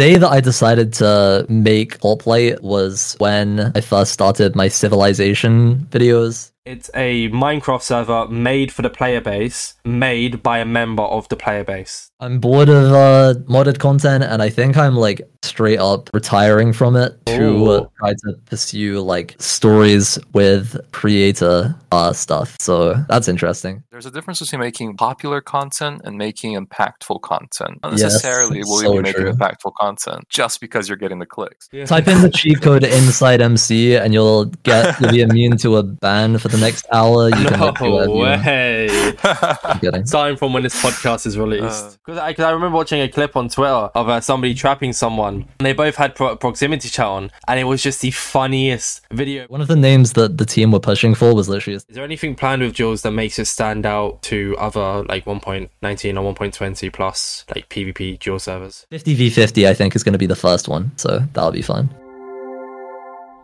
day that I decided to make Hoplite was when I first started my Civilization videos. It's a Minecraft server made for the player base, made by a member of the player base. I'm bored of uh, modded content, and I think I'm like straight up retiring from it to Ooh. uh, try to pursue like stories with creator uh, stuff. So that's interesting. There's a difference between making popular content and making impactful content. Not Yes, necessarily will so you be making true. impactful content just because you're getting the clicks. Yeah. Type in the cheat code inside MC, and you'll get you'll be immune to a ban for the next hour. You can No look who have you- way. I'm kidding. Starting from when this podcast is released. Because I, I remember watching a clip on Twitter of uh, somebody trapping someone, and they both had pro- proximity chat on, and it was just the funniest video. One of the names that the team were pushing for was literally Is there anything planned with duels that makes it stand out to other like 1.19 or 1.20 plus like PvP duels servers? 50 v 50. I think is going to be the first one, so that'll be fun.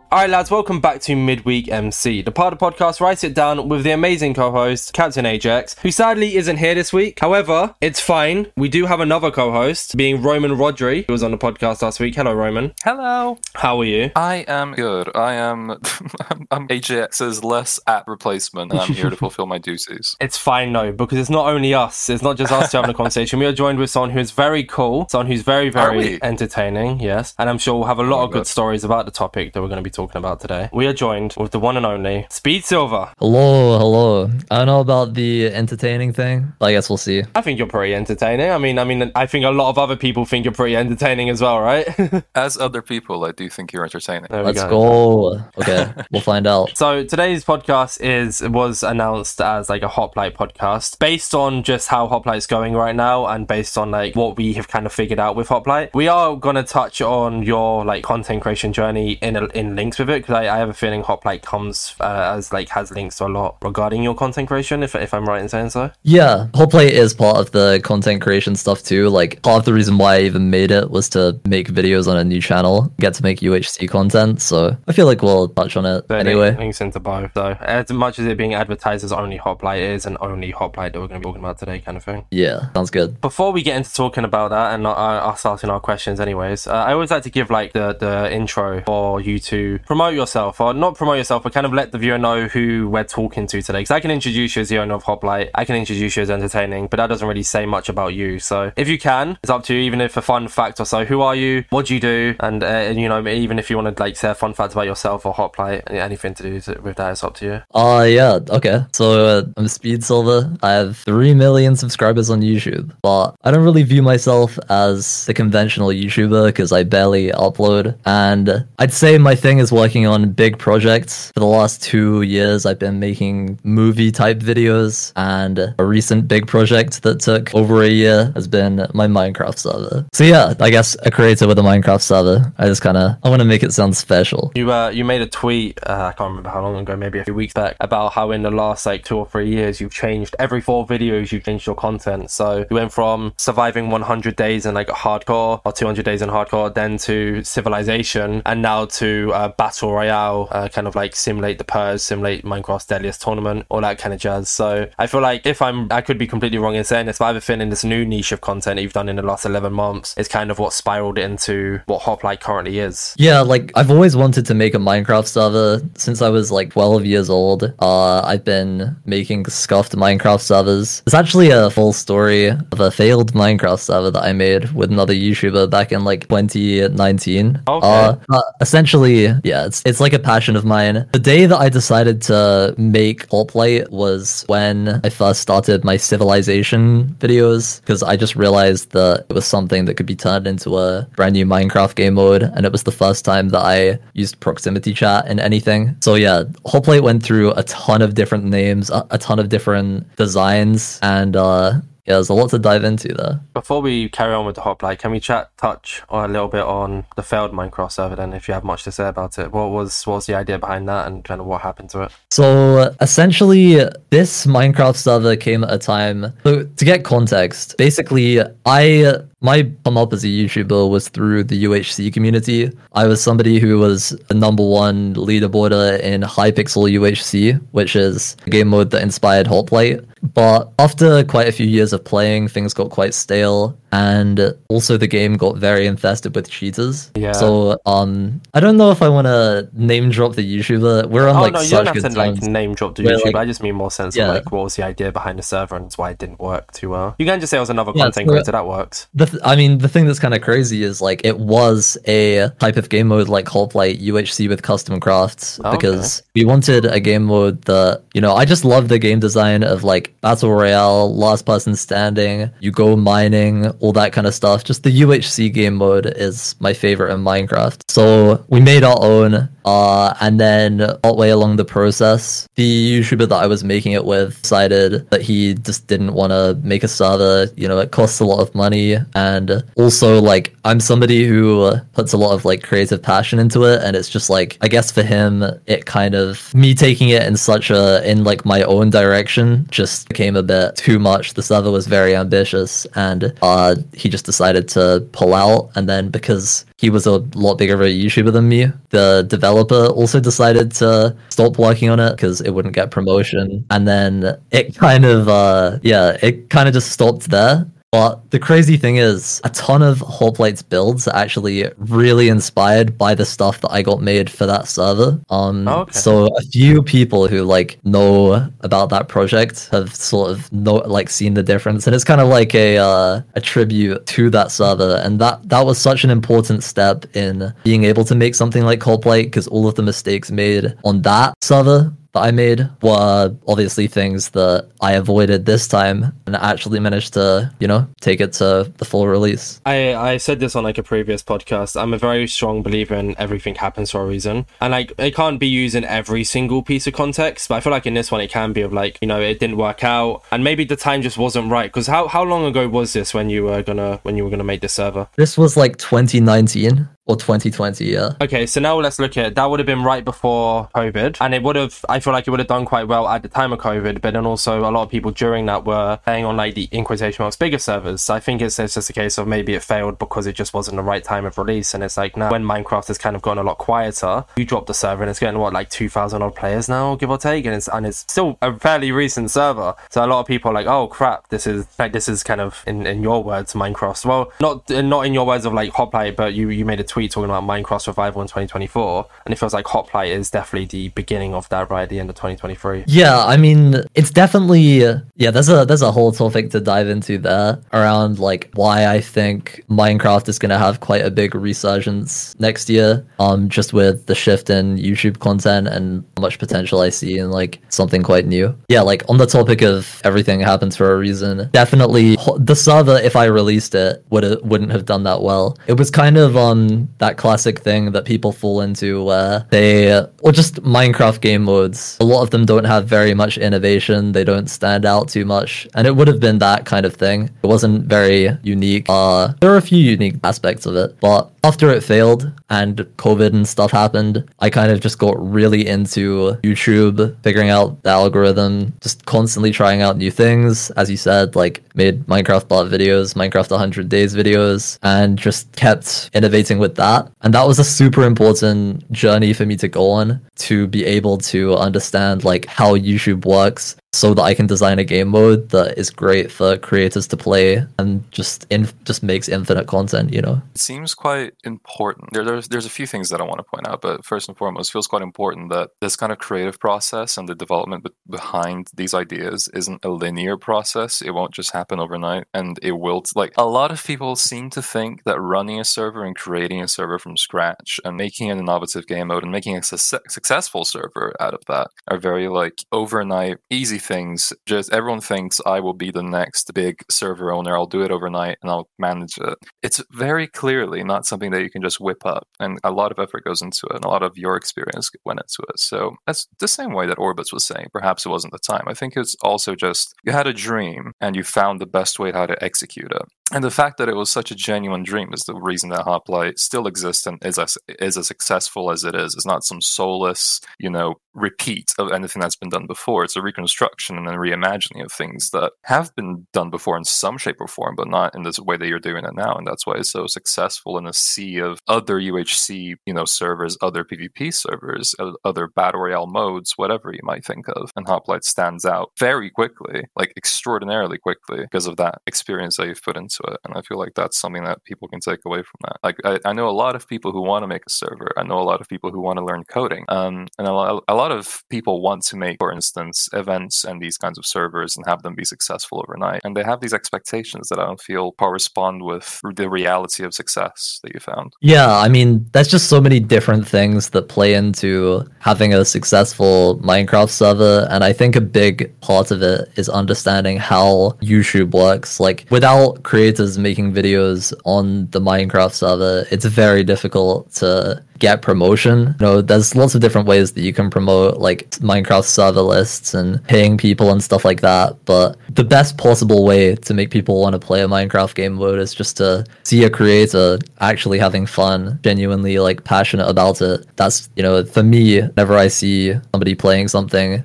All right, lads, welcome back to Midweek MC, the part of the podcast where I sit down with the amazing co-host Captain Ajax, who sadly isn't here this week. However, it's fine. We do have another co-host, being Roman Rodri, who was on the podcast last week. Hello, Roman. Hello. How are you? I am good. I am. I'm, I'm AJX's less apt replacement, and I'm here to fulfill my duties. It's fine though, because it's not only us. It's not just us two having a conversation. We are joined with someone who is very cool, someone who's very, very entertaining. Yes, and I'm sure we'll have a lot oh my of good God. stories about the topic that we're going to be talking about today. We are joined with the one and only Speed Silver. Hello, hello. I don't know about the entertaining thing. I guess we'll see. I think you're pretty entertaining. I mean, I mean, I think a lot of other people think you're pretty entertaining as well, right? As other people, I do think you're entertaining. there Let's go. Okay, we'll find out. So today's podcast is was announced as like a Hoplite podcast based on just how Hoplite's going right now and based on like what we have kind of figured out with Hoplite. We are gonna touch on your like content creation journey in a, in links with it because I, I have a feeling Hoplite comes uh, as like has links to a lot regarding your content creation. If if I'm right in saying so. Yeah, Hoplite is part of the content creation stuff too. Like, part of the reason why I even made it was to make videos on a new channel, get to make UHC content. So I feel like we'll touch on it So anyway. link- links into both. So as much as it being advertised as only Hoplite is and only Hoplite that we're going to be talking about today, kind of thing. Yeah, sounds good. Before we get into talking about that and uh, us asking our questions, anyways, uh, I always like to give like the the intro for you promote yourself, or not promote yourself, but kind of let the viewer know who we're talking to today. Because I can introduce you as the owner of Hoplite, I can introduce you as entertaining, but that doesn't really say much about you. So if you can, it's up to you. Even if a fun fact or so, who are you? What do you do? And uh, you know, even if you want to like say a fun fact about yourself or Hoplite, anything to do with that, it's up to you. Uh, yeah, okay. So uh, I'm Speed Silver. I have 3 million subscribers on YouTube, but I don't really view myself as the conventional YouTuber because I barely upload. And I'd say my thing is working on big projects. For the last two years, I've been making movie type videos, and a recent big project that took over a year has been my Minecraft server. So yeah, I guess a creator with a Minecraft server. I just kind of I want to make it sound special. You uh, you made a tweet. Uh, I can't remember how long ago, maybe a few weeks back, about how in the last like two or three years you've changed every four videos. You've changed your content. So you went from surviving 100 days in like hardcore or 200 days in hardcore, then to civilization, and now to uh, battle royale, uh, kind of like simulate the purge, simulate Minecraft's deadliest tournament, all that kind of jazz. So I feel like if I'm, I could be completely wrong in saying this, but I have a feeling this new niche of content that you've done in the last 11 months is kind of what spiraled into what Hoplite currently is. Yeah, like I've always wanted to make a Minecraft server since I was like 12 years old. Uh, I've been making scuffed Minecraft servers. It's actually a full story of a failed Minecraft server that I made with another YouTuber back in like 2019. Okay. Uh, essentially, yeah, it's it's like a passion of mine. The day that I decided to make Hoplite was when I first started my Civilization videos because I just realized that it was something that could be turned into a brand new Minecraft game mode, and it was the first time that I used proximity chat in anything. So yeah, Hoplite went through a ton of different names, a, a ton of different designs, and uh, yeah, there's a lot to dive into there. Before we carry on with the Hoplite, can we chat touch on a little bit on the failed Minecraft server then if you have much to say about it? What was what was the idea behind that and kind of what happened to it? So essentially, this Minecraft server came at a time. So to get context, basically, I my come up as a YouTuber was through the UHC community. I was somebody who was the number one leaderboarder in Hypixel UHC, which is a game mode that inspired Hoplite. But after quite a few years of playing, things got quite stale. And also the game got very infested with cheaters. Yeah. So um, I don't know if I want to name drop the YouTuber. We're on oh like no, you don't have to like name drop the We're, like- I just mean more sense Yeah. of like what was the idea behind the server and why it didn't work too well. You can just say it was another Yeah, content so- creator that works. The th- I mean, the thing that's kind of crazy is like it was a type of game mode like Hoplite UHC with custom crafts Oh, because we wanted a game mode that you know I just love the game design of like battle royale, last person standing, you go mining, all that kind of stuff. Just the UHC game mode is my favorite in Minecraft. So we made our own, uh, and then all way along the process, the YouTuber that I was making it with decided that he just didn't want to make a server. You know, it costs a lot of money, and also like I'm somebody who puts a lot of like creative passion into it, and it's just like I guess for him, it kind of me taking it in such a in like my own direction just became a bit too much. The server was very ambitious, and uh, he just decided to pull out. And then because he was a lot bigger of a YouTuber than me, the developer also decided to stop working on it because it wouldn't get promotion. And then it kind of, uh, yeah, it kind of just stopped there. But the crazy thing is, a ton of Hoplite's builds are actually really inspired by the stuff that I got made for that server. Um, Oh, okay. so a few people who like know about that project have sort of know like seen the difference, and it's kind of like a uh, a tribute to that server, and that that was such an important step in being able to make something like Hoplite because all of the mistakes made on that server that I made were obviously things that I avoided this time and actually managed to, you know, take it to the full release. I, I said this on like a previous podcast. I'm a very strong believer in everything happens for a reason. And like it can't be used in every single piece of context, but I feel like in this one it can be of like, you know, it didn't work out and maybe the time just wasn't right. Because how, how long ago was this when you were gonna when you were gonna make the server? This was like 2019 or 2020, yeah. Okay, so now let's look at. That would have been right before COVID, and it would have. I feel like it would have done quite well at the time of COVID, but then also a lot of people during that were playing on like the in quotation marks bigger servers. So I think it's, it's just a case of maybe it failed because it just wasn't the right time of release, and it's like now when Minecraft has kind of gone a lot quieter, you drop the server and it's getting what like two thousand odd players now, give or take, and it's and it's still a fairly recent server. So a lot of people are like, oh crap, this is like this is kind of in, in your words Minecraft. Well, not not in your words of like Hoplite, but you you made a tweet talking about Minecraft revival in 2024, and it feels like Hoplite is definitely the beginning of that right at the end of 2023. Yeah, I mean, it's definitely yeah. There's a there's a whole topic to dive into there around like why I think Minecraft is gonna have quite a big resurgence next year. Um, just with the shift in YouTube content and how much potential I see in like something quite new. Yeah, like on the topic of everything happens for a reason. Definitely the server, if I released it, would wouldn't have done that well. It was kind of um that classic thing that people fall into where they or just Minecraft game modes. A lot of them don't have very much innovation. They don't stand out too much, and it would have been that kind of thing. It wasn't very unique. Uh, there are a few unique aspects of it, but after it failed and COVID and stuff happened, I kind of just got really into YouTube, figuring out the algorithm, just constantly trying out new things. As you said, like made Minecraft bot videos, Minecraft 100 days videos, and just kept innovating with that. And that was a super important journey for me to go on to be able to understand like how YouTube works so that I can design a game mode that is great for creators to play and just in just makes infinite content, you know. It seems quite important. There, there's there's a few things that I want to point out, but first and foremost, feels quite important that this kind of creative process and the development be- behind these ideas isn't a linear process. It won't just happen overnight, and it will. Like a lot of people seem to think that running a server and creating a server from scratch and making an innovative game mode and making a su- successful server out of that are very like overnight easy things. Just everyone thinks I will be the next big server owner. I'll do it overnight and I'll manage it. It's very clearly not something that you can just whip up, and a lot of effort goes into it, and a lot of your experience went into it. So that's the same way that Orbitzz was saying. Perhaps it wasn't the time. I think it's also just you had a dream and you found the best way how to execute it. And the fact that it was such a genuine dream is the reason that Hoplite still exists and is as is as successful as it is. It's not some soulless, you know, repeat of anything that's been done before. It's a reconstruction and a reimagining of things that have been done before in some shape or form, but not in this way that you're doing it now. And that's why it's so successful in a sea of other UHC, you know, servers, other PvP servers, other battle royale modes, whatever you might think of. And Hoplite stands out very quickly, like extraordinarily quickly, because of that experience that you've put into to it. And I feel like that's something that people can take away from that. Like, I, I know a lot of people who want to make a server. I know a lot of people who want to learn coding. Um, and a lot, a lot of people want to make, for instance, events and these kinds of servers and have them be successful overnight. And they have these expectations that I don't feel correspond with the reality of success that you found. Yeah, I mean, that's just so many different things that play into having a successful Minecraft server. And I think a big part of it is understanding how YouTube works. Like, without creators making videos on the Minecraft server, it's very difficult to get promotion. You know, there's lots of different ways that you can promote like Minecraft server lists and paying people and stuff like that. But the best possible way to make people want to play a Minecraft game mode is just to see a creator actually having fun, genuinely like passionate about it. That's, you know, for me, whenever I see somebody playing something,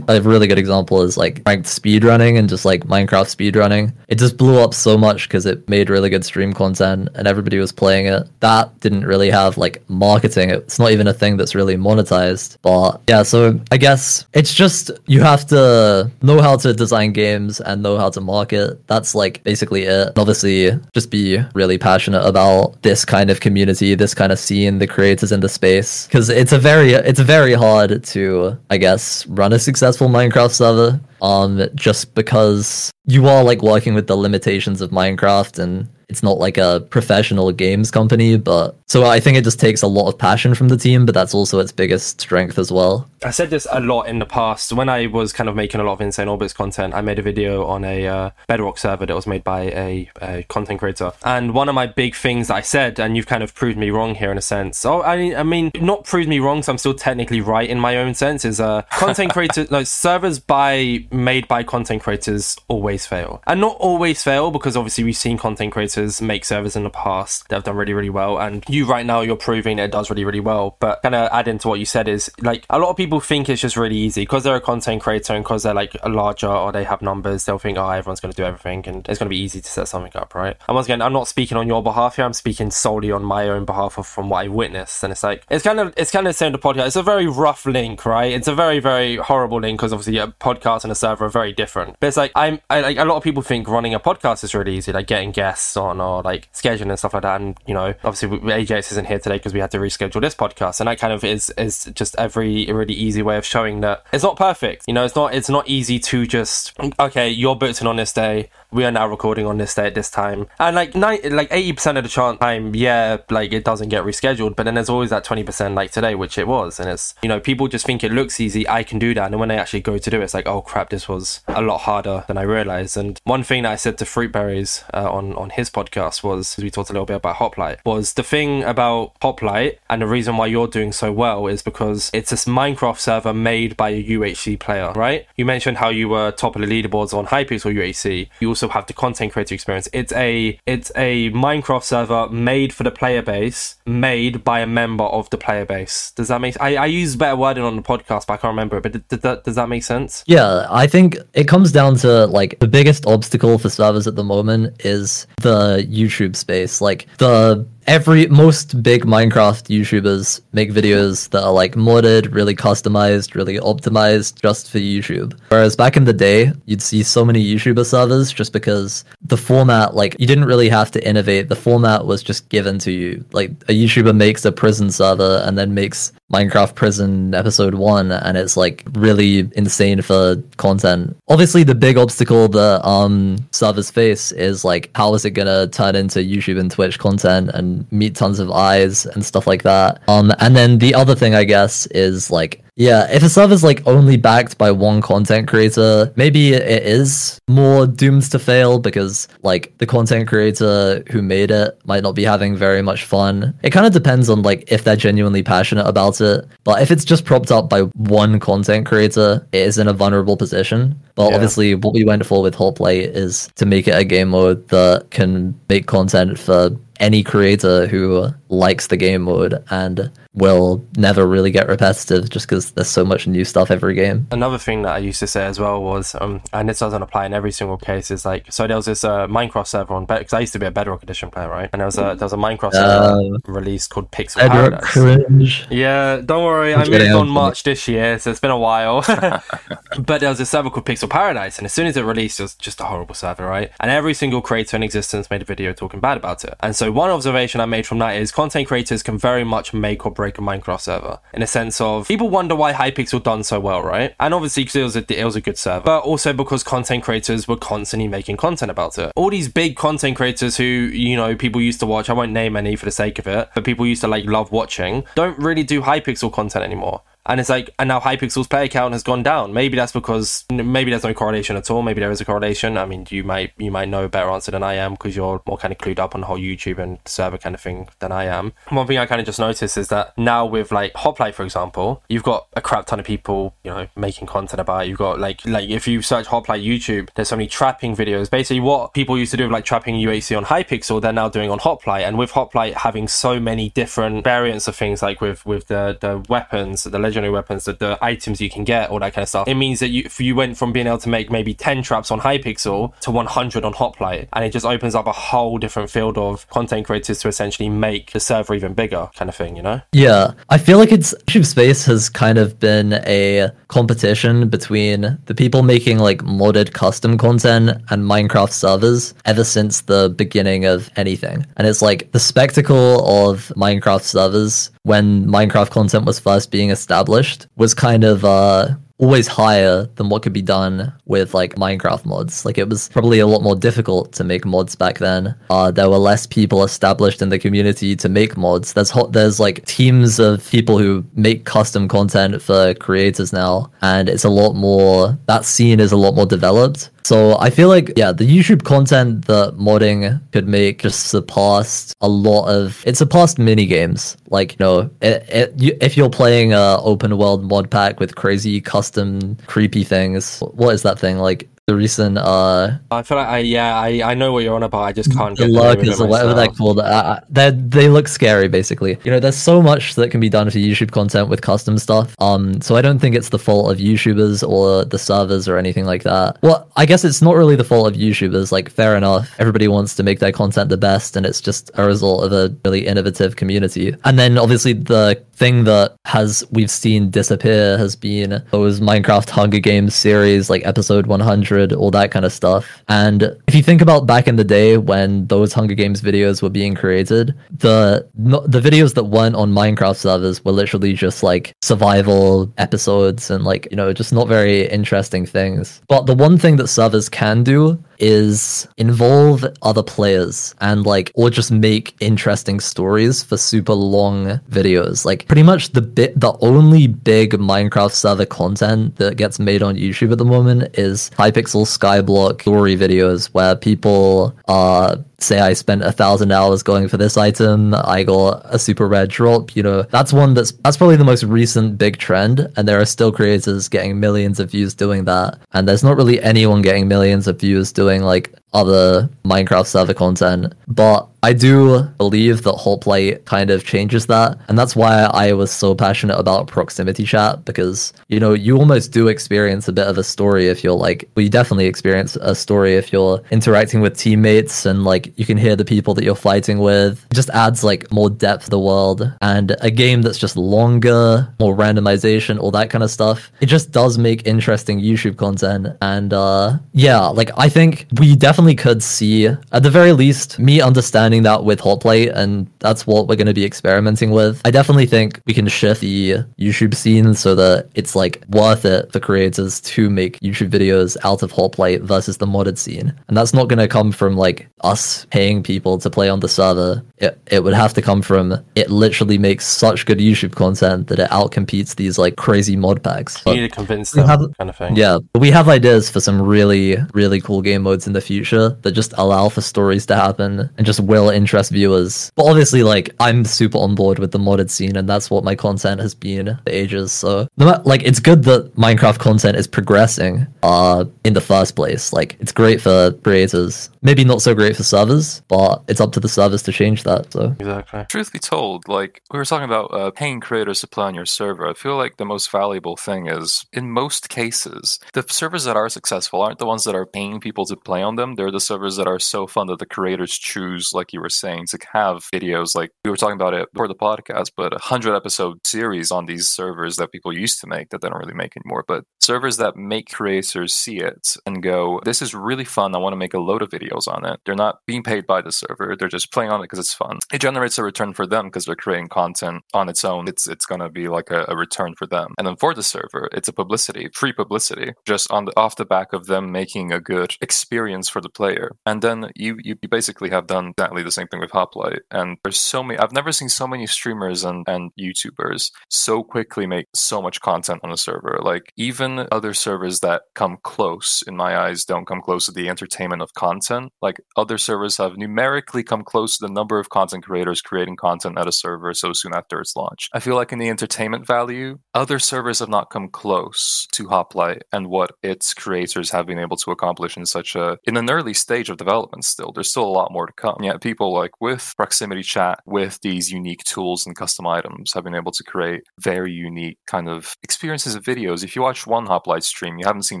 a really good example is like ranked speedrunning and just like Minecraft speedrunning. It just blew up so much because it made really good stream content and everybody was playing it. That didn't really have like marketing. It's not even a thing that's really monetized. But yeah, so I guess it's just you have to know how to design games and know how to market. That's like basically it. And obviously, just be really passionate about this kind of community, this kind of scene, the creators in the space, because it's a very it's very hard to I guess run a successful Minecraft server. Um, just because you are like working with the limitations of Minecraft and it's not like a professional games company, but so I think it just takes a lot of passion from the team, but that's also its biggest strength as well. I said this a lot in the past. When I was kind of making a lot of Insane Orbits content, I made a video on a uh, Bedrock server that was made by a, a, content creator. And one of my big things that I said, and you've kind of proved me wrong here in a sense. Oh, I, I mean, not proved me wrong, so I'm still technically right in my own sense. Is uh, content creators, like servers by made by content creators always fail, and not always fail because obviously we've seen content creators make servers in the past that have done really, really well, and you right now you're proving it does really, really well. But kind of add into what you said is like a lot of people think it's just really easy because they're a content creator and because they're like a larger or they have numbers, they'll think, oh, everyone's going to do everything and it's going to be easy to set something up, right? And once again, I'm not speaking on your behalf here. I'm speaking solely on my own behalf of from what I witnessed. And it's like it's kind of it's kind of the same to podcast. It's a very rough link, right? It's a very very horrible link because obviously a podcast and a server are very different. But it's like I'm I, like a lot of people think running a podcast is really easy, like getting guests on or like scheduling and stuff like that. And you know, obviously AJX isn't here today because we had to reschedule this podcast, and that kind of is is just a very really easy way of showing that it's not perfect. You know, it's not it's not easy to just okay, you're booked in on this day. We are now recording on this day at this time, and like like eighty percent of the chance time, yeah, like it doesn't get rescheduled. But then there's always that twenty percent, like today, which it was, and it's you know people just think it looks easy. I can do that, and when they actually go to do it, it's like oh crap, this was a lot harder than I realized. And one thing that I said to Fruitberries uh, on on his podcast was we talked a little bit about Hoplite was the thing about Hoplite and the reason why you're doing so well is because it's a Minecraft server made by a UHC player, right? You mentioned how you were top of the leaderboards on Hypixel UHC. You also have the content creator experience. It's a it's a Minecraft server made for the player base, made by a member of the player base. Does that make? I, I use better wording on the podcast, but I can't remember it. But does that make sense? Yeah, I think it comes down to like the biggest obstacle for servers at the moment is the YouTube space. Like the every most big Minecraft YouTubers make videos that are like modded, really customized, really optimized just for YouTube. Whereas back in the day, you'd see so many YouTuber servers just because the format, like you didn't really have to innovate. The format was just given to you. Like a YouTuber makes a prison server and then makes Minecraft Prison episode one, and it's like really insane for content. Obviously, the big obstacle that um servers face is like how is it gonna turn into YouTube and Twitch content and meet tons of eyes and stuff like that. Um, and then the other thing I guess is like yeah, if a server's like only backed by one content creator, maybe it is more doomed to fail because like the content creator who made it might not be having very much fun. It kind of depends on like if they're genuinely passionate about it. But if it's just propped up by one content creator, it is in a vulnerable position. But Yeah. obviously, what we went for with Hoplite is to make it a game mode that can make content for any creator who likes the game mode and will never really get repetitive just because there's so much new stuff every game. Another thing that I used to say as well was, um, and this doesn't apply in every single case, is like, so there was this uh, Minecraft server on, because I used to be a Bedrock Edition player, right? And there was a there was a Minecraft server Uh, release called Pixel Bedrock Paradise. cringe. Yeah, don't worry. I moved on. March this year, so it's been a while. but there was a server called Pixel Paradise, and as soon as it released, it was just a horrible server, right? And every single creator in existence made a video talking bad about it. And so one observation I made from that is content creators can very much make or break a Minecraft server in a sense of people wonder why Hypixel done so well, right? And obviously because it was a it was a good server, but also because content creators were constantly making content about it. All these big content creators who you know people used to watch, I won't name any for the sake of it, but people used to like love watching, don't really do Hypixel content anymore. And it's like, and now Hypixel's player count has gone down. Maybe that's because maybe there's no correlation at all. Maybe there is a correlation. I mean, you might you might know a better answer than I am because you're more kind of clued up on the whole YouTube and server kind of thing than I am. One thing I kind of just noticed is that now with like Hoplite, for example, you've got a crap ton of people, you know, making content about. It. You've got like like if you search Hoplite YouTube, there's so many trapping videos. Basically, what people used to do with like trapping UHC on Hypixel, they're now doing on Hoplite. And with Hoplite having so many different variants of things, like with with the the weapons, the legendary weapons, the, the items you can get, all that kind of stuff. It means that you you went from being able to make maybe 10 traps on Hypixel to 100 on Hoplite, and it just opens up a whole different field of content creators to essentially make the server even bigger, kind of thing, you know? Yeah, I feel like it's YouTube Space has kind of been a competition between the people making like modded custom content and Minecraft servers ever since the beginning of anything. And it's like the spectacle of Minecraft servers when Minecraft content was first being established was kind of uh always higher than what could be done with like Minecraft mods. Like it was probably a lot more difficult to make mods back then. Uh, there were less people established in the community to make mods. There's hot, there's like teams of people who make custom content for creators now, and it's a lot more. That scene is a lot more developed. So I feel like yeah, the YouTube content that modding could make just surpassed a lot of. It surpassed mini games. Like you know, it, it, you, if you're playing a open world mod pack with crazy custom creepy things, what is that thing like? The recent uh I feel like I, yeah, I, I know what you're on about. I just can't get the name of lurkers it or whatever they're called. Uh, they they look scary, basically. You know, there's so much that can be done for YouTube content with custom stuff. Um, so I don't think it's the fault of YouTubers or the servers or anything like that. Well, I guess it's not really the fault of YouTubers. Like, fair enough. Everybody wants to make their content the best, and it's just a result of a really innovative community. And then obviously the thing that has we've seen disappear has been those Minecraft Hunger Games series, like episode 100, all that kind of stuff. And if you think about back in the day when those Hunger Games videos were being created, the the videos that weren't on Minecraft servers were literally just like survival episodes and like you know just not very interesting things. But the one thing that servers can do is involve other players and like or just make interesting stories for super long videos. Like pretty much the bit the only big minecraft server content that gets made on youtube at the moment is hypixel skyblock story videos where people uh say I spent a thousand dollars going for this item, I got a super rare drop, you know, that's one that's that's probably the most recent big trend, and there are still creators getting millions of views doing that. And there's not really anyone getting millions of views doing like other Minecraft server content. But I do believe that Hoplite kind of changes that. And that's why I was so passionate about proximity chat because, you know, you almost do experience a bit of a story if you're like, well, you definitely experience a story if you're interacting with teammates and like you can hear the people that you're fighting with. It just adds like more depth to the world. And a game that's just longer, more randomization, all that kind of stuff, it just does make interesting YouTube content. And uh yeah, like I think we definitely could see, at the very least, me understanding that with Hoplite, and that's what we're going to be experimenting with. I definitely think we can shift the YouTube scene so that it's like worth it for creators to make YouTube videos out of Hoplite versus the modded scene. And that's not going to come from like us paying people to play on the server. It, it would have to come from it literally makes such good YouTube content that it outcompetes these like crazy mod packs. You need to convince them, have- kind of thing. Yeah, but we have ideas for some really, really cool game modes in the future that just allow for stories to happen and just will interest viewers. But obviously, like, I'm super on board with the modded scene, and that's what my content has been for ages. So, like, it's good that Minecraft content is progressing uh, in the first place. Like, it's great for creators. Maybe not so great for servers, but it's up to the servers to change that. That. So Exactly. Truth be told, like we were talking about uh, paying creators to play on your server, I feel like the most valuable thing is, in most cases, the servers that are successful aren't the ones that are paying people to play on them. They're the servers that are so fun that the creators choose, like you were saying, to have videos. Like we were talking about it before the podcast, but a hundred episode series on these servers that people used to make that they don't really make anymore. But servers that make creators see it and go, "This is really fun. I want to make a load of videos on it." They're not being paid by the server; they're just playing on it because it's fun. It generates a return for them because they're creating content on its own. It's it's going to be like a, a return for them. And then for the server, it's a publicity, free publicity, just on the off the back of them making a good experience for the player. And then you you, basically have done exactly the same thing with Hoplite. And there's so many. I've never seen so many streamers and and YouTubers so quickly make so much content on a server. Like even other servers that come close, in my eyes, don't come close to the entertainment of content. Like other servers have numerically come close to the number of content creators creating content at a server so soon after its launch. I feel like in the entertainment value, other servers have not come close to Hoplite and what its creators have been able to accomplish in such a in an early stage of development still. There's still a lot more to come. Yet people like with proximity chat, with these unique tools and custom items, have been able to create very unique kind of experiences of videos. If you watch one Hoplite stream, you haven't seen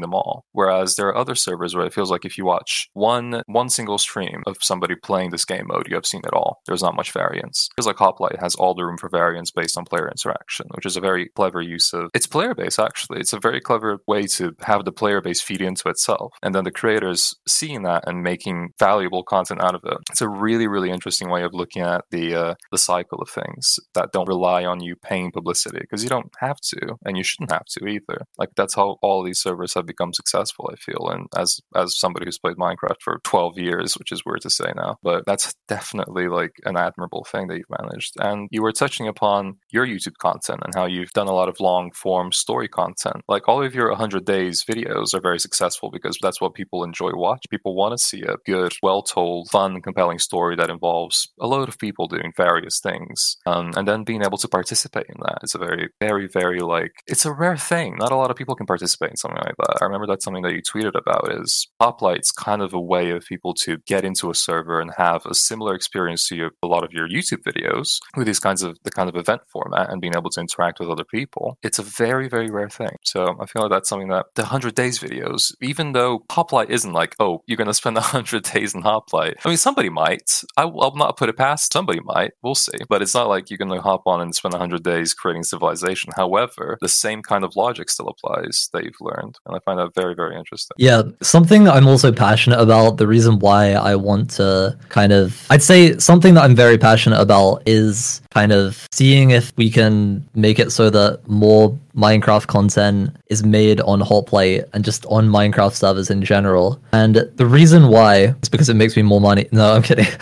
them all. Whereas there are other servers where it feels like if you watch one one single stream of somebody playing this game mode, you have seen it all. There's not much variance. It feels like Hoplite has all the room for variance based on player interaction, which is a very clever use of it's player base actually. It's a very clever way to have the player base feed into itself. And then the creators seeing that and making valuable content out of it. It's a really, really interesting way of looking at the uh, the cycle of things that don't rely on you paying publicity because you don't have to and you shouldn't have to either. Like that's how all these servers have become successful, I feel. And as as somebody who's played Minecraft for 12 years, which is weird to say now, but that's definitely like an admirable thing that you've managed. And you were touching upon your YouTube content and how you've done a lot of long form story content. Like all of your 100 days videos are very successful because that's what people enjoy watch. People want to see a good, well told, fun, compelling story that involves a load of people doing various things. Um, and then being able to participate in that is a very, very, very like, it's a rare thing. Not a lot of people can participate in something like that. I remember that's something that you tweeted about is Hoplite's kind of a way of people to get into a server and have a similar experience to your, a lot of your YouTube videos with these kinds of, the kind of event format and being able to interact with other people. It's a very, very rare thing. So I feel like that's something that the 100 days videos, even though Hoplite isn't like, oh, you're going to spend 100 days in Hoplite. I mean, somebody might. I, will not put it past. Somebody might. We'll see. But it's not like you're going to hop on and spend 100 days creating civilization. However, the same kind of logic still applies that you've learned. And I find that very, very interesting. Yeah, something that I'm also passionate about, the reason why I want to kind of, I'd say something that I'm very passionate about is kind of seeing if we can make it so that more Minecraft content is made on Hoplite and just on Minecraft servers in general. And the reason why is because it makes me more money. No, I'm kidding.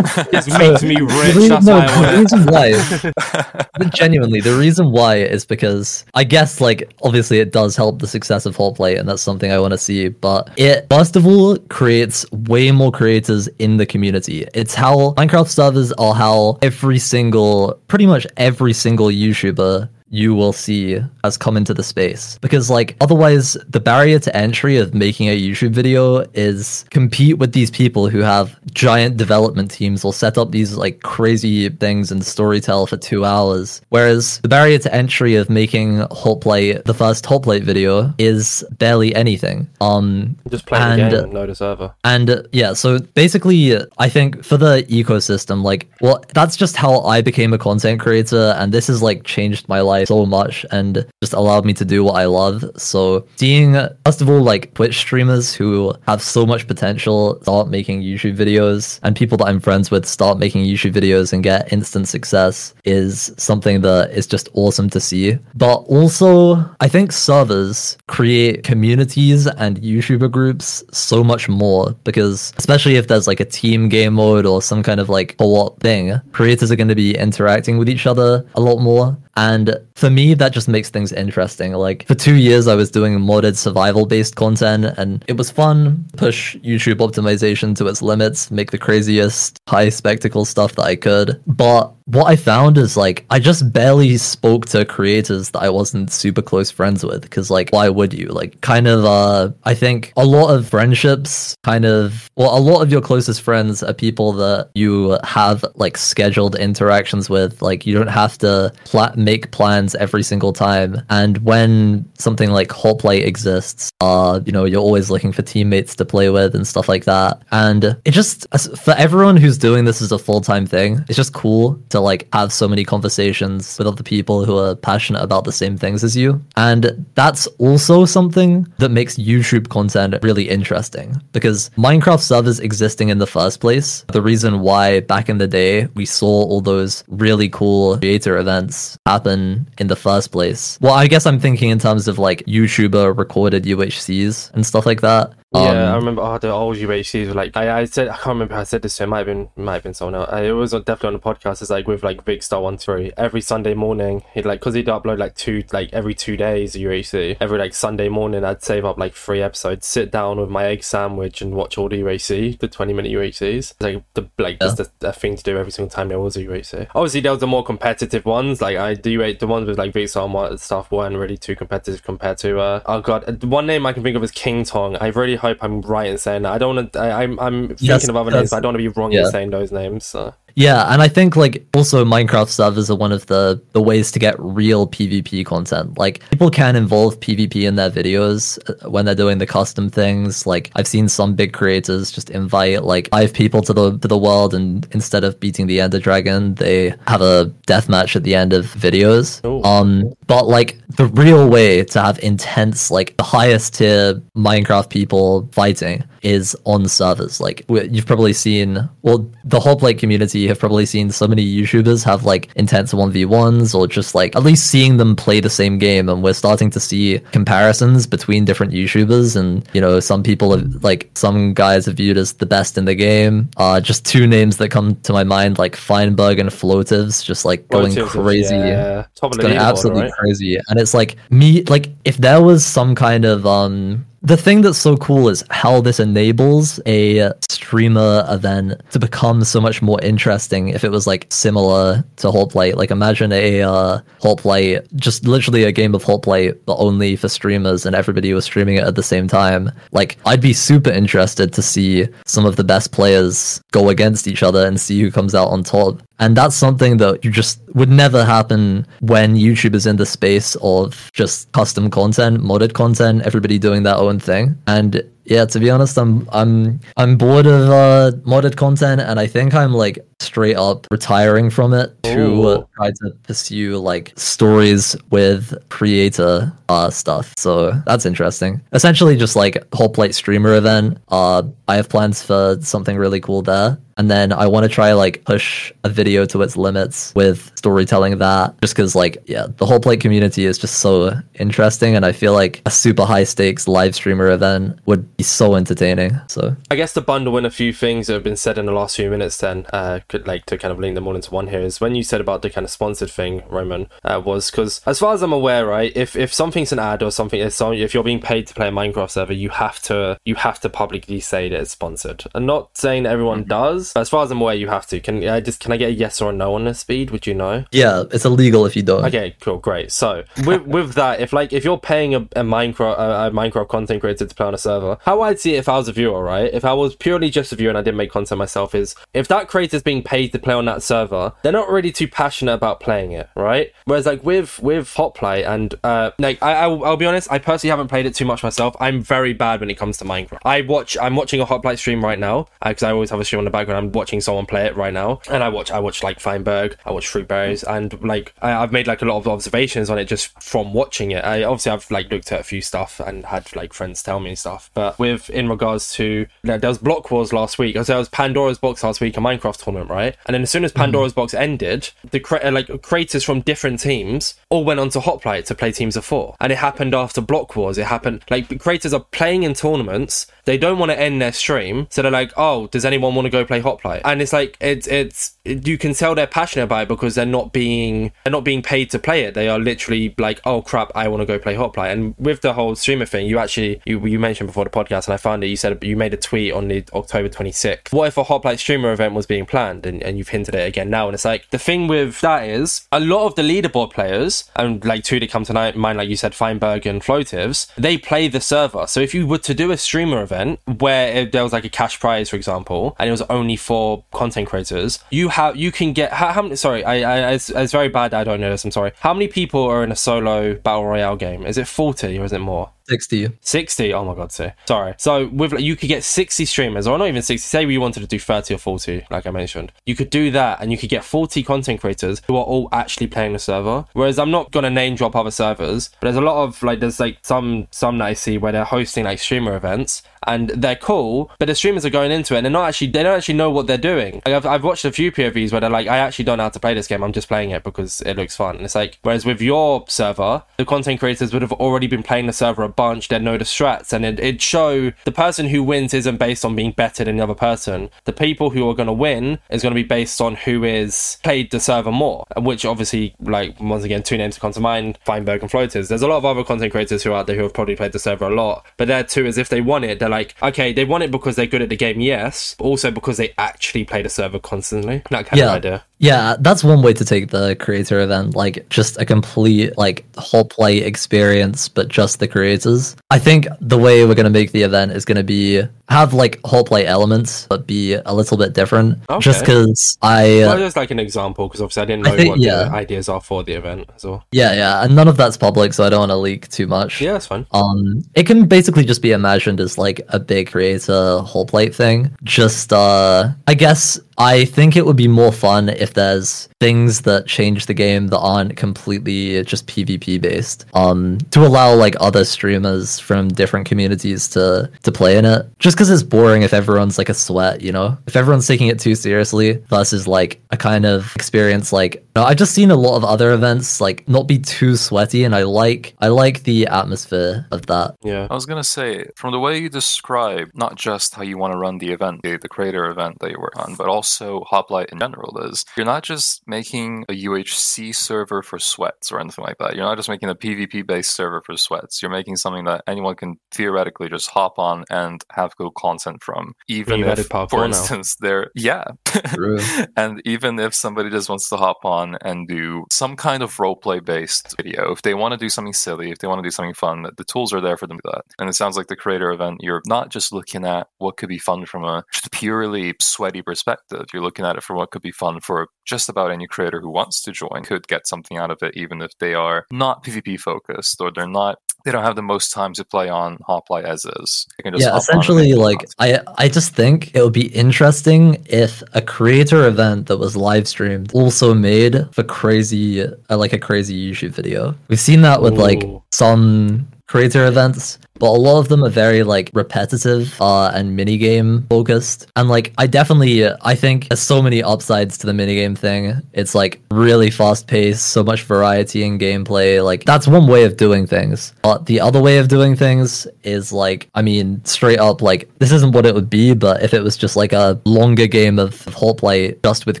It makes me rich. no, the reason why, genuinely, the reason why is because I guess, like, obviously, it does help the success of Hoplite, and that's something I want to see. But it, first of all, creates way more creators in the community. It's how Minecraft servers are how every single, pretty much every single YouTuber you will see has come into the space. Because like otherwise the barrier to entry of making a youtube video is compete with these people who have giant development teams will set up these like crazy things and storytell for two hours. Whereas the barrier to entry of making Hoplite the first Hoplite video is barely anything. Um Just play the and- game and the server. and uh, yeah, so basically, I think for the ecosystem, like, well, that's just how I became a content creator, and this has like changed my life so much and just allowed me to do what I love. So, seeing, first of all, like Twitch streamers who have so much potential start making YouTube videos, and people that I'm friends with start making YouTube videos and get instant success is something that is just awesome to see. But also, I think servers create communities and YouTuber groups so much more because, especially if there's like a team game mode or some kind of like co-op thing, creators are going to be interacting with each other a lot more. And for me, that just makes things interesting. Like for two years, I was doing modded survival based content and it was fun. Push YouTube optimization to its limits, make the craziest high spectacle stuff that I could. But what I found is like I just barely spoke to creators that I wasn't super close friends with because like why would you? Like kind of uh I think a lot of friendships kind of well a lot of your closest friends are people that you have like scheduled interactions with. Like you don't have to make plans every single time. And when something like Hoplite exists, uh you know, you're always looking for teammates to play with and stuff like that. And it just for everyone who's doing this as a full-time thing, it's just cool to like have so many conversations with other people who are passionate about the same things as you. And that's also something that makes YouTube content really interesting because Minecraft servers existing in the first place, the reason why back in the day we saw all those really cool creator events happen in the first place. Well, I guess I'm thinking in terms of like YouTuber recorded UHCs and stuff like that. Yeah, I Um, remember oh, the old UHCs were like I, I said I can't remember how I said this to him. Might have been might have been someone else. Uh, It was definitely on the podcast. It's like with like Big Star One Three every Sunday morning. He'd like because he'd upload like two like every two days a UHC. Every like Sunday morning, I'd save up like three episodes, sit down with my egg sandwich and watch all the UHC, the twenty minute UHCs. It's like the like just a, thing to do every single time there was a UHC. Obviously, there was the more competitive ones. Like I do the ones with like Big Star One stuff weren't really too competitive compared to uh oh god one name I can think of is King Tong. I've really hope I'm right in saying that. I don't want to. I'm I'm thinking Yes, of other names, but I don't want to be wrong yeah. in saying those names. So. Yeah, and I think like also Minecraft servers are one of the the ways to get real PvP content. Like people can involve PvP in their videos uh, when they're doing the custom things. Like I've seen some big creators just invite like five people to the to the world and instead of beating the Ender Dragon, they have a death match at the end of videos. Ooh. Um but like the real way to have intense like the highest tier Minecraft people fighting is on servers. Like you've probably seen, well, the Hoplite community have probably seen so many YouTubers have like intense one v ones or just like at least seeing them play the same game, and we're starting to see comparisons between different YouTubers, and you know some people have like some guys are viewed as the best in the game. Uh, just two names that come to my mind like Feinberg and Floatives, just like going Relatives of- crazy Yeah, top of it's the going absolutely right? crazy and it's like me like if there was some kind of um the thing that's so cool is how this enables a streamer event to become so much more interesting if it was like similar to Hoplite. Like imagine a uh, Hoplite, just literally a game of Hoplite, but only for streamers and everybody was streaming it at the same time. Like I'd be super interested to see some of the best players go against each other and see who comes out on top. And that's something that you just would never happen when YouTube is in the space of just custom content, modded content, everybody doing their own thing. And yeah, to be honest, I'm I'm I'm bored of uh, modded content, and I think I'm like straight up retiring from it to uh, try to pursue like stories with creator uh, stuff. So that's interesting. Essentially, just like Hoplite streamer event. Uh, I have plans for something really cool there. And then I want to try like push a video to its limits with storytelling that just because like yeah the Hoplite community is just so interesting and I feel like a super high stakes live streamer event would be so entertaining. So I guess to bundle in a few things that have been said in the last few minutes, then uh, could like to kind of link them all into one here is when you said about the kind of sponsored thing, Roman, uh, was because as far as I'm aware, right, if if something's an ad or something, if, some, if you're being paid to play a Minecraft server, you have to you have to publicly say that it's sponsored. I'm not saying that everyone does, but as far as I'm aware, you have to. Can I just can I get a yes or a no on this speed? Would you know? yeah, it's illegal if you don't. Okay, cool, great. So with with that, if like if you're paying a, a Minecraft a, a Minecraft content creator to play on a server, how I'd see it if I was a viewer, right? If I was purely just a viewer and I didn't make content myself, is if that creator's being paid to play on that server, they're not really too passionate about playing it, right? Whereas like with with Hoplite and uh like I I'll, I'll be honest, I personally haven't played it too much myself. I'm very bad when it comes to Minecraft. I watch I'm watching a Hoplite stream right now because I always have a stream on the background. I'm watching someone play it right now, and I watch I watch like Feinberg, I watch Fruitberries, and like I, I've made like a lot of observations on it just from watching it. I obviously I've like looked at a few stuff and had like friends tell me stuff, but with in regards to there was Block Wars last week. So there was Pandora's Box last week, a Minecraft tournament, right? And then as soon as Pandora's Box ended, the cre- uh, like creators from different teams all went on to Hoplite to play teams of four, and it happened after Block Wars. It happened like creators are playing in tournaments. They don't want to end their stream, so they're like, "Oh, does anyone want to go play Hoplite?" And it's like it's it's you can tell they're passionate about it because they're not being they're not being paid to play it. They are literally like, "Oh crap, I want to go play Hoplite." And with the whole streamer thing, you actually you you mentioned before the podcast and I found it. You said you made a tweet on the October 26th. What if a Hoplite streamer event was being planned? And, and you've hinted it again now. And it's like the thing with that is a lot of the leaderboard players and like two that come to mind, like you said, Feinberg and Floatives, they play the server. So if you were to do a streamer event where there was like a cash prize, for example, and it was only for content creators, you have you can get how, how many? Sorry, I, I it's, it's very bad. I don't know this. I'm sorry. How many people are in a solo battle royale game? Is it 40 or is it more? 60. 60. Oh my god, sir. Sorry. So with like, you could get 60 streamers, or not even 60. Say we wanted to do 30 or 40, like I mentioned. You could do that, and you could get 40 content creators who are all actually playing the server. Whereas I'm not gonna name drop other servers, but there's a lot of like there's like some some that I see where they're hosting like streamer events, and they're cool, but the streamers are going into it and they're not actually they don't actually know what they're doing. Like I've, I've watched a few POVs where they're like, I actually don't know how to play this game. I'm just playing it because it looks fun. And it's like, whereas with your server, the content creators would have already been playing the server bunch. They know the strats, and it, it'd show the person who wins isn't based on being better than the other person. The people who are going to win is going to be based on who is played the server more, which obviously, like once again, two names to come to mind: Feinberg and Floaters. There's a lot of other content creators who are out there who have probably played the server a lot, but there too is if they won it, they're like, okay, they won it because they're good at the game, yes, but also because they actually play the server constantly. That kind Yeah. of idea. Yeah, that's one way to take the creator event, like just a complete like Hoplite experience, but just the creators. I think the way we're gonna make the event is gonna be have like Hoplite elements, but be a little bit different. Just because I Well, just like an example, because obviously I didn't I know think- what yeah. the ideas are for the event. So yeah yeah, and none of that's public, so I don't want to leak too much. yeah, that's fine. Um, it can basically just be imagined as like a big creator Hoplite thing. Just, uh, I guess I think it would be more fun if there's things that change the game that aren't completely just PvP based. Um, to allow like other streamers from different communities to to play in it. Just because it's boring if everyone's like a sweat, you know. If everyone's taking it too seriously versus like a kind of experience like you know, I've just seen a lot of other events like not be too sweaty, and I like I like the atmosphere of that. Yeah. I was gonna say, from the way you describe not just how you want to run the event, the, the creator event that you work on, but also Hoplite in general is you're not just making a UHC server for sweats or anything like that. You're not just making a PvP based server for sweats. You're making something that anyone can theoretically just hop on and have good content from. Even if, for now. instance, they're yeah. And even if somebody just wants to hop on and do some kind of roleplay based video, if they want to do something silly, if they want to do something fun, the tools are there for them to do that. And it sounds like the creator event, you're not just looking at what could be fun from a purely sweaty perspective. You're looking at it from what could be fun for just about any creator who wants to join, could get something out of it, even if they are not PvP focused or they're not. They don't have the most time to play on Hoplite as is. Can just yeah, hop on and essentially, like. I I just think it would be interesting if a creator event that was live streamed also made for crazy uh, like a crazy YouTube video. We've seen that with like some creator events, but a lot of them are very like repetitive uh, and minigame focused. And like I definitely uh, I think there's so many upsides to the minigame thing. It's like really fast paced, so much variety in gameplay. Like that's one way of doing things. But the other way of doing things is like I mean straight up like this isn't what it would be, but if it was just like a longer game of, Hoplite just with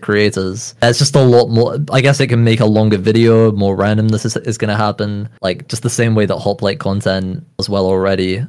creators, there's just a lot more. I guess it can make a longer video, more randomness is, is going to happen. Like just the same way that play content as well.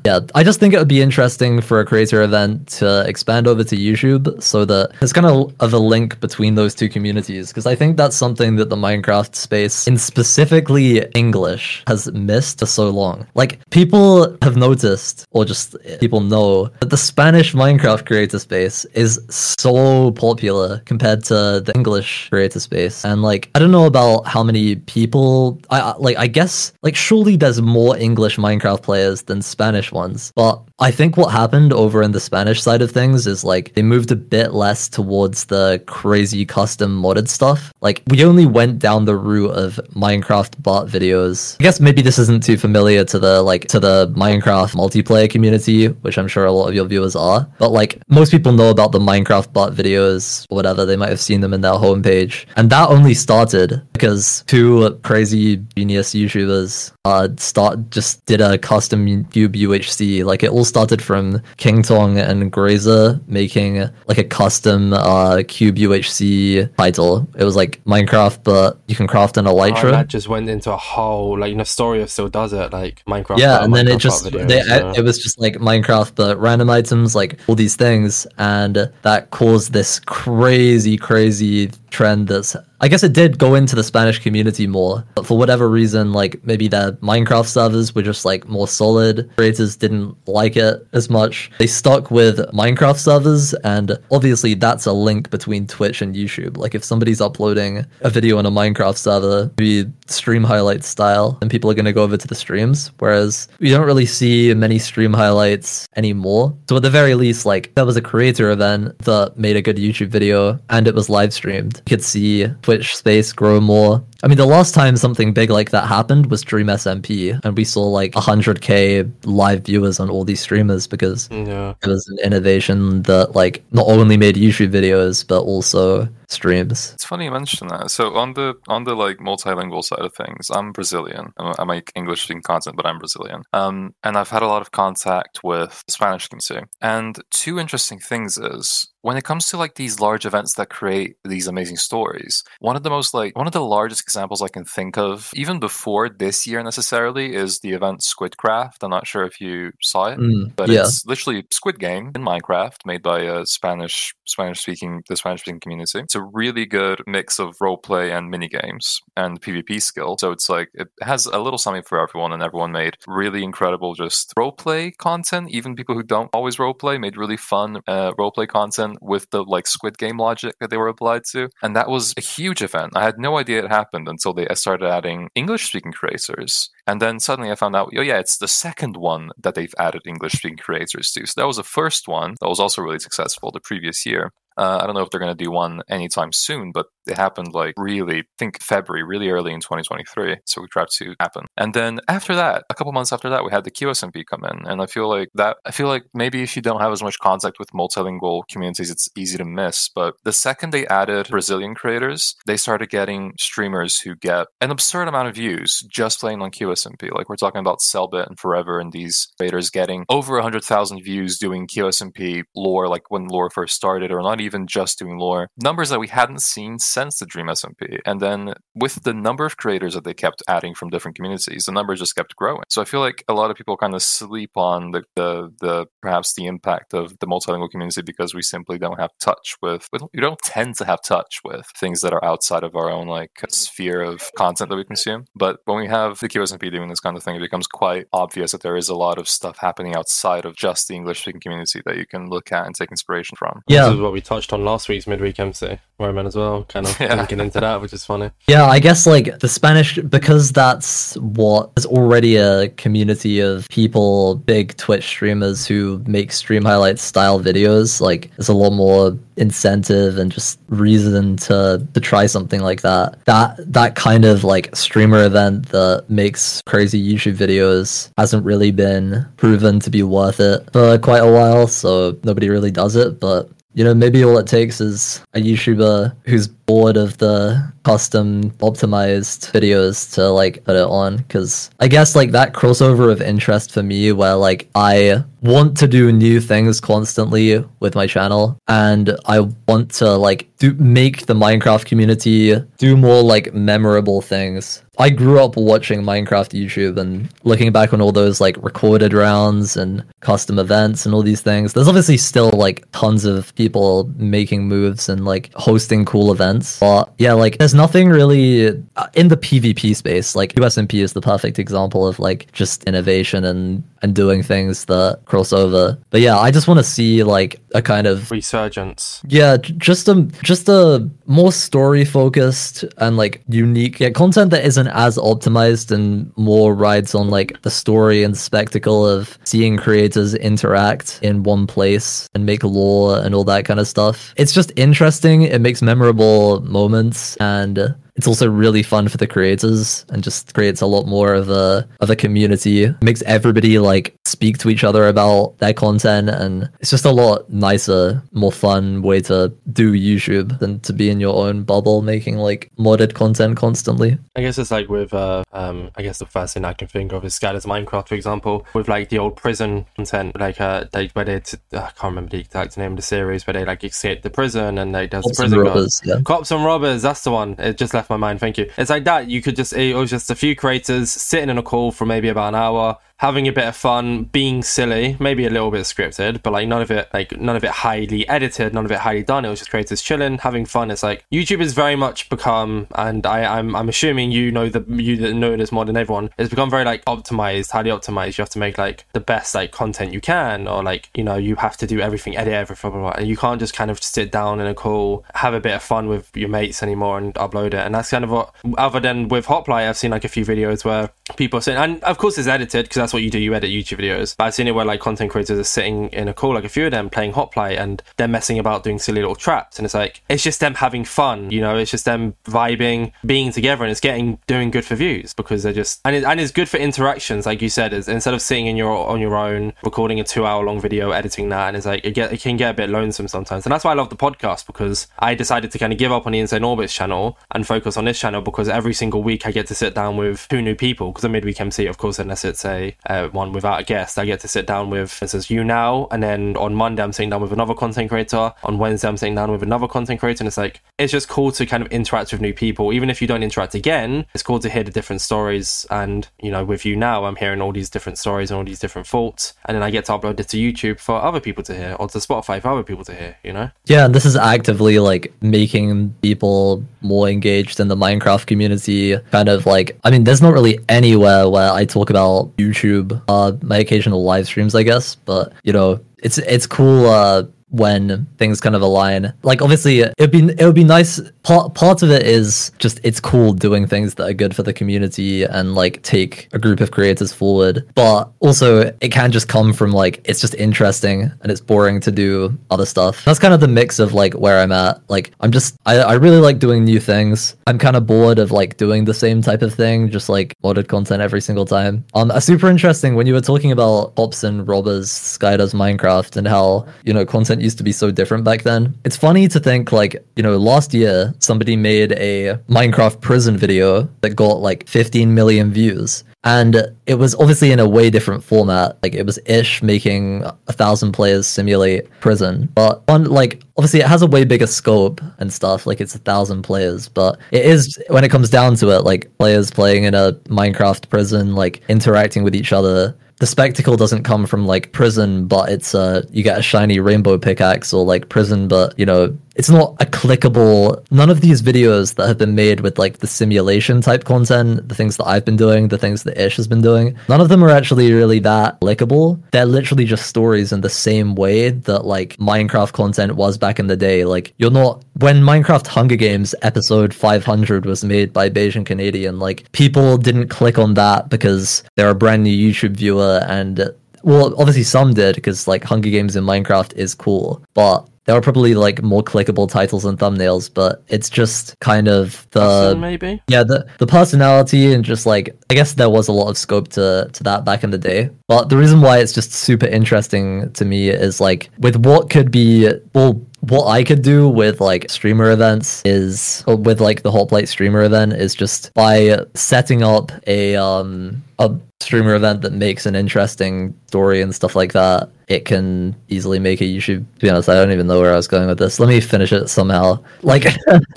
Yeah, I just think it would be interesting for a creator event to expand over to YouTube so that there's kind of of a link between those two communities because I think that's something that the Minecraft space in specifically English has missed for so long. Like people have noticed or just eh, people know that the Spanish Minecraft creator space is so popular compared to the English creator space. And like I don't know about how many people I I- like I guess like surely there's more English Minecraft players than Spanish ones. But I think what happened over in the Spanish side of things is like they moved a bit less towards the crazy custom modded stuff. Like we only went down the route of Minecraft bot videos. I guess maybe this isn't too familiar to the like to the Minecraft multiplayer community, which I'm sure a lot of your viewers are. But like most people know about the Minecraft bot videos or whatever, they might have seen them in their homepage. And that only started because two crazy genius YouTubers uh start just did a custom cube UHC. Like it all started from King Tong and Grazer making like a custom uh, Cube UHC title. It was like Minecraft, but you can craft in Oh, Elytra. and that just went into a whole like Nestoria still does it like Minecraft. yeah, and then Minecraft it just videos, they, yeah. it was just like Minecraft, but random items, like all these things, and that caused this crazy, crazy trend. That's I guess it did go into the Spanish community more, but for whatever reason, like maybe their Minecraft servers were just like more solid. Creators didn't like it as much. They stuck with Minecraft servers, and obviously that's a link between Twitch and YouTube. Like if somebody's uploading a video on a Minecraft server, maybe stream highlights style, and people are to go over to the streams. Whereas we don't really see many stream highlights anymore. So at the very least, like there was a creator event that made a good YouTube video and it was live streamed. Could see Twitch space grow more. I mean, the last time something big like that happened was Dream SMP, and we saw like 100k live viewers on all these streamers because yeah. it was an innovation that like not only made YouTube videos but also streams. It's funny you mention that. So on the on the like multilingual side of things, I'm Brazilian. I I make English speaking content, but I'm Brazilian. Um, and I've had a lot of contact with the Spanish community. And two interesting things is when it comes to like these large events that create these amazing stories, one of the most like one of the largest examples I can think of, even before this year necessarily, is the event Squidcraft. I'm not sure if you saw it Mm, but yeah. it's literally Squid Game in Minecraft, made by a Spanish Spanish speaking the Spanish speaking community. It's a really good mix of roleplay and mini games and PvP skill. So it's like it has a little something for everyone, and everyone made really incredible just roleplay content. Even people who don't always roleplay made really fun uh, roleplay content with the like Squid Game logic that they were applied to, and that was a huge event. I had no idea it happened until they started adding English speaking creators. And then suddenly I found out, oh yeah, it's the second one that they've added English speaking creators to. So that was the first one that was also really successful the previous year. Uh, I don't know if they're going to do one anytime soon, but it happened like really, I think February, really early in 2023. So we tried to happen. And then after that, a couple months after that, we had the QSMP come in. And I feel like that, I feel like maybe if you don't have as much contact with multilingual communities, it's easy to miss. But the second they added Brazilian creators, they started getting streamers who get an absurd amount of views just playing on QSMP. Like we're talking about Cellbit and Forever and these creators getting over 100,000 views doing QSMP lore, like when lore first started, or not even just doing lore. Numbers that we hadn't seen since the Dream SMP. And then with the number of creators that they kept adding from different communities, the numbers just kept growing. So I feel like a lot of people kind of sleep on the the, the perhaps the impact of the multilingual community because we simply don't have touch with, with we don't tend to have touch with things that are outside of our own like sphere of content that we consume. But when we have the QSMP doing this kind of thing, it becomes quite obvious that there is a lot of stuff happening outside of just the English speaking community that you can look at and take inspiration from. Yeah. This is what we touched on last week's midweek MC Roman as well, kind of Yeah. linking into that, which is funny. Yeah, I guess like the Spanish because that's what is already a community of people, big Twitch streamers who make stream highlights style videos. Like there's a lot more incentive and just reason to to try something like that. That that kind of like streamer event that makes crazy YouTube videos hasn't really been proven to be worth it for quite a while, so nobody really does it, but you know, maybe all it takes is a YouTuber who's bored of the custom optimized videos to like put it on. Because I guess like that crossover of interest for me, where like I want to do new things constantly with my channel, and I want to like do make the Minecraft community do more like memorable things. I grew up watching Minecraft YouTube and looking back on all those like recorded rounds and custom events and all these things. There's obviously still like tons of people making moves and like hosting cool events. But yeah, like there's nothing really uh, in the PvP space. Like QSMP is the perfect example of like just innovation and and doing things that cross over. But yeah, I just want to see like a kind of Resurgence. yeah, just a just a more story focused and like unique yeah, content that isn't as optimized and more rides on like the story and spectacle of seeing creators interact in one place and make lore and all that kind of stuff. It's just interesting. It makes memorable moments and Niederlande it's also really fun for the creators and just creates a lot more of a of a community. makes everybody like speak to each other about their content and it's just a lot nicer, more fun way to do YouTube than to be in your own bubble making like modded content constantly. I guess it's like with uh um I guess the first thing I can think of is Sky does Minecraft for example, with like the old prison content, like uh they where they t- I can't remember the exact name of the series, where they like escape the prison and they does Cops the and robbers, yeah. Cops and robbers, that's the one. It just left my mind. Thank you. It's like that. You could just it was just a few creators sitting in a call for maybe about an hour, having a bit of fun, being silly, maybe a little bit scripted, but like none of it like none of it highly edited, none of it highly done. It was just creators chilling, having fun. It's like YouTube has very much become, and I, I'm I'm assuming you know the you that know this more than everyone. It's become very like optimized, highly optimized. You have to make like the best like content you can, or like you know you have to do everything, edit everything, blah, blah, blah. and you can't just kind of sit down in a call, have a bit of fun with your mates anymore, and upload it. And that's kind of what, other than with Hoplite, I've seen like a few videos where people are saying, and of course it's edited because that's what you do. You edit YouTube videos. But I've seen it where like content creators are sitting in a call, like a few of them playing Hoplite, and they're messing about doing silly little traps, and it's like it's just them having fun. You know, it's just them vibing, being together, and it's getting doing good for views because they're just and it, and it's good for interactions, like you said. Is instead of sitting in your on your own, recording a two hour long video, editing that, and it's like it get it can get a bit lonesome sometimes, and that's why I love the podcast because I decided to kind of give up on the Insane Orbitzz channel and focus on this channel because every single week I get to sit down with two new people because a midweek MC, of course, unless it's a uh, one without a guest, I get to sit down with, for instance, you now, and then on Monday I'm sitting down with another content creator. On Wednesday I'm sitting down with another content creator, and it's like it's just cool to kind of interact with new people, even if you don't interact again. It's cool to hear the different stories, and you know, with you now, I'm hearing all these different stories and all these different thoughts, and then I get to upload it to YouTube for other people to hear, or to Spotify for other people to hear. You know? Yeah, and this is actively like making people more engaged in the Minecraft community. Kind of like, I mean, there's not really anywhere where I talk about YouTube, uh, my occasional live streams, I guess, but you know, it's it's cool uh when things kind of align. Like obviously it'd be it would be nice part part of it is just it's cool doing things that are good for the community and like take a group of creators forward. But also it can just come from like it's just interesting and it's boring to do other stuff. That's kind of the mix of like where I'm at. Like I'm just I, I really like doing new things. I'm kind of bored of like doing the same type of thing, just like modded content every single time. Um super interesting when you were talking about Cops and Robbers, Sky does Minecraft and how, you know, content used to be so different back then. It's funny to think like, you know, last year somebody made a Minecraft prison video that got like 15 million views. And it was obviously in a way different format. Like it was ish making a thousand players simulate prison. But on like obviously it has a way bigger scope and stuff. Like it's a thousand players. But it is when it comes down to it, like players playing in a Minecraft prison, like interacting with each other the spectacle doesn't come from like prison, but it's uh you get a shiny rainbow pickaxe or like prison, but you know it's not a clickable. None of these videos that have been made with like the simulation type content, the things that I've been doing, the things that Ish has been doing, none of them are actually really that clickable. They're literally just stories in the same way that like Minecraft content was back in the day. Like you're not when Minecraft Hunger Games episode 500 was made by BajanCanadian, like people didn't click on that because they're a brand new YouTube viewer and well, obviously some did because like Hunger Games in Minecraft is cool, but there are probably like more clickable titles and thumbnails, but it's just kind of the Person, maybe. yeah the the personality and just like I guess there was a lot of scope to to that back in the day. But the reason why it's just super interesting to me is like with what could be well what I could do with like streamer events is with like the Hoplite streamer event is just by setting up a um a streamer event that makes an interesting story and stuff like that. It can easily make a YouTube. To be honest, I don't even know where I was going with this. Let me finish it somehow. Like,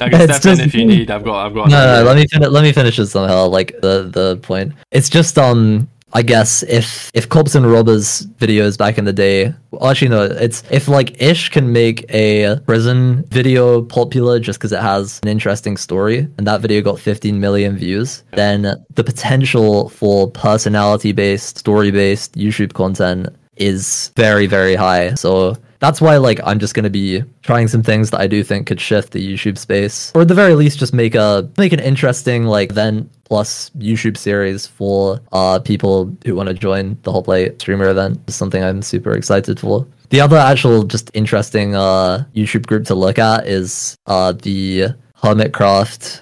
I can step in just- if you need. I've got. I've got. no, no, let me fin- let me finish it somehow. Like the the point. It's just um. I guess if if cops and robbers videos back in the day, actually no, it's if like Ish can make a prison video popular just because it has an interesting story, and that video got 15 million views, then the potential for personality based, story based YouTube content is very very high. So that's why like I'm just gonna be trying some things that I do think could shift the YouTube space, or at the very least just make a make an interesting like event plus YouTube series for uh people who want to join the Hoplite streamer event. Is something I'm super excited for. The other actual just interesting uh YouTube group to look at is uh the Hermitcraft,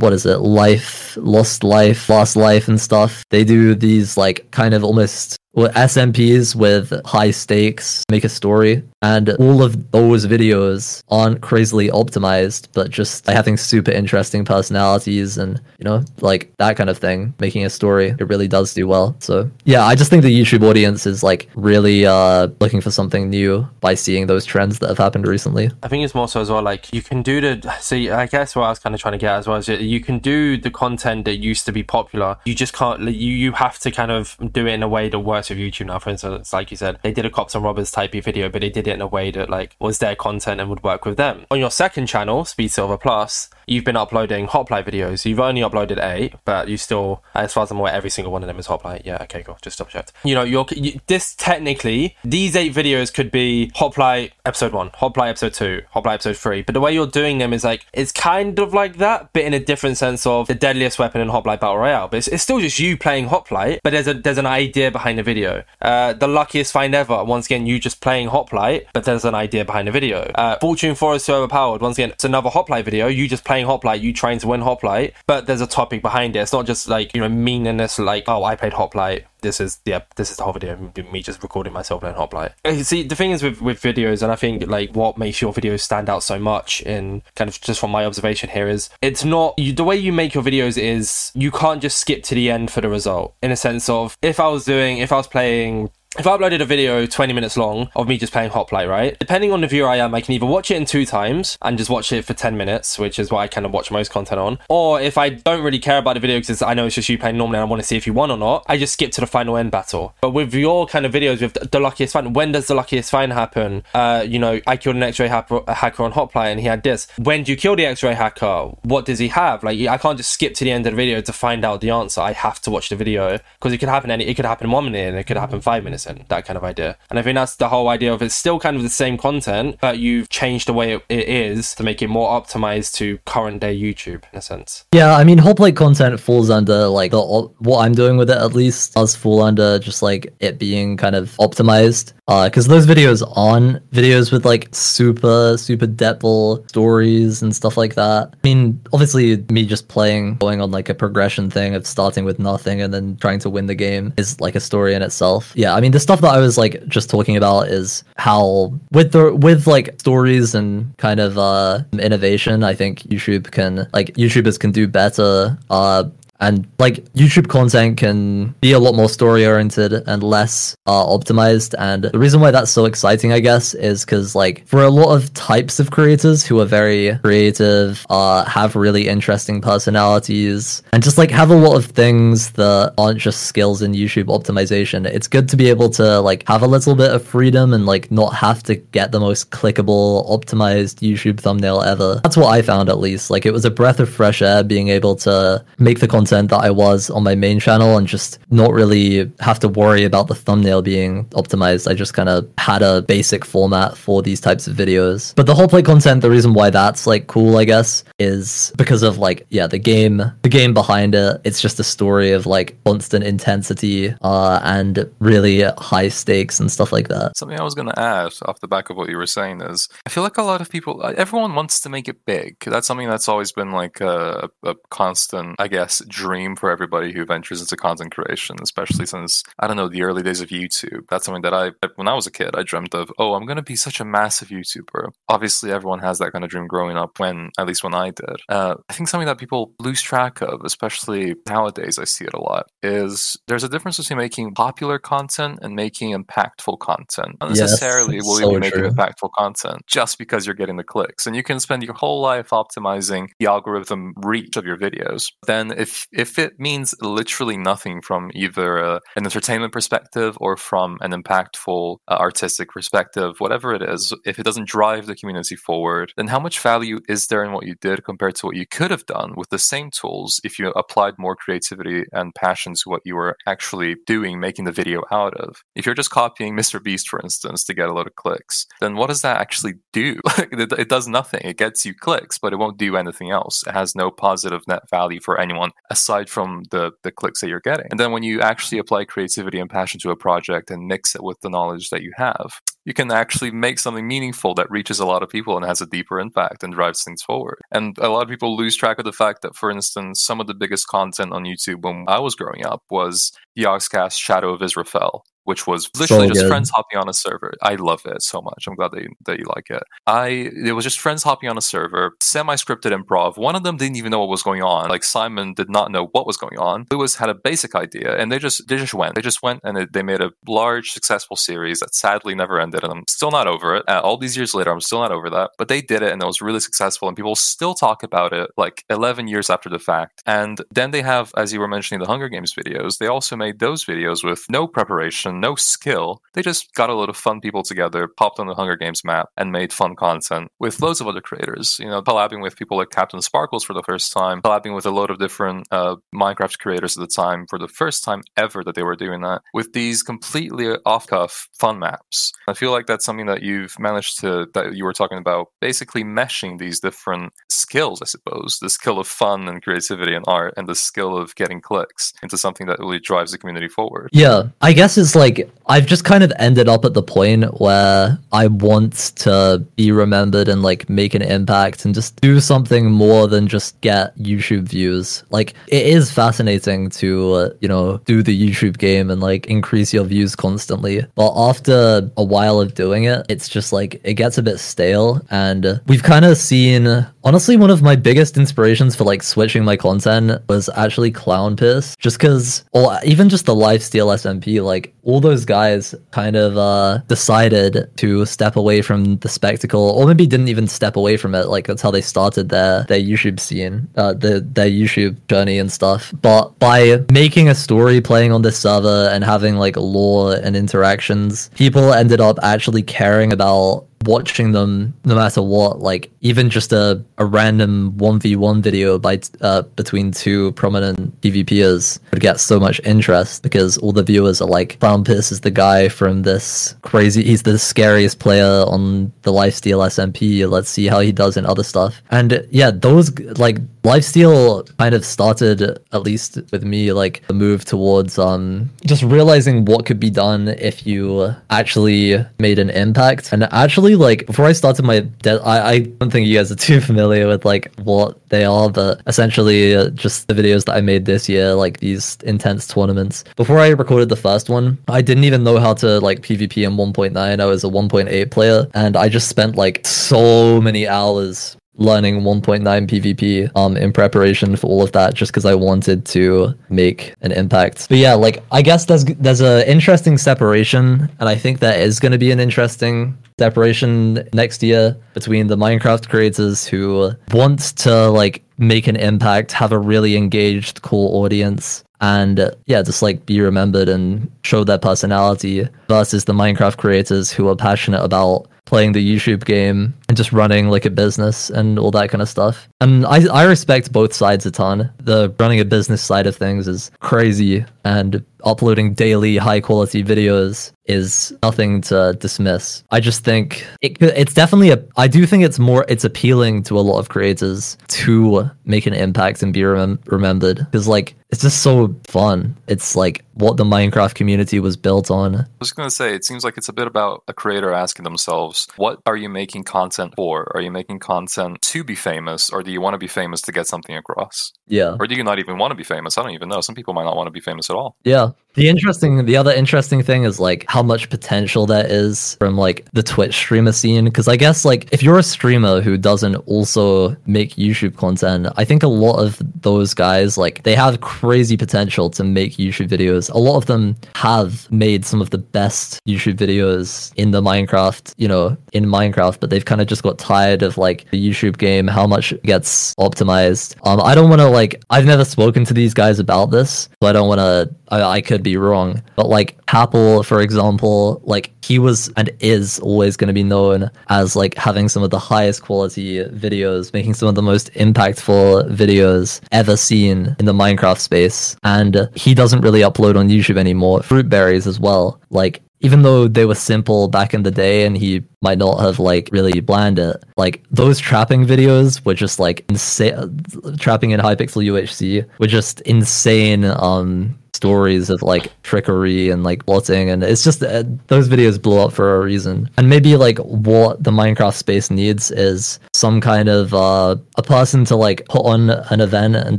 what is it, Life, Lost Life, Last Life, and stuff. They do these like kind of almost well, SMPs with high stakes make a story, and all of those videos aren't crazily optimized, but just by having super interesting personalities and you know like that kind of thing, making a story, it really does do well. So yeah, I just think the YouTube audience is like really uh, looking for something new by seeing those trends that have happened recently. I think it's more so as well like you can do the see I guess what I was kind of trying to get as well is you can do the content that used to be popular. You just can't you you have to kind of do it in a way that works with YouTube now. For instance, like you said, they did a cops and robbers typey video, but they did it in a way that like was their content and would work with them. On your second channel, SpeedSilver Plus, you've been uploading Hoplite videos. You've only uploaded eight, but you still, as far as I'm aware, every single one of them is Hoplite. Yeah, okay, cool. Just double checked. You know, you're you, this technically these eight videos could be Hoplite episode one, Hoplite episode two, Hoplite episode three. But the way you're doing them is like it's kind of like that, but in a different sense of the deadliest weapon in Hoplite Battle Royale. But it's, it's still just you playing Hoplite, but there's a there's an idea behind the video. Uh, the luckiest find ever. Once again, you just playing Hoplite, but there's an idea behind the video. Uh, Fortune 4 is overpowered. Once again, it's another Hoplite video. You just playing Hoplite, you trying to win Hoplite, but there's a topic behind it. It's not just like you know meaningless like oh I played Hoplite. This is yeah, this is the whole video. Me just recording myself playing Hoplite. Uh, See, the thing is with with videos, and I think like what makes your videos stand out so much, in kind of just from my observation here, is it's not you, the way you make your videos is you can't just skip to the end for the result. In a sense of if I was doing if I was playing if I uploaded a video 20 minutes long of me just playing Hoplite, right? Depending on the viewer I am, I can either watch it in two times and just watch it for 10 minutes, which is what I kind of watch most content on. Or if I don't really care about the video because I know it's just you playing normally and I want to see if you won or not, I just skip to the final end battle. But with your kind of videos with the luckiest find, when does the luckiest find happen? Uh, you know, I killed an X-ray hacker on Hoplite and he had this. When do you kill the X-ray hacker? What does he have? Like, I can't just skip to the end of the video to find out the answer. I have to watch the video because it could happen any, it could happen one minute and it could happen five minutes that kind of idea. And I think that's the whole idea of it's still kind of the same content, but you've changed the way it, is to make it more optimized to current day YouTube in a sense. Yeah, I mean, Hoplite content falls under like the what I'm doing with it at least does fall under just like it being kind of optimized. Uh, because those videos aren't videos with like super super depthful stories and stuff like that. I mean, obviously, me just playing, going on like a progression thing of starting with nothing and then trying to win the game is like a story in itself. Yeah, I mean, the stuff that I was like just talking about is how with the with like stories and kind of uh innovation, I think YouTube can like YouTubers can do better. Uh, and like YouTube content can be a lot more story oriented and less uh, optimized. And the reason why that's so exciting, I guess, is because like for a lot of types of creators who are very creative, uh, have really interesting personalities, and just like have a lot of things that aren't just skills in YouTube optimization. It's good to be able to like have a little bit of freedom and like not have to get the most clickable, optimized YouTube thumbnail ever. That's what I found at least. Like it was a breath of fresh air being able to make the content content that I was on my main channel and just not really have to worry about the thumbnail being optimized. I just kind of had a basic format for these types of videos. But the Hoplite content, the reason why that's like cool, I guess, is because of like, yeah, the game, the game behind it. It's just a story of like constant intensity uh, and really high stakes and stuff like that. Something I was going to add off the back of what you were saying is I feel like a lot of people, everyone wants to make it big. That's something that's always been like a, a constant, I guess, dream for everybody who ventures into content creation, especially since I don't know the early days of YouTube. That's something that I, when I was a kid, I dreamt of. Oh, I'm going to be such a massive YouTuber. Obviously, everyone has that kind of dream growing up. When at least when I did, uh, I think something that people lose track of, especially nowadays, I see it a lot, is there's a difference between making popular content and making impactful content. Not necessarily yes, will so you be making true. impactful content just because you're getting the clicks, and you can spend your whole life optimizing the algorithm reach of your videos. Then, if if it means literally nothing from either uh, an entertainment perspective or from an impactful uh, artistic perspective, whatever it is, if it doesn't drive the community forward, then how much value is there in what you did compared to what you could have done with the same tools if you applied more creativity and passion to what you were actually doing, making the video out of? If you're just copying Mr. Beast, for instance, to get a lot of clicks, then what does that actually do? it, it does nothing. It gets you clicks, but it won't do anything else. It has no positive net value for anyone aside from the the clicks that you're getting. And then when you actually apply creativity and passion to a project and mix it with the knowledge that you have, you can actually make something meaningful that reaches a lot of people and has a deeper impact and drives things forward. And a lot of people lose track of the fact that, for instance, some of the biggest content on YouTube when I was growing up was the Yogscast Shadow of Israfel which was literally so just friends hopping on a server. I love it so much. I'm glad that you, that you like it. I it was just friends hopping on a server, semi-scripted improv. One of them didn't even know what was going on. Like Simon did not know what was going on. Lewis had a basic idea, and they just they just went. They just went and they made a large successful series that sadly never ended. And I'm still not over it. Uh, all these years later, I'm still not over that. But they did it, and it was really successful, and people still talk about it like 11 years after the fact. And then they have, as you were mentioning, the Hunger Games videos. They also made those videos with no preparation no skill. They just got a lot of fun people together, popped on the Hunger Games map, and made fun content with loads of other creators. You know, collabing with people like CaptainSparklez for the first time, collabing with a load of different uh, Minecraft creators at the time for the first time ever that they were doing that with these completely off cuff fun maps. I feel like that's something that you've managed to, that you were talking about, basically meshing these different skills, I suppose, the skill of fun and creativity and art, and the skill of getting clicks into something that really drives the community forward. Yeah, I guess it's like like I've just kind of ended up at the point where I want to be remembered and like make an impact and just do something more than just get YouTube views. Like it is fascinating to uh, you know do the YouTube game and like increase your views constantly, but after a while of doing it, it's just like it gets a bit stale. And we've kind of seen honestly one of my biggest inspirations for like switching my content was actually Clownpierce, just because or even just the lifesteal SMP like all those guys kind of uh, decided to step away from the spectacle, or maybe didn't even step away from it. Like that's how they started their their YouTube scene, uh, the their YouTube journey and stuff. But by making a story, playing on this server, and having like lore and interactions, people ended up actually caring about watching them no matter what like even just a, a random 1v1 video by uh, between two prominent pvpers would get so much interest because all the viewers are like Clownpierce is the guy from this crazy he's the scariest player on the lifesteal smp let's see how he does in other stuff. And yeah those like lifesteal kind of started at least with me like the move towards um just realizing what could be done if you actually made an impact. And actually like before I started my de- I I don't think you guys are too familiar with like what they are, but essentially uh, just the videos that I made this year, like these intense tournaments. Before I recorded the first one, I didn't even know how to like PvP in 1.9. I was a 1.8 player, and I just spent like so many hours learning 1.9 PvP um in preparation for all of that just because I wanted to make an impact. But yeah, like I guess there's there's a interesting separation and I think that is going to be an interesting separation next year between the Minecraft creators who want to like make an impact, have a really engaged cool audience and yeah, just like be remembered and show their personality versus the Minecraft creators who are passionate about playing the YouTube game and just running like a business and all that kind of stuff. And I, I respect both sides a ton. The running a business side of things is crazy and uploading daily high quality videos is nothing to dismiss. I just think it, it's definitely a. I do think it's more. It's appealing to a lot of creators to make an impact and be rem- remembered because like it's just so fun. It's like what the Minecraft community was built on. I was going to say it seems like it's a bit about a creator asking themselves, what are you making content for? Are you making content to be famous, or do you want to be famous to get something across? Yeah. Or do you not even want to be famous? I don't even know. Some people might not want to be famous at all. Yeah. The interesting, the other interesting thing is like how much potential that is from like the Twitch streamer scene. Because I guess like if you're a streamer who doesn't also make YouTube content, I think a lot of those guys like they have crazy potential to make YouTube videos. A lot of them have made some of the best YouTube videos in the Minecraft, you know, in Minecraft, but they've kind of just got tired of like the YouTube game, how much gets optimized. Um, I don't want to like I've never spoken to these guys about this, so I don't want to I, I, could be wrong, but like Apple, for example, like he was and is always going to be known as like having some of the highest quality videos, making some of the most impactful videos ever seen in the Minecraft space. And he doesn't really upload on YouTube anymore. Fruitberries as well. Like even though they were simple back in the day and he might not have like really planned it, like those trapping videos were just like insane. Trapping in Hypixel UHC were just insane. Um, stories of like trickery and like plotting and it's just uh, those videos blow up for a reason and maybe like what the minecraft space needs is some kind of uh a person to like put on an event and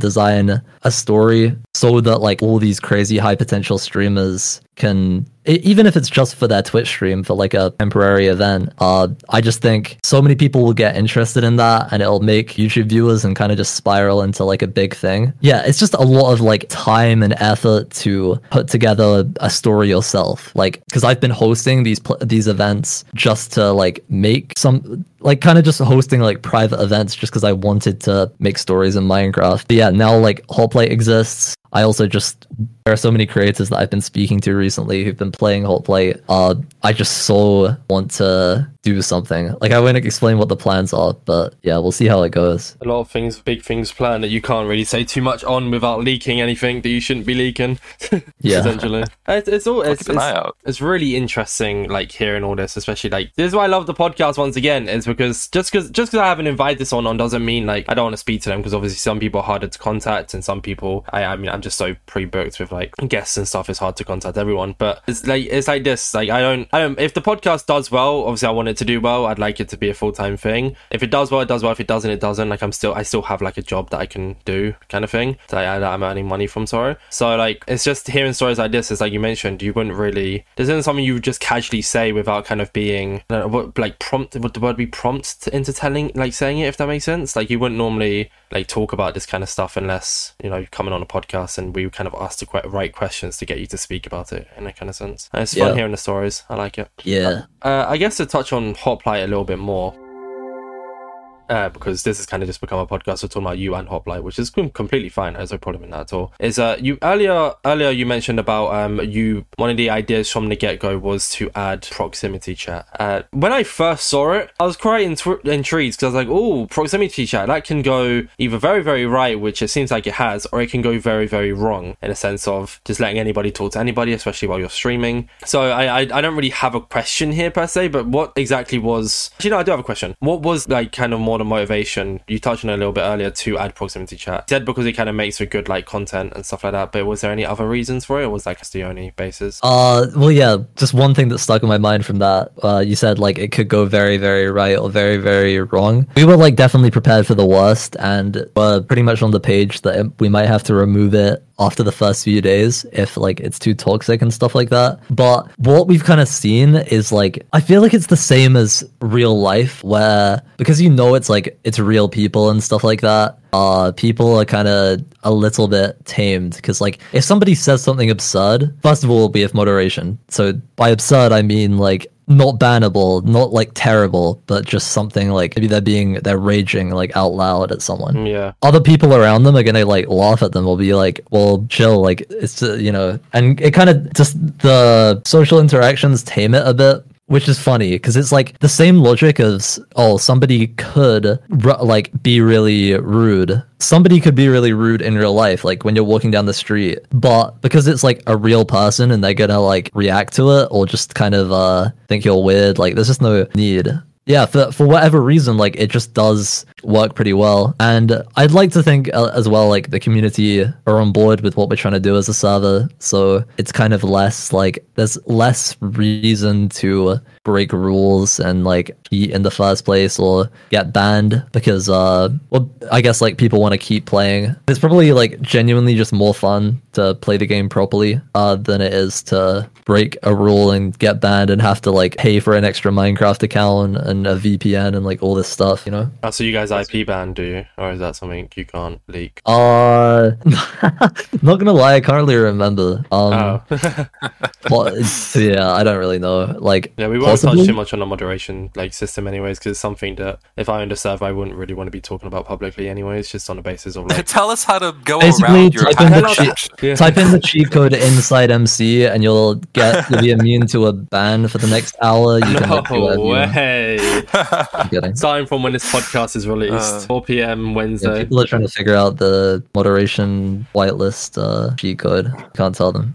design a story so that like all these crazy high potential streamers can even if it's just for their Twitch stream for like a temporary event, uh, I just think so many people will get interested in that and it'll make YouTube viewers and kind of just spiral into like a big thing. Yeah, it's just a lot of like time and effort to put together a story yourself. Like, because I've been hosting these pl- these events just to like make some like kind of just hosting like private events just because I wanted to make stories in Minecraft. But yeah, now like Hoplite exists. I also just there are so many creators that I've been speaking to recently who've been playing Hoplite. Uh, I just so want to do something. Like I won't explain what the plans are, but yeah, we'll see how it goes. A lot of things, big things planned that you can't really say too much on without leaking anything that you shouldn't be leaking. Yeah. essentially, it's, it's all it's, Keep it's, it's really interesting, like hearing all this, especially like this is why I love the podcast once again. Is because just because just because I haven't invited someone on doesn't mean like I don't want to speak to them because obviously some people are harder to contact and some people I I mean I'm just so pre-booked with like guests and stuff. It's hard to contact everyone, but it's like it's like this. Like I don't I don't if the podcast does well, obviously I want it to do well. I'd like it to be a full time thing. If it does well, it does well. If it doesn't, it doesn't. Like I'm still I still have like a job that I can do kind of thing that I, that I'm earning money from. Sorry, so like it's just hearing stories like this. It's like you mentioned, you wouldn't really. This isn't something you would just casually say without kind of being know, what like prompt. Would the word be prompt to, into telling like saying it if that makes sense? Like you wouldn't normally like talk about this kind of stuff unless you know you're coming on a podcast and we kind of ask the que- right questions to get you to speak about it in a kind of sense. And it's fun Yeah. hearing the stories. I like it. Yeah. Uh, I guess to touch on Hoplite a little bit more, uh, because this has kind of just become a podcast we're talking about you and Hoplite, which is completely fine. There's no problem in that at all. Is uh, you earlier earlier you mentioned about um you one of the ideas from the get go was to add proximity chat. Uh, when I first saw it, I was quite intri- intrigued because I was like, oh, proximity chat that can go either very very right, which it seems like it has, or it can go very very wrong in a sense of just letting anybody talk to anybody, especially while you're streaming. So I I, I don't really have a question here per se, but what exactly was? Actually, no, I do have a question. What was like kind of more the motivation? You touched on a little bit earlier to add proximity chat. You said because it kind of makes for good like content and stuff like that. But was there any other reasons for it, or was that just the only basis? Uh, well, yeah. Just one thing that stuck in my mind from that. Uh, you said like it could go very, very right or very, very wrong. We were like definitely prepared for the worst, and were pretty much on the page that we might have to remove it after the first few days if like it's too toxic and stuff like that. But what we've kind of seen is like I feel like it's the same as real life, where because you know it's like it's real people and stuff like that uh people are kind of a little bit tamed because like if somebody says something absurd first of all be with moderation so by absurd i mean like not bannable not like terrible but just something like maybe they're being they're raging like out loud at someone Yeah. other people around them are gonna like laugh at them or be like well chill like it's uh, you know and it kind of just the social interactions tame it a bit which is funny because it's like the same logic as oh somebody could like be really rude. Somebody could be really rude in real life like when you're walking down the street. But because it's like a real person and they're gonna like react to it or just kind of uh think you're weird like there's just no need yeah for, for whatever reason like it just does work pretty well. And i'd like to think uh, as well like the community are on board with what we're trying to do as a server. So it's kind of less like there's less reason to break rules and like cheat in the first place or get banned because uh well i guess like people want to keep playing. It's probably like genuinely just more fun to play the game properly uh than it is to break a rule and get banned and have to like pay for an extra minecraft account and a vpn and like all this stuff you know? Oh, so you guys IP ban, do you, or is that something you can't leak? uh not gonna lie i can't really remember. Um Oh, but yeah i don't really know. Like yeah. We won't possibly? touch too much on the moderation like system, anyways, because it's something that if I owned a server, I wouldn't really want to be talking about publicly, anyways. Just on the basis of like Tell us how to go Basically, around your type in the cheat- action. Yeah. Type in the cheat code inside MC and you'll get you'll be immune to a ban for the next hour. You can like, do no whatever you want. way. Starting from when this podcast is released, Uh, 4 p.m. Yeah, Wednesday. people are trying to figure out the moderation whitelist uh, cheat code. Can't tell them.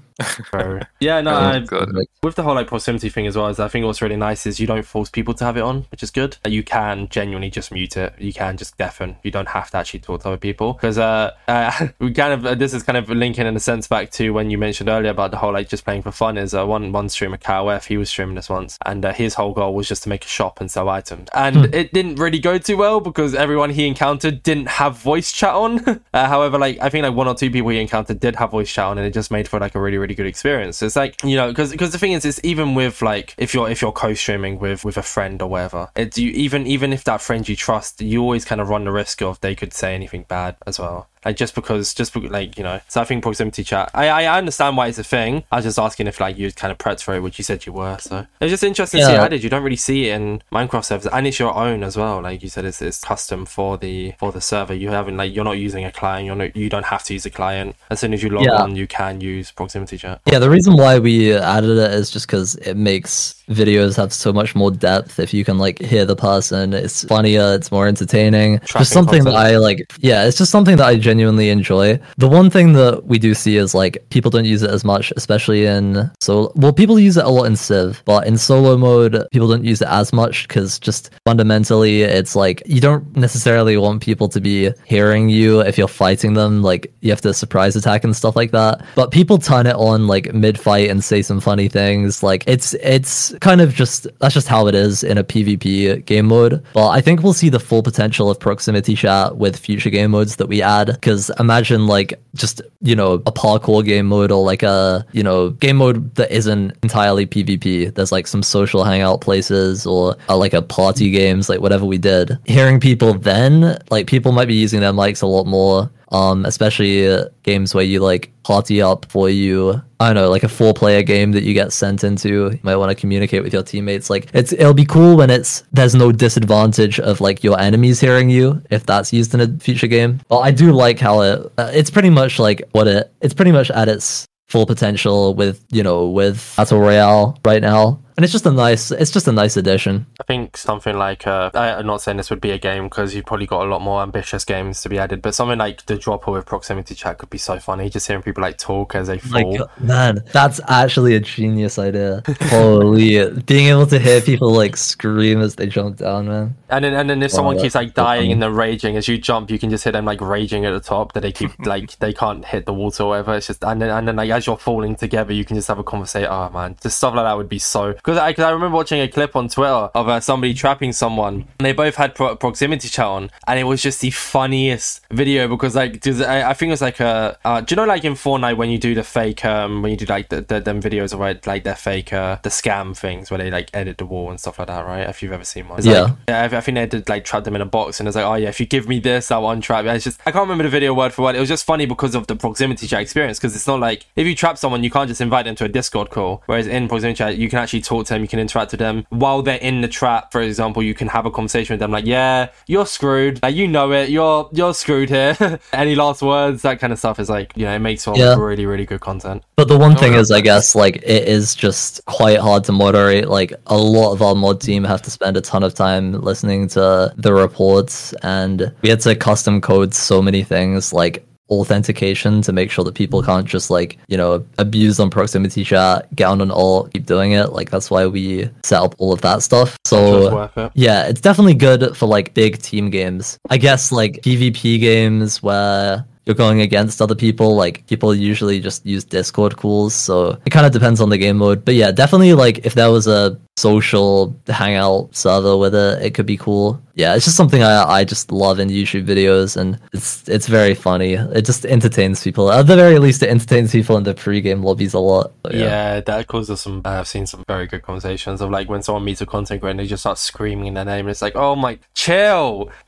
Bro. Yeah, no, Oh, I, with the whole like proximity thing as well, is I think what's really nice is you don't force people to have it on, which is good. You can genuinely just mute it. You can just deafen. You don't have to actually talk to other people because uh, uh we kind of uh, this is kind of linking in a sense back to when you mentioned earlier about the whole like just playing for fun. Is uh, one one streamer KOF he was streaming this once and uh, his whole goal was just to make a shop and sell items and it didn't really go too well because everyone he encountered didn't have voice chat on. uh, however, like I think like one or two people he encountered did have voice chat on and it just made for like a really really good experience. It's like you know because because the thing is, it's even with like if you're if you're co-streaming with with a friend or whatever, it's you even even if that friend you trust, you always kind of run the risk of they could say anything bad as well. Like just because, just because, like you know. So I think proximity chat. I I understand why it's a thing. I was just asking if like you kind of prepped for it, which you said you were. So it was just interesting to see it Yeah. added. You don't really see it in Minecraft servers, and it's your own as well. Like you said, it's, it's custom for the for the server. You haven't like you're not using a client. You're not you don't have to use a client. As soon as you log Yeah. on, you can use proximity chat. Yeah, the reason why we added it is just because it makes videos have so much more depth if you can like hear the person. It's funnier, it's more entertaining. Just something that. I like. Yeah, it's just something that I genuinely enjoy. The one thing that we do see is like people don't use it as much, especially in solo. Well, people use it a lot in Civ, but in solo mode, people don't use it as much because just fundamentally, it's like you don't necessarily want people to be hearing you if you're fighting them. Like you have to surprise attack and stuff like that. But people turn it on like mid fight and say some funny things. Like it's it's kind of just that's just how it is in a PvP game mode. But I think we'll see the full potential of proximity chat with future game modes that we add. Because imagine like just you know a parkour game mode or like a you know game mode that isn't entirely PvP. There's like some social hangout places or uh, like a party games, like whatever we did. Hearing people then, like people might be using their mics a lot more um, especially uh, games where you like party up for you. I don't know, like a four-player game that you get sent into. You might want to communicate with your teammates. Like it's it'll be cool when it's there's no disadvantage of like your enemies hearing you if that's used in a future game. But I do like how it uh, it's pretty much like what it it's pretty much at its full potential with you know with Battle Royale right now. And it's just a nice it's just a nice addition. I think something like uh, I, I'm not saying this would be a game because you've probably got a lot more ambitious games to be added, but something like the dropper with proximity chat could be so funny. Just hearing people like talk as they Like fall. man, that's actually a genius idea. Holy, being able to hear people like scream as they jump down, man. And then and then if Wow, someone keeps like dying and then raging as you jump, you can just hear them like raging at the top that they keep like they can't hit the water or whatever. It's just and then and then like as you're falling together, you can just have a conversation. Oh man, just stuff like that would be so because I, cause I remember watching a clip on Twitter of uh, somebody trapping someone and they both had pro- proximity chat on and it was just the funniest video because like I, I think it was like a uh, do you know like in Fortnite when you do the fake um when you do like the, the them videos of like, like their fake uh the scam things where they like edit the wall and stuff like that right if you've ever seen one It's Yeah. like, yeah, I, I think they did like trap them in a box, and it's like, oh yeah, if you give me this, I'll untrap. It's just I can't remember the video word for word. It was just funny because of the proximity chat experience. Because it's not like if you trap someone, you can't just invite them to a Discord call. Whereas in proximity chat, you can actually talk to them, you can interact with them while they're in the trap. For example, you can have a conversation with them, like, yeah, you're screwed, like you know it, you're you're screwed here. Any last words? That kind of stuff is like, you know, it makes for Yeah. really really good content. But the one thing yeah. is, I guess, like it is just quite hard to moderate. Like a lot of our mod team have to spend a ton of time listening to the reports, and we had to custom code so many things, like authentication to make sure that people can't just like you know abuse on proximity chat, get on alt, keep doing it. Like that's why we set up all of that stuff. So it. yeah, it's definitely good for like big team games. I guess like PvP games where you're going against other people, like people usually just use Discord calls, so it kind of depends on the game mode. But yeah, definitely like if there was a social hangout server with it, it could be cool. Yeah, it's just something I I just love in YouTube videos, and it's it's very funny. It just entertains people. At the very least, it entertains people in the pre-game lobbies a lot. So, Yeah. that causes some. Uh, I've seen some very good conversations of like when someone meets a content creator and they just start screaming their name, and it's like, oh my, chill,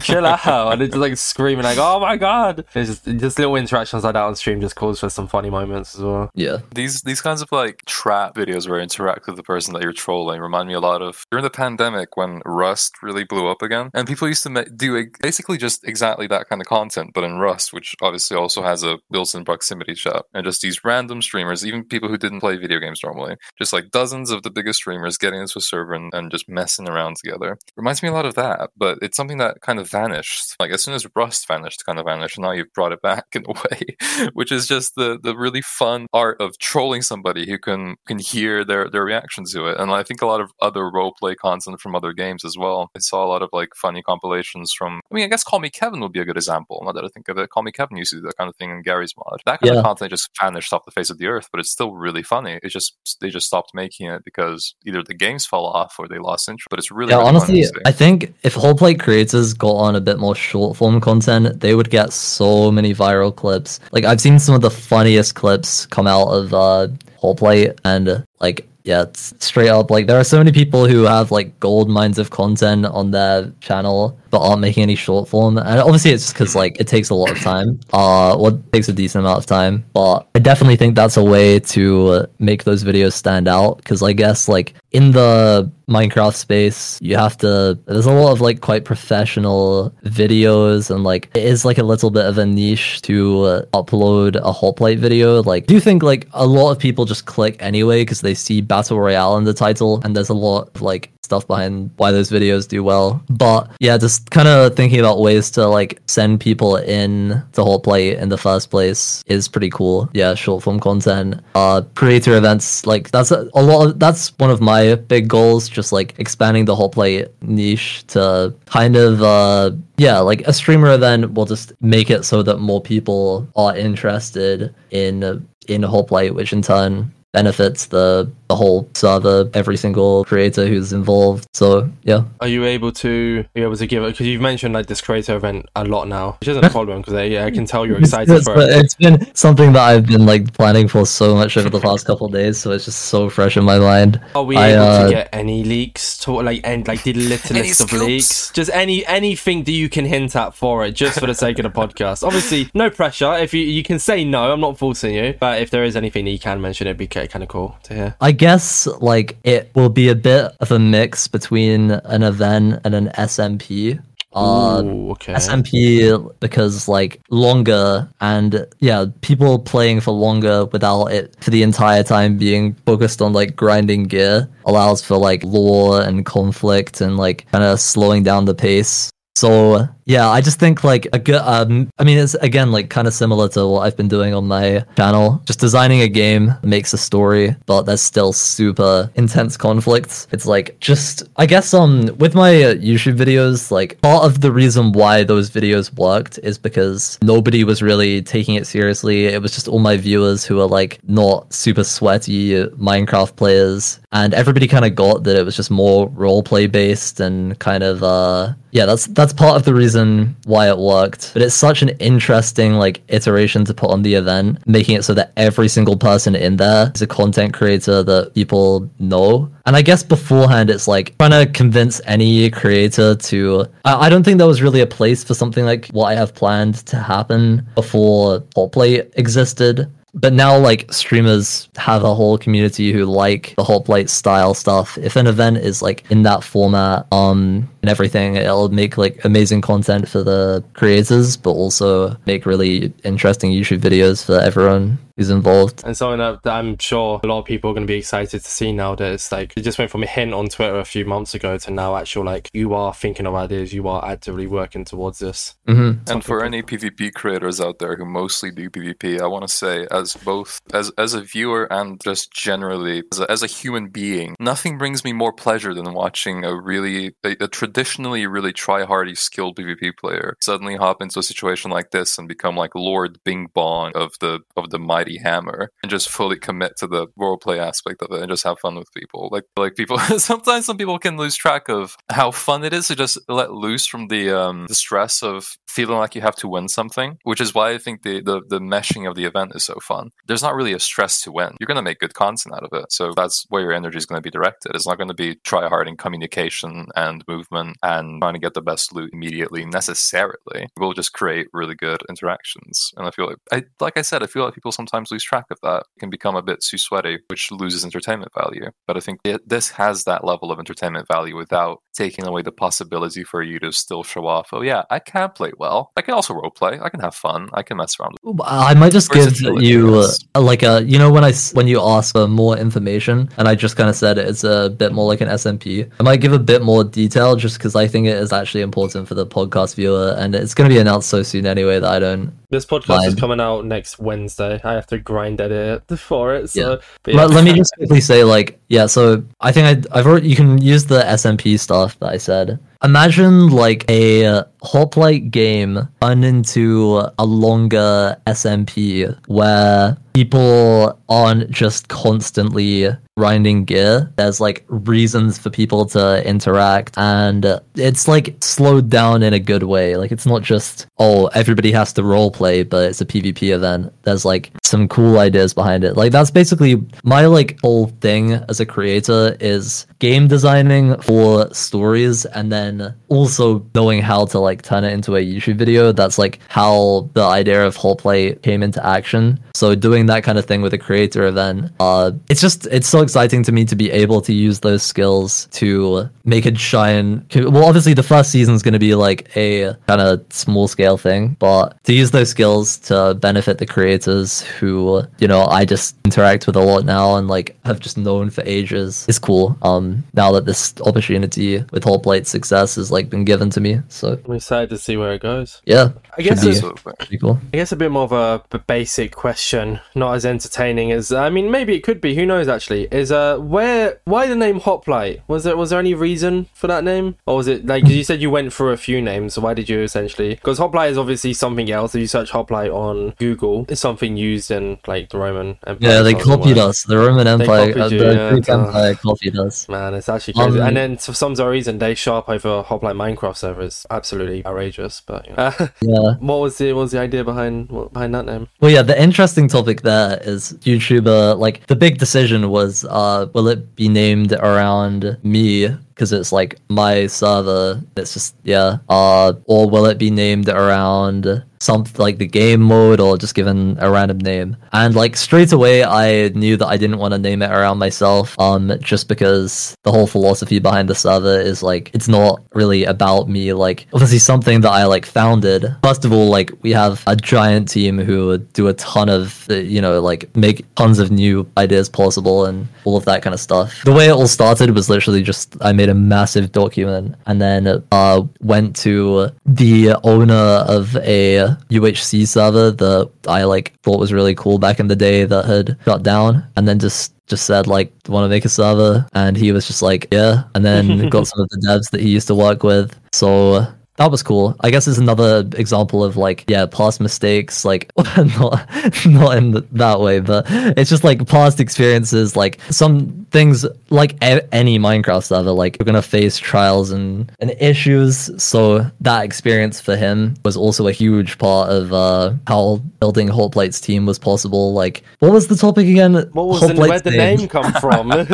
chill out, and it's just like screaming like, oh my god. It's just just little interactions like that on stream just cause for some funny moments as well. yeah. These these kinds of like trap videos where you interact with the person that you're you're trolling remind me a lot of during the pandemic when Rust really blew up again, and people used to ma- do basically just exactly that kind of content, but in Rust, which obviously also has a built-in proximity chat, and just these random streamers, even people who didn't play video games normally, just like dozens of the biggest streamers getting into a server and, and just messing around together. Reminds me a lot of that, but it's something that kind of vanished. Like as soon as Rust vanished, kind of vanished. Now you've brought it back in a way, which is just the the really fun art of trolling somebody who can can hear their their reaction to it. And I think a lot of other role play content from other games as well. I saw a lot of like funny compilations from. I mean, I guess Call Me Kevin would be a good example. Now that I think of it, Call Me Kevin used to do that kind of thing in Garry's Mod. That kind Yeah. of content just vanished off the face of the earth, but it's still really funny. It's just they just stopped making it because either the games fell off or they lost interest. But it's really Yeah, really honestly. I think if Hoplite creators got on a bit more short form content, they would get so many viral clips. Like I've seen some of the funniest clips come out of uh Hoplite and like yeah, it's straight up like there are so many people who have like gold mines of content on their channel but aren't making any short form. And obviously it's just because like it takes a lot of time. Uh well takes a decent amount of time. But I definitely think that's a way to make those videos stand out because I guess like in the Minecraft space, you have to. There's a lot of like quite professional videos, and like it is like a little bit of a niche to uh, upload a Hoplite video. Like, do you think like a lot of people just click anyway because they see battle royale in the title, and there's a lot of like stuff behind why those videos do well. But yeah, just kind of thinking about ways to like send people in the Hoplite in the first place is pretty cool. Yeah, short form content, uh, creator events, like that's a, a lot. Of, that's one of my big goals. Just like expanding the Hoplite niche to kind of uh yeah, like a streamer event will just make it so that more people are interested in in Hoplite, which in turn benefits the the whole server, every single creator who's involved. So yeah, Are you able to be able to give it? Because you've mentioned like this creator event a lot now, which isn't a problem because yeah, I can tell you're excited it's, for it. it's been something that I've been like planning for so much over the past couple of days. So it's just so fresh in my mind. Are we I, able uh, to get any leaks to like and like the littlest of scoops? leaks? Just any anything that you can hint at for it, just for the sake of the podcast. Obviously, no pressure. If you you can say no, I'm not forcing you. But if there is anything that you can mention, it'd be kind of cool to hear. I guess like it will be a bit of a mix between an event and an SMP. Uh, Ooh, okay. SMP because like longer and yeah, people playing for longer without it for the entire time being focused on like grinding gear allows for like lore and conflict and like kind of slowing down the pace. So yeah, I just think like a good. Um, I mean, it's again like kind of similar to what I've been doing on my channel. Just designing a game makes a story, but there's still super intense conflicts. It's like just I guess um with my YouTube videos, like part of the reason why those videos worked is because nobody was really taking it seriously. It was just all my viewers who are like not super sweaty Minecraft players, and everybody kind of got that it was just more roleplay based and kind of uh yeah that's that's part of the reason why it worked. But it's such an interesting like iteration to put on the event making it so that every single person in there is a content creator that people know. And i guess beforehand it's like trying to convince any creator to i, I don't think there was really a place for something like what i have planned to happen before Hoplite existed. But now like streamers have a whole community who like the hot style stuff. If an event is like in that format um and everything it'll make like amazing content for the creators but also make really interesting youtube videos for everyone who's involved And something that, that I'm sure a lot of people are going to be excited to see now that it's like it just went from a hint on Twitter a few months ago to now actual like you are thinking of ideas, you are actively working towards this. hmm And for any PvP creators out there who mostly do PvP, I want to say, as both as as a viewer and just generally as a, as a human being, nothing brings me more pleasure than watching a really a, a traditionally really try-hardy, skilled PvP player suddenly hop into a situation like this and become like Lord Bing Bong of the of the mighty hammer and just fully commit to the roleplay aspect of it and just have fun with people. Like like people sometimes some people can lose track of how fun it is to just let loose from the um the stress of feeling like you have to win something, which is why I think the, the, the meshing of the event is so fun. There's not really a stress to win. You're to make good content out of it. So that's where your energy is to be directed. It's not to be try hard in communication and movement and trying to get the best loot immediately necessarily will just create really good interactions. And I feel like, I, like I said, I feel like people sometimes lose track of that. It can become a bit too sweaty, which loses entertainment value. But I think it, this has that level of entertainment value without taking away the possibility for you to still show off. Oh yeah, I can play well. I can also role play. I can have fun. I can mess around. I might just give you uh, like a you know when I when you ask for more information and I just kind of said it's a bit more like an SMP. I might give a bit more detail just because I think it is actually important for the podcast viewer and it's going to be announced so soon anyway that I don't. This podcast is coming out next Wednesday. I have to grind edit it for it. So, Yeah. but Let, me just quickly say like yeah. So I think I I've already you can use the SMP stuff that I said. Imagine like a hoplite game turned into a longer SMP where people aren't just constantly grinding gear. There's like reasons for people to interact, and it's like slowed down in a good way. Like it's not just oh everybody has to role play, but it's a PvP event. There's like some cool ideas behind it. Like that's basically my like whole thing as a creator is game designing for stories and then also knowing how to like turn it into a YouTube video. That's like how the idea of Hoplite came into action. So doing that kind of thing with a creator event, uh, it's just it's so exciting to me to be able to use those skills to make it shine. Well, obviously the first season is going to be like a kind of small scale thing, but to use those skills to benefit the creators who you know I just interact with a lot now and like have just known for ages is cool. Um, now that this opportunity with Hoplite success has like been given to me, so I'm excited to see where it goes. yeah, I guess it's, Absolutely. pretty cool. I guess a bit more of a basic question, not as entertaining as I mean, maybe it could be. Who knows? Actually, is uh, where why the name Hoplite? Was there was there any reason for that name, or was it like 'cause you said you went through a few names? So why did you essentially? Because Hoplite is obviously something else. If you search Hoplite on Google, it's something used in like the Roman Empire. Yeah, they as well. copied us. The Roman Empire, copied uh, you, the yeah, Greek so- Empire copied us. Man, it's actually crazy. Um, and then for some reason, they show up over Hoplite Minecraft server is Absolutely outrageous. But you know. Yeah. what was the what was the idea behind behind that name? Well, yeah, the interesting topic there is YouTuber. Like the big decision was, uh, will it be named around me because it's like my server? It's just yeah. Uh, or will it be named around something like the game mode, or just given a random name? And like straight away, I knew that I didn't want to name it around myself. Um, just because the whole philosophy behind the server is like it's not really about me. Like obviously something that I like founded. First of all, like we have a giant team who do a ton of uh, you know like make tons of new ideas possible and all of that kind of stuff. The way it all started was literally just I made a massive document and then uh went to the owner of a UHC server that I like thought was really cool back in the day that had shut down and then just just said like want to make a server? And he was just like yeah. And then got some of the devs that he used to work with. So that was cool. I guess it's another example of like, yeah, past mistakes, like not not in that way, but it's just like past experiences, like some things, like a- any Minecraft server, like you're gonna face trials and and issues. So that experience for him was also a huge part of uh, how building Hoplite's team was possible. Like, what was the topic again? What was the, where'd the name come from? Why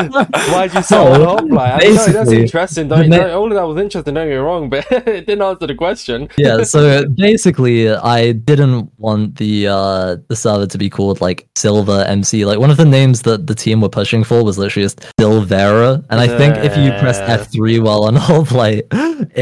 did you say So? I no, that's interesting. Don't, don't- all of that was interesting. Don't get me wrong, but it didn't answer the question. yeah so basically i didn't want the uh the server to be called like silver mc like one of the names that the team were pushing for was literally just silvera and i think if you press f3 while on hold hoplite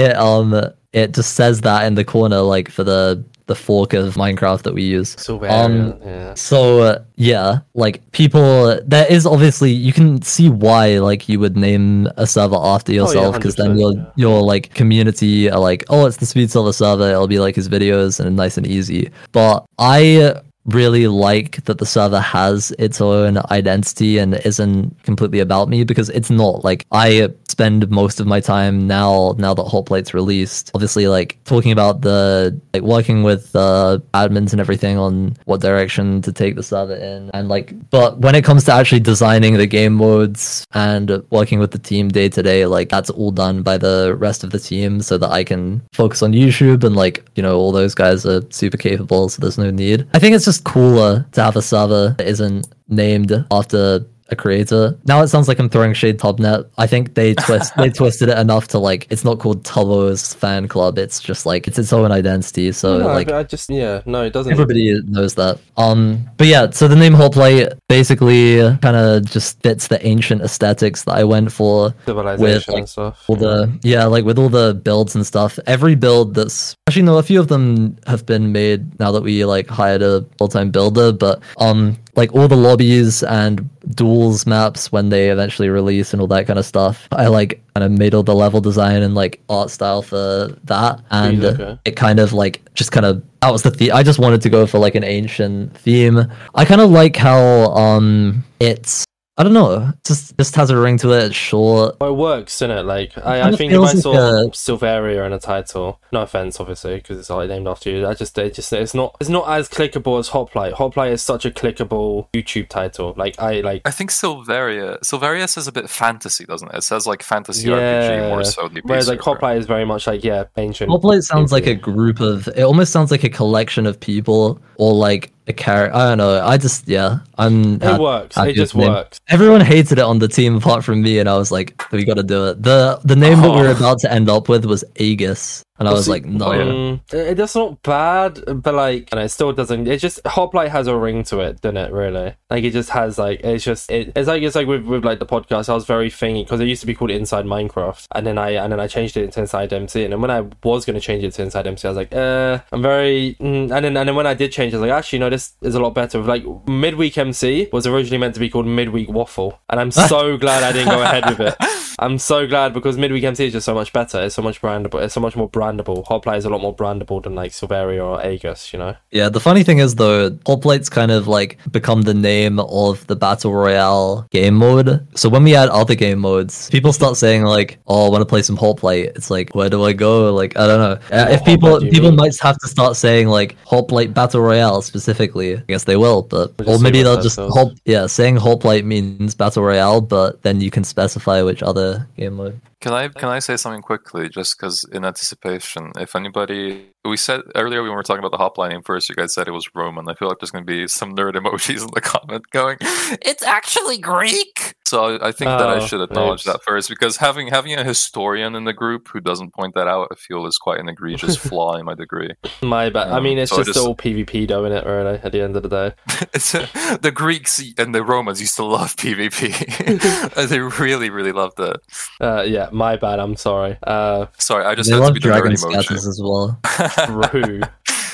it um it just says that in the corner like for the the fork of minecraft that we use Silver Um, yeah. so uh, yeah, like people, there is obviously you can see why like you would name a server after yourself because then 100%, your yeah. your like community are like, oh, it's the SpeedSilver server. It'll be like his videos and nice and easy. But I really like that the server has its own identity and isn't completely about me because it's not. Like I spend most of my time now now that Hoplite's released obviously like talking about the like working with uh admins and everything on what direction to take the server in and like but when it comes to actually designing the game modes and working with the team day to day like that's all done by the rest of the team so that I can focus on YouTube and like you know all those guys are super capable so there's no need. I think it's just cooler to have a server that isn't named after a creator. Now it sounds like I'm throwing shade Tubnet. I think they twist they twisted it enough to like it's not called Tubbo's fan club. It's just like it's its own identity. So no, like I just yeah, no, it doesn't. everybody knows that. Um, but yeah, so the name Hoplite basically kind of just fits the ancient aesthetics that I went for civilization like, and stuff. all the yeah like with all the builds and stuff every build that's actually no a few of them have been made now that we like hired a full-time builder but um like all the lobbies and duels maps when they eventually release and all that kind of stuff. I like kind of made all the level design and like art style for that. And okay. it kind of like just kind of that was the theme i just wanted to go for like an ancient theme. I kind of like how um it's I don't know. Just just has a ring to it. It's short. Well, it works, isn't it? Like I, I think if I feels saw like a- Silveria in a title, no offense, obviously, because it's like named after you. I just, it just, it's not, it's not as clickable as Hoplite. Hoplite is such a clickable YouTube title. Like I like. I think Silveria Silveria says a bit fantasy, doesn't it? It says like fantasy Yeah. RPG more so than Whereas like Peace Hoplite is very much like yeah, ancient. Hoplite sounds like a group of. It almost sounds like a collection of people, or like a character. I don't know. I just yeah. I'm. It works. happy It just works. Everyone hated it on the team apart from me, and I was like, we got to do it. the The name that we were Oh. about to end up with was Aegis, and I was like, no. Mm, it, it's not bad, but like, and it still doesn't. It just Hoplite has a ring to it, doesn't it? Really, like it just has like it's just it, it's like it's like with, with like the podcast. I was very thingy because it used to be called Inside Minecraft, and then I and then I changed it to Inside MC. And then when I was gonna change it to Inside MC, I was like, uh, I'm very. Mm, and then and then when I did change, I was like, actually, no, this is a lot better. Like midweek MC was originally meant to be called Midweek Waffle, and I'm so glad I didn't go ahead with it. I'm so glad because Midweek MC is just so much better. It's so much brandable. It's so much more brandable. Is a lot more brandable than like Silveria or Aegis, you know? Yeah, the funny thing is though, Hoplite's kind of like become the name of the battle royale game mode. So when we add other game modes, people start saying like, "Oh, I want to play some Hoplite." It's like, where do I go? Like, I don't know. Uh, if people Hoplite do you people mean? might have to start saying like Hoplite battle royale specifically. I guess they will, but We'll or maybe they'll just. Hop. Yeah, saying Hoplite means battle royale, but then you can specify which other game mode. Can I can I say something quickly, just because in anticipation, if anybody we said earlier when we were talking about the Hoplite name first, you guys said it was Roman. I feel like there's going to be some nerd emojis in the comment going, "It's actually Greek." So I, I think that I Oh, should acknowledge oops. that first, because having having a historian in the group who doesn't point that out, I feel is quite an egregious flaw in my degree. My bad. I Um, mean, it's so just, just- all PvP, though, innit? Really, at the end of the day. It's, the Greeks and the Romans used to love PvP. they really, really loved it. Uh, yeah, my bad. I'm sorry. Uh, Sorry, I just they had to love be the dragon nerdy emoji. as well. True.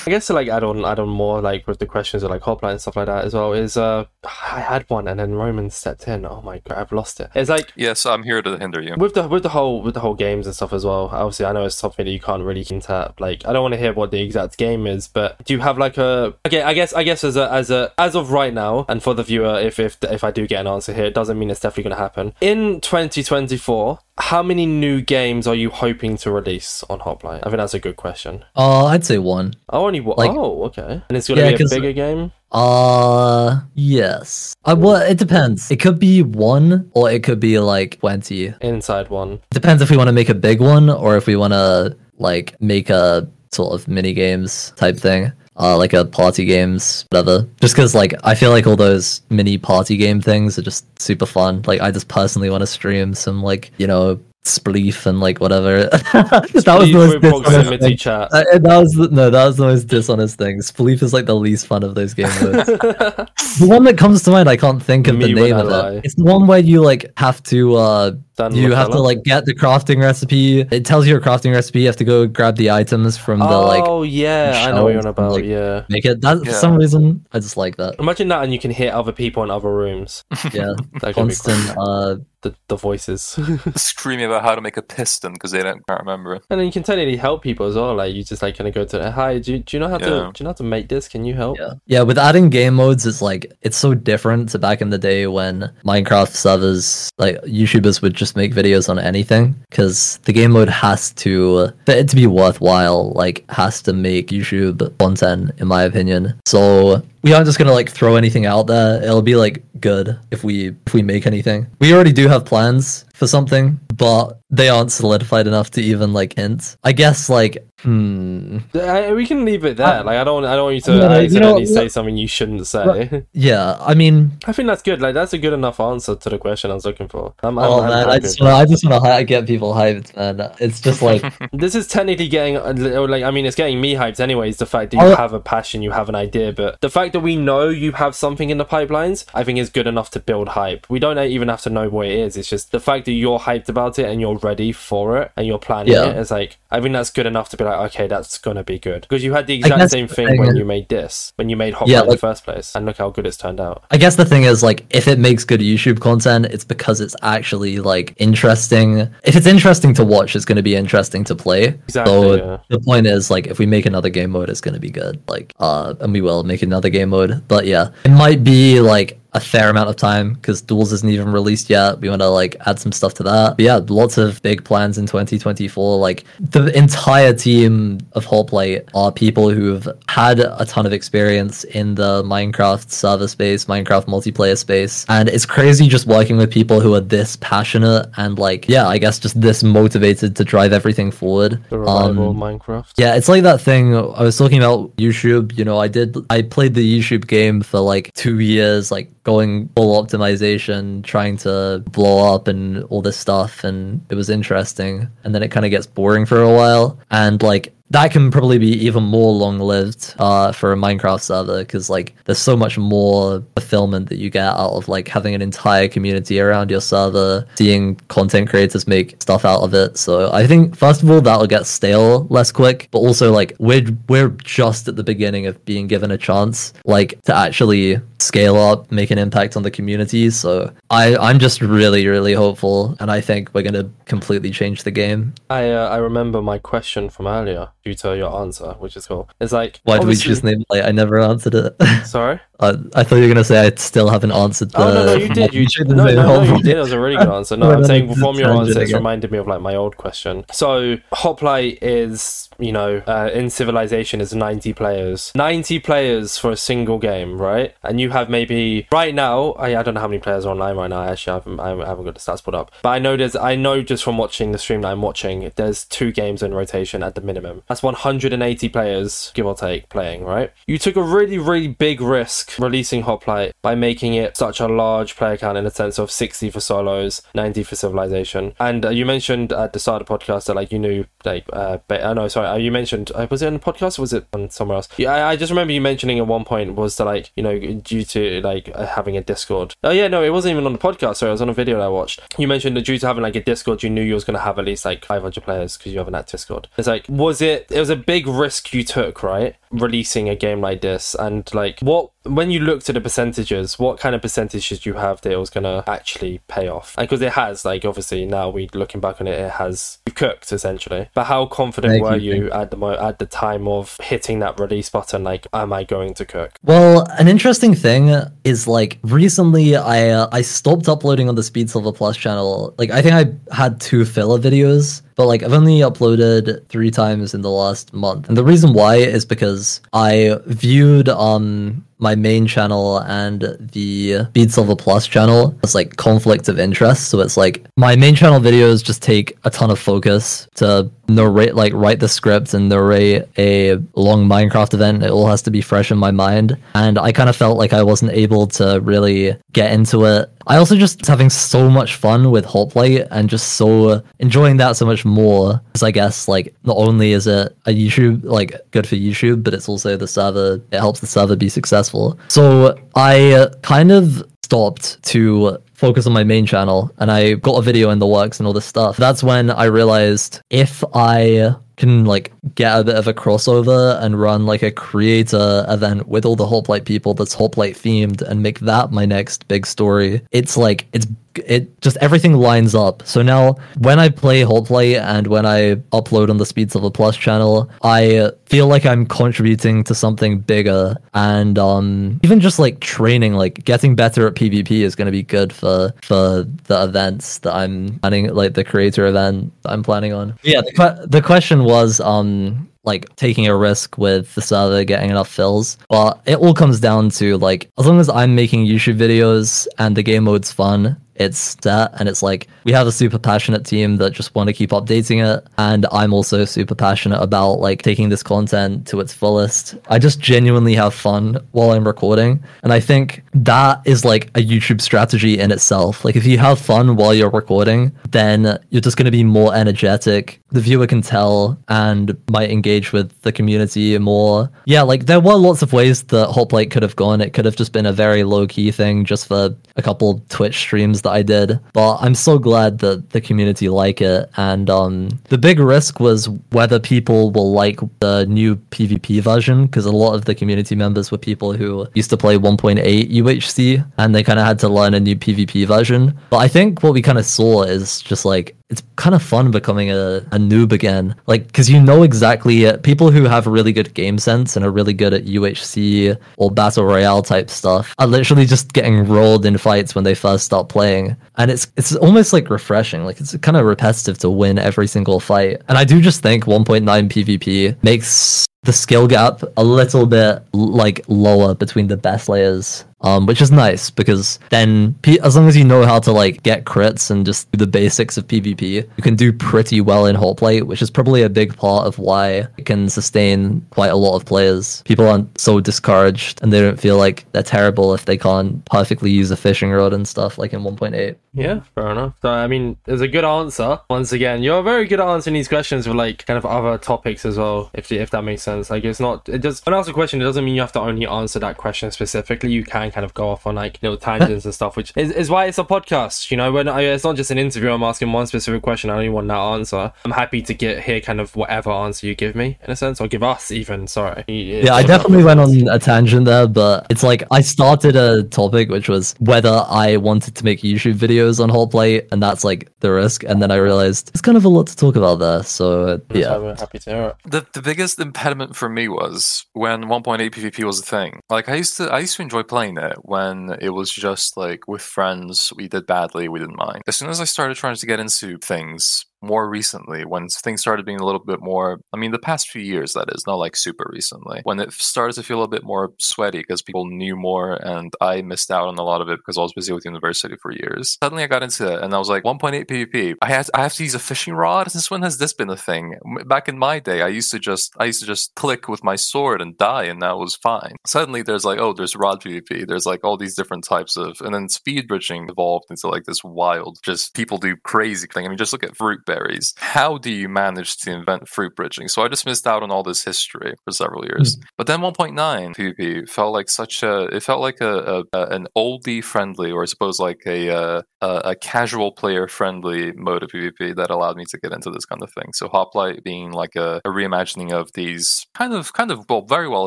I guess to like add on, add on more like with the questions of like Hoplite and stuff like that as well. Is uh, I had one and then Roman stepped in. Oh my god, I've lost it. It's like Yes, I'm here to hinder you. with the with the whole with the whole games and stuff as well. Obviously, I know it's something that you can't really hint at. Like, I don't want to hear what the exact game is, but do you have like a? Okay, I guess I guess as a as a as of right now, and for the viewer, if if if I do get an answer here, it doesn't mean it's definitely going to happen in 2024. How many new games are you hoping to release on Hoplite? I think that's a good question. Uh, I'd say one. Oh, only one. Like- oh, okay. And it's going to Yeah, be a bigger game. Uh, yes. Uh, well, it depends. It could be one, or it could be like twenty. Inside one. Depends if we want to make a big one, or if we want to like make a sort of mini games type thing. Uh, like a party games, whatever. Just because, like, I feel like all those mini party game things are just super fun. Like, I just personally want to stream some, like, you know, spleef and like whatever. that was the most dishonest thing. chat. Uh, that was the, no, that was the most dishonest thing. Spleef is like the least fun of those game modes. the one that comes to mind, I can't think of Me the name of it. It's the one where you like have to uh Dan you have to like get the crafting recipe. It tells you a crafting recipe. You have to go grab the items from the like oh yeah, I know what you're on shelves and, about. like, yeah. make it. That for some reason I just like that. Imagine that, and you can hear other people in other rooms. Yeah, That could be cool. constant. Uh, the, the voices. Screaming about how to make a piston because they don't can't remember it. and then you can technically help people as well. Like you just like kind of go to hi, do, you- do you know how to do you know how to make this? Can you help? yeah, yeah. With adding game modes, it's like it's so different to back in the day when Minecraft servers like YouTubers would just make videos on anything because the game mode has to for it to be worthwhile. Like has to make YouTube content, in my opinion. So we aren't just gonna like throw anything out there. It'll be like good if we if we make anything. We already do have plans for something, but they aren't solidified enough to even like hint. I guess like hmm. I, we can leave it there. Uh, like I don't I don't want you to yeah, you know, say something you shouldn't say. Yeah, I mean, I think that's good. Like that's a good enough answer to the question I was looking for. I'm, I'm, oh I'm man, I just wanna, I just want to get people hyped, man. It's just like this is technically getting uh, like I mean it's getting me hyped anyways the fact that you Oh. have a passion you have an idea but the fact that we know you have something in the pipelines I think is good enough to build hype we don't even have to know what it is it's just the fact that you're hyped about it and you're ready for it and you're planning Yeah. it it's like I think that's good enough to be like okay that's gonna be good because you had the exact same thing when is- you made this when you made Hot Yeah, in the first place and look how good it's turned out I guess the thing is like if it makes good YouTube content, it's because it's actually like interesting. If it's interesting to watch, it's to be interesting to play. Exactly, So yeah. the point is like if we make another game mode, it's to be good. Like uh, and we will make another game mode. But yeah, it might be like a fair amount of time because Duels isn't even released yet. We want to like add some stuff to that. But yeah, lots of big plans in 2024. Like the entire team of Hoplite are people who've had a ton of experience in the Minecraft server space, Minecraft multiplayer space, and it's crazy just working with people who are this passionate and like yeah, I guess just this motivated to drive everything forward. the Um, of Minecraft yeah, it's like that thing I was talking about YouTube. You know, I did I played the YouTube game for like two years, like going full optimization, trying to blow up and all this stuff, and it was interesting. And then it kind of gets boring for a while, and like that can probably be even more long lived uh, for a Minecraft server because like there's so much more fulfillment that you get out of like having an entire community around your server, seeing content creators make stuff out of it. So I think first of all that'll get stale less quick, but also like we're we're just at the beginning of being given a chance like to actually scale up, make an impact on the community. So I I'm just really really hopeful, and I think we're gonna completely change the game. I uh, I remember my question from earlier due to your answer which is cool it's like Why did we choose name? Like I never answered it. sorry Uh, I thought you were gonna say I still haven't answered the. Oh no, no, you did. You should no, no, no, you did. It was a really good answer. No, I'm saying from your answer, it's reminded me of like my old question. So Hoplite is, you know, uh, in Civilization is 90 players, 90 players for a single game, right? And you have maybe right now. I, I don't know how many players are online right now. Actually, I haven't, I haven't got the stats put up, but I know there's. I know just from watching the stream that I'm watching, there's two games in rotation at the minimum. That's 180 players, give or take, playing. Right? You took a really, really big risk releasing Hoplite by making it such a large player count in the sense of 60 for solos, 90 for civilization. And uh, you mentioned at the start of the podcast that like you knew like uh, ba- uh no sorry uh, you mentioned uh, was it on the podcast or was it on somewhere else? Yeah, I, I just remember you mentioning at one point was that like you know due to like uh, having a Discord. Oh yeah, no, it wasn't even on the podcast. Sorry, it was on a video that I watched. You mentioned that due to having like a Discord, you knew you was going to have at least like 500 players because you have an active Discord. It's like was it? It was a big risk you took, right? Releasing a game like this and like what when you looked at the percentages, what kind of percentages you have that it was gonna actually pay off? Because it has, like obviously now we looking back on it, it has cooked essentially. But how confident were you, you, at the mo- at the time of hitting that release button? Like, am I going to cook? Well, an interesting thing is like recently I uh, I stopped uploading on the SpeedSilver Plus channel. Like I think I had two filler videos, but like I've only uploaded three times in the last month. And the reason why is because I viewed um my main channel and the SpeedSilver Plus channel as like conflict of interest. So it's like my main channel videos just take a ton of focus to narrate, like write the script and narrate a long Minecraft event. It all has to be fresh in my mind. And I kind of felt like I wasn't able to really get into it. I also just having so much fun with Hoplite and just so enjoying that so much more. Because I guess like not only is it a YouTube like good for YouTube, but it's also the server. It helps the server be successful. So I kind of stopped to focus on my main channel and I got a video in the works and all this stuff. That's when I realized if I can like get a bit of a crossover and run like a creator event with all the Hoplite people that's Hoplite themed and make that my next big story. It's like it's it just everything lines up. So now when I play Hoplite and when I upload on the SpeedSilver Plus channel, I feel like I'm contributing to something bigger and um even just like training like getting better at PvP is going to be good for for the events that I'm planning like the creator event that I'm planning on. Yeah, the que- the question was um like taking a risk with the server getting enough fills. But it all comes down to like as long as I'm making YouTube videos and the game mode's fun, it's set and it's like we have a super passionate team that just want to keep updating it and I'm also super passionate about like taking this content to its fullest. I just genuinely have fun while I'm recording and I think that is like a YouTube strategy in itself. Like if you have fun while you're recording, then you're just going to be more energetic. The viewer can tell and might engage with the community more. Yeah, like there were lots of ways that Hoplite could have gone. It could have just been a very low key thing just for a couple Twitch streams that I did. But I'm so glad that the community like it. And um, the big risk was whether people will like the new PvP version because a lot of the community members were people who used to play 1.8 UHC and they kind of had to learn a new PvP version. But I think what we kind of saw is just like it's kind of fun becoming a, a noob again. Like, because you know exactly uh, people who have really good game sense and are really good at UHC or battle royale type stuff are literally just getting rolled in fights when they first start playing, and it's it's almost like refreshing. Like it's kind of repetitive to win every single fight, and I do just think 1.9 PvP makes the skill gap a little bit like lower between the best layers um, which is nice because then as long as you know how to like get crits and just do the basics of PvP, you can do pretty well in Hoplite, which is probably a big part of why it can sustain quite a lot of players. People aren't so discouraged and they don't feel like they're terrible if they can't perfectly use a fishing rod and stuff like in 1.8. Yeah, fair enough. So, I mean, there's a good answer. Once again, you're very good at answering these questions with like kind of other topics as well, if if that makes sense. Like, it's not, it just when I ask a question, it doesn't mean you have to only answer that question specifically. You can kind of go off on like little tangents and stuff, which is, is why it's a podcast. You know, when I, it's not just an interview, I'm asking one specific question, I only want that answer. I'm happy to get hear kind of whatever answer you give me, in a sense, or give us even. Sorry. Yeah, I definitely went on a tangent there, but it's like I started a topic which was whether I wanted to make YouTube videos on Hoplite, and that's like the risk. And then I realized it's kind of a lot to talk about there. So yeah, I'm happy to hear it. The the biggest impediment for me was when 1.8 PvP was a thing. Like I used to I used to enjoy playing it when it was just like with friends. We did badly, we didn't mind. As soon as I started trying to get into things, more recently when things started being a little bit more i mean the past few years that is not like super recently when it started to feel a bit more sweaty because people knew more and i missed out on a lot of it because i was busy with university for years. Suddenly i got into it and i was like 1.8 pvp i had i have to use a fishing rod? Since when has this been a thing? Back in my day i used to just i used to just click with my sword and die and that was fine. Suddenly there's like oh there's rod pvp there's like all these different types of and then speed bridging evolved into like this wild just people do crazy thing. I mean just look at Fruitberries berries. How do you manage to invent fruit bridging? So I just missed out on all this history for several years. Mm. But then 1.9 PvP felt like such a, it felt like a, a, a an oldie friendly, or I suppose like a, a, a casual player friendly mode of PvP that allowed me to get into this kind of thing. So Hoplite being like a, a reimagining of these kind of, kind of, well, very well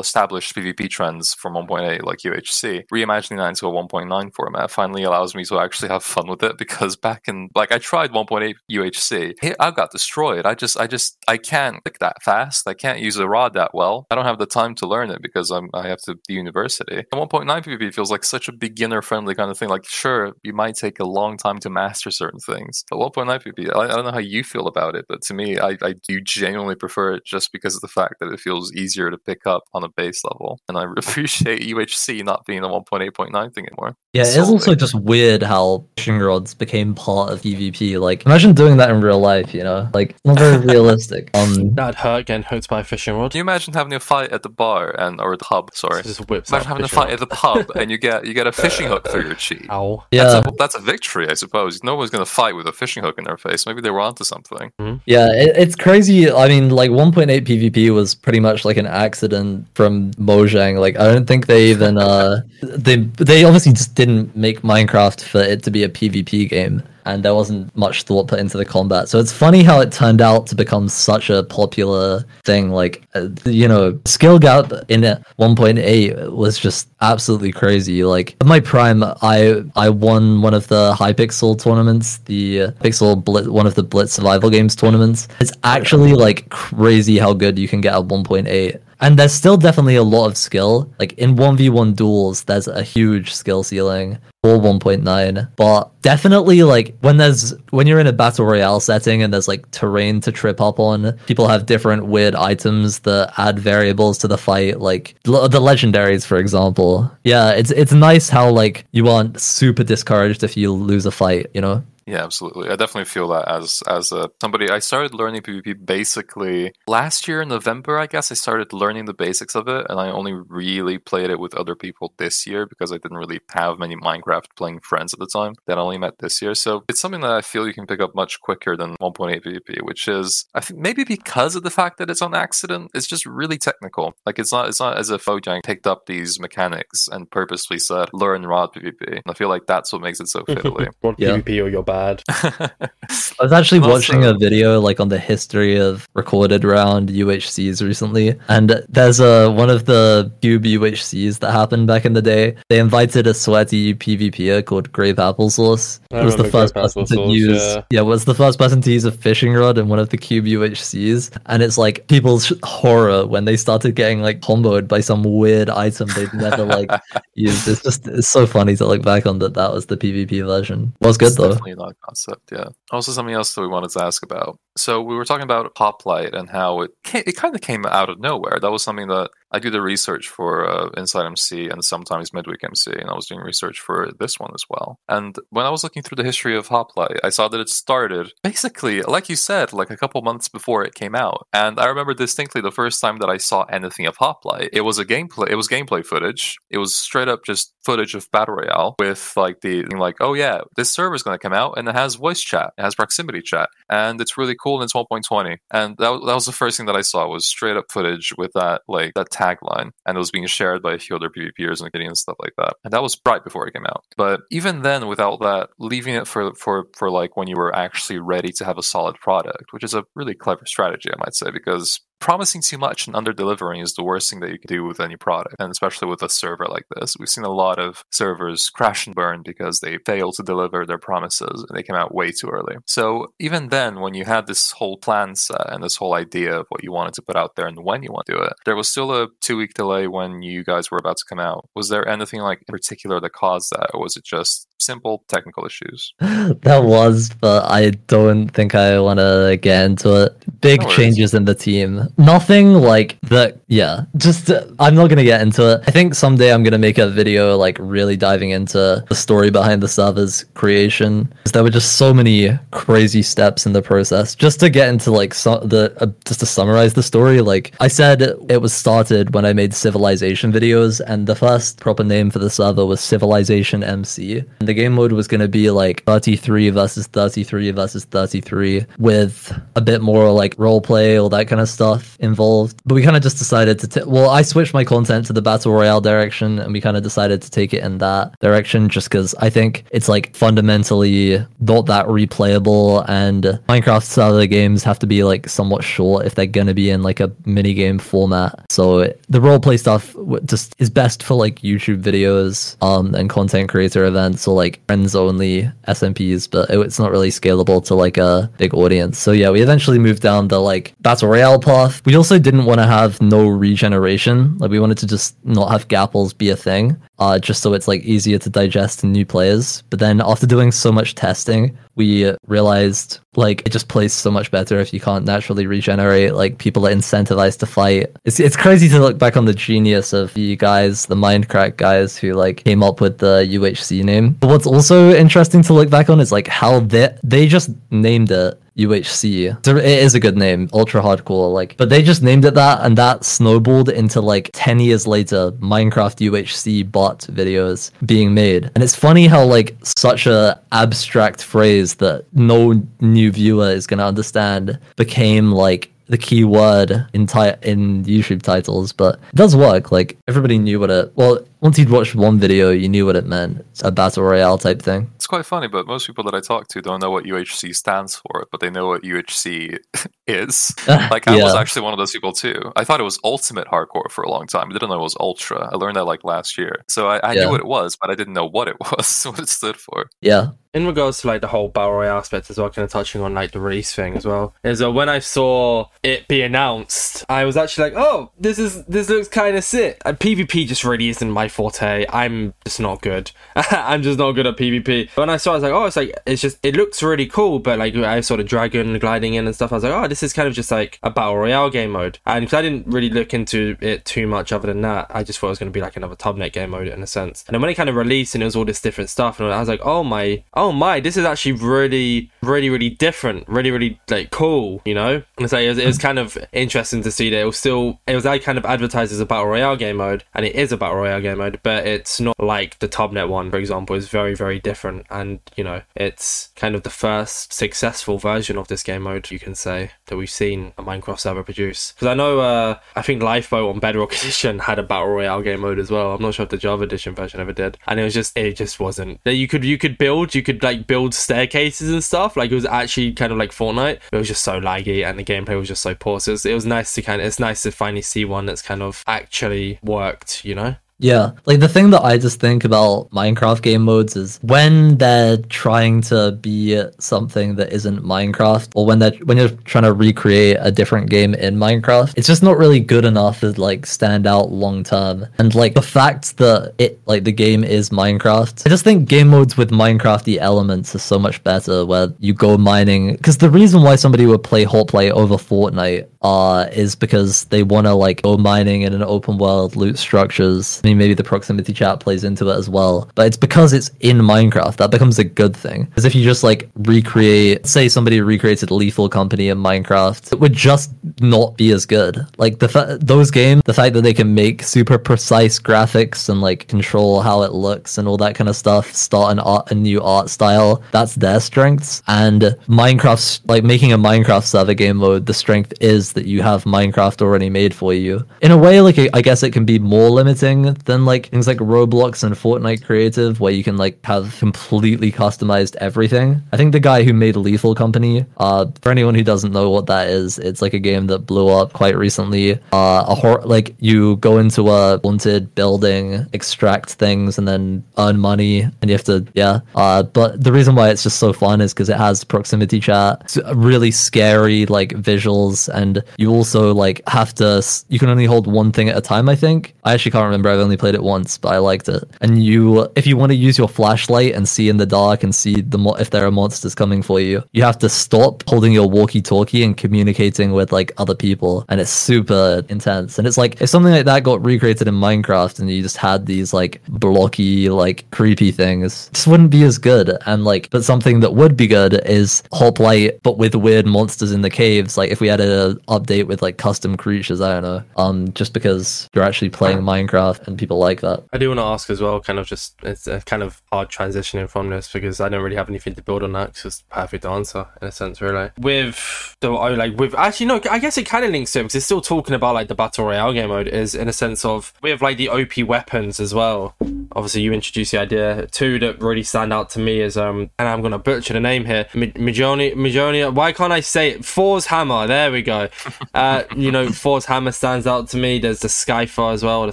established PvP trends from 1.8, like UHC, reimagining that into a 1.9 format finally allows me to actually have fun with it because back in, like, I tried 1.8 UHC I got destroyed. I just, I just, I can't click that fast. I can't use a rod that well. I don't have the time to learn it because I'm, I have to the university. And 1.9 PvP feels like such a beginner friendly kind of thing. Like, sure, you might take a long time to master certain things, but 1.9 PvP, I, I don't know how you feel about it, but to me, I, I do genuinely prefer it just because of the fact that it feels easier to pick up on a base level. And I appreciate UHC not being a 1.8.9 thing anymore. Yeah, it's also just weird how fishing rods became part of PvP. Like, imagine doing that in real life, you know? Like, not very realistic. Um, That'd hurt getting hooked by a fishing rod. Can you imagine having a fight at the bar and or the pub? Sorry, Just whips imagine having a fishing fight at the pub and you get you get a fishing hook through your cheek. Ow. yeah, That's a, that's a victory, I suppose. No one's going to fight with a fishing hook in their face. Maybe they were onto something. yeah, it, it's crazy. I mean, like 1.8 PvP was pretty much like an accident from Mojang. Like, I don't think they even uh they they obviously just didn't make Minecraft for it to be a PvP game. And there wasn't much thought put into the combat. So it's funny how it turned out to become such a popular thing. Like, uh, you know, skill gap in it 1.8 was just absolutely crazy. Like, my prime, I I won one of the Hypixel tournaments, the uh, Pixel Blitz, one of the Blitz survival games tournaments. It's actually like crazy how good you can get at 1.8 And there's still definitely a lot of skill. Like in 1v1 duels, there's a huge skill ceiling for 1.9. But definitely like when there's when you're in a battle royale setting and there's like terrain to trip up on, people have different weird items that add variables to the fight, like l- the legendaries, for example. Yeah, it's it's nice how like you aren't super discouraged if you lose a fight, you know? Yeah, absolutely. I definitely feel that as as a somebody. I started learning PvP basically last year in November. I guess I started learning the basics of it, and I only really played it with other people this year because I didn't really have many Minecraft playing friends at the time. That I only met this year, so it's something that I feel you can pick up much quicker than 1.8 PvP, which is I think maybe because of the fact that it's on accident. It's just really technical. Like it's not it's not as if Mojang picked up these mechanics and purposely said learn rod PvP. And I feel like that's what makes it so fiddly. Want Yeah. PvP or you're bad. I was actually Also- watching a video like on the history of recorded round UHCs recently, and there's a one of the cube UHCs that happened back in the day. They invited a sweaty PvPer called Grape Applesauce. I It was the first Grape person to use yeah. yeah, was the first person to use a fishing rod in one of the cube UHCs, and it's like people's horror when they started getting like comboed by some weird item they'd never like used. It's just it's so funny to look back on that. That was the PvP version. Was good It's though. A concept. Yeah. Also, something else that we wanted to ask about. So we were talking about Hoplite and how it came, it kind of came out of nowhere. That was something that I do the research for uh, Inside MC and sometimes Midweek MC, and I was doing research for this one as well. And when I was looking through the history of Hoplite, I saw that it started basically, like you said, like a couple months before it came out. And I remember distinctly the first time that I saw anything of Hoplite. It was a gameplay. It was gameplay footage. It was straight up just footage of battle royale with like the like, oh yeah, this server is going to come out and it has voice chat, it has proximity chat, and it's really cool and it's 1.20. And that, that was the first thing that I saw was straight up footage with that like that tagline, and it was being shared by a few other PvPers and Gideon and stuff like that. And that was right before it came out. But even then, without that, leaving it for for for like when you were actually ready to have a solid product, which is a really clever strategy, I might say, because promising too much and under delivering is the worst thing that you can do with any product and especially with a server like this. We've seen a lot of servers crash and burn because they fail to deliver their promises and they came out way too early. So even then when you had this whole plan set and this whole idea of what you wanted to put out there and when you want to do it there was still a two week delay when you guys were about to come out. Was there anything like in particular that caused that or was it just simple technical issues? That was, but I don't think I want to get into it. Big No changes in the team. Nothing like that. Yeah, just uh, I'm not gonna get into it. I think someday I'm gonna make a video like really diving into the story behind the server's creation. There were just so many crazy steps in the process. Just to get into like so, the uh, just to summarize the story, like I said, it was started when I made Civilization videos, and the first proper name for the server was Civilization MC. And the game mode was to be like 33 versus 33 versus 33 with a bit more like role play, all that kind of stuff involved. But we kind of just decided to, t- well, I switched my content to the Battle Royale direction and we kind of decided to take it in that direction just because I think it's like fundamentally not that replayable and Minecraft server games have to be like somewhat short if they're to be in like a mini game format. So the roleplay stuff just is best for like YouTube videos um and content creator events or like friends only SMPs, but it- it's not really scalable to like a big audience. So yeah, we eventually moved down the like battle royale path. We also didn't want to have no regeneration. Like we wanted to just not have gapples be a thing. Uh, just so it's like easier to digest to new players. But then after doing so much testing, we realized like it just plays so much better if you can't naturally regenerate. Like people are incentivized to fight. It's it's crazy to look back on the genius of you guys, the Mindcrack guys who like came up with the UHC name. But what's also interesting to look back on is like how they they just named it UHC. It is a good name, ultra hardcore. Like, but they just named it that, and that snowballed into like ten years later, Minecraft UHC bot videos being made. And it's funny how like such a abstract phrase that no new viewer is gonna understand became like the key word in ti- in YouTube titles, but it does work. Like everybody knew what it. Well, once you'd watched one video, you knew what it meant. It's a battle royale type thing. It's quite funny, but most people that I talk to don't know what UHC stands for, but they know what UHC is. Uh, like I was actually one of those people too. I thought it was ultimate hardcore for a long time. I didn't know it was ultra. I learned that like last year. So I, I Yeah. knew what it was, but I didn't know what it was, what it stood for. Yeah. In regards to like the whole battle royale aspect as well, kind of touching on like the release thing as well, is uh, when I saw it be announced, I was actually like, oh, this is this looks kind of sick. Uh, PvP just really isn't my forte. I'm just not good. I'm just not good at PvP. But When I saw, it, I was like, oh, it's like it's just it looks really cool, but like I saw the dragon gliding in and stuff. I was like, oh, this is kind of just like a battle royale game mode, and because I didn't really look into it too much other than that, I just thought it was going to be like another Tubnet game mode in a sense. And then when it kind of released and it was all this different stuff, and I was like, oh my, oh my, this is actually really, really, really different, really, really like cool, you know. And like it was, it was kind of interesting to see that it was still it was like kind of advertised as a battle royale game mode, and it is a battle royale game mode, but it's not like the Tubnet one, for example, is very, very different, and you know, it's kind of the first successful version of this game mode you can say that we've seen a Minecraft server produce. Because I know, uh, I think Lifeboat on Bedrock Edition had a battle royale game mode as well. I'm not sure if the Java Edition version ever did, and it was just it just wasn't. You could you could build, you could like build staircases and stuff. Like it was actually kind of like Fortnite. It was just so laggy, and the gameplay was just so poor. So it was, it was nice to kind of it's nice to finally see one that's kind of actually worked. You know. Yeah, like the thing that I just think about Minecraft game modes is when they're trying to be something that isn't Minecraft, or when they're when you're trying to recreate a different game in Minecraft, it's just not really good enough to like stand out long term. And like the fact that it like the game is Minecraft, I just think game modes with Minecrafty elements are so much better. Where you go mining, because the reason why somebody would play Hoplite over Fortnite uh, is because they want to like go mining in an open world, loot structures. I mean, maybe the proximity chat plays into it as well, but it's because it's in Minecraft that becomes a good thing. Because if you just like recreate, say somebody recreated Lethal Company in Minecraft, it would just not be as good. Like the fa- those games, the fact that they can make super precise graphics and like control how it looks and all that kind of stuff, start an art, a new art style, that's their strengths. And Minecraft's like making a Minecraft server game mode, the strength is that you have Minecraft already made for you. In a way, like I guess it can be more limiting than like things like Roblox and Fortnite Creative, where you can like have completely customized everything. I think the guy who made Lethal Company, uh, for anyone who doesn't know what that is, it's like a game that blew up quite recently. Uh, a hor- like you go into a haunted building, extract things, and then earn money, and you have to yeah. Uh, but the reason why it's just so fun is because it has proximity chat, it's really scary like visuals, and you also like have to. You can only hold one thing at a time. I think I actually can't remember. I've only played it once, but I liked it. And you, if you want to use your flashlight and see in the dark and see the mo- if there are monsters coming for you, you have to stop holding your walkie-talkie and communicating with like other people, and it's super intense. And it's like if something like that got recreated in Minecraft, and you just had these like blocky, like creepy things, just wouldn't be as good. And like, but something that would be good is Hoplite, but with weird monsters in the caves. Like if we had an update with like custom creatures, I don't know. Um, just because you're actually playing Minecraft and people like that. I do want to ask as well, kind of just it's a kind of hard transitioning from this because I don't really have anything to build on that. 'cause it's perfect answer in a sense, really. With the oh, like with actually no, I guess it kind of links to it because it's still talking about like the battle royale game mode is in a sense of we have like the OP weapons as well. Obviously, you introduced the idea. Two that really stand out to me is um, and I'm gonna butcher the name here, Mi- Mijoni Mijoni. Why can't I say it? Thor's hammer. There we go. Uh, you know, Thor's hammer stands out to me. There's the Skyfar as well, the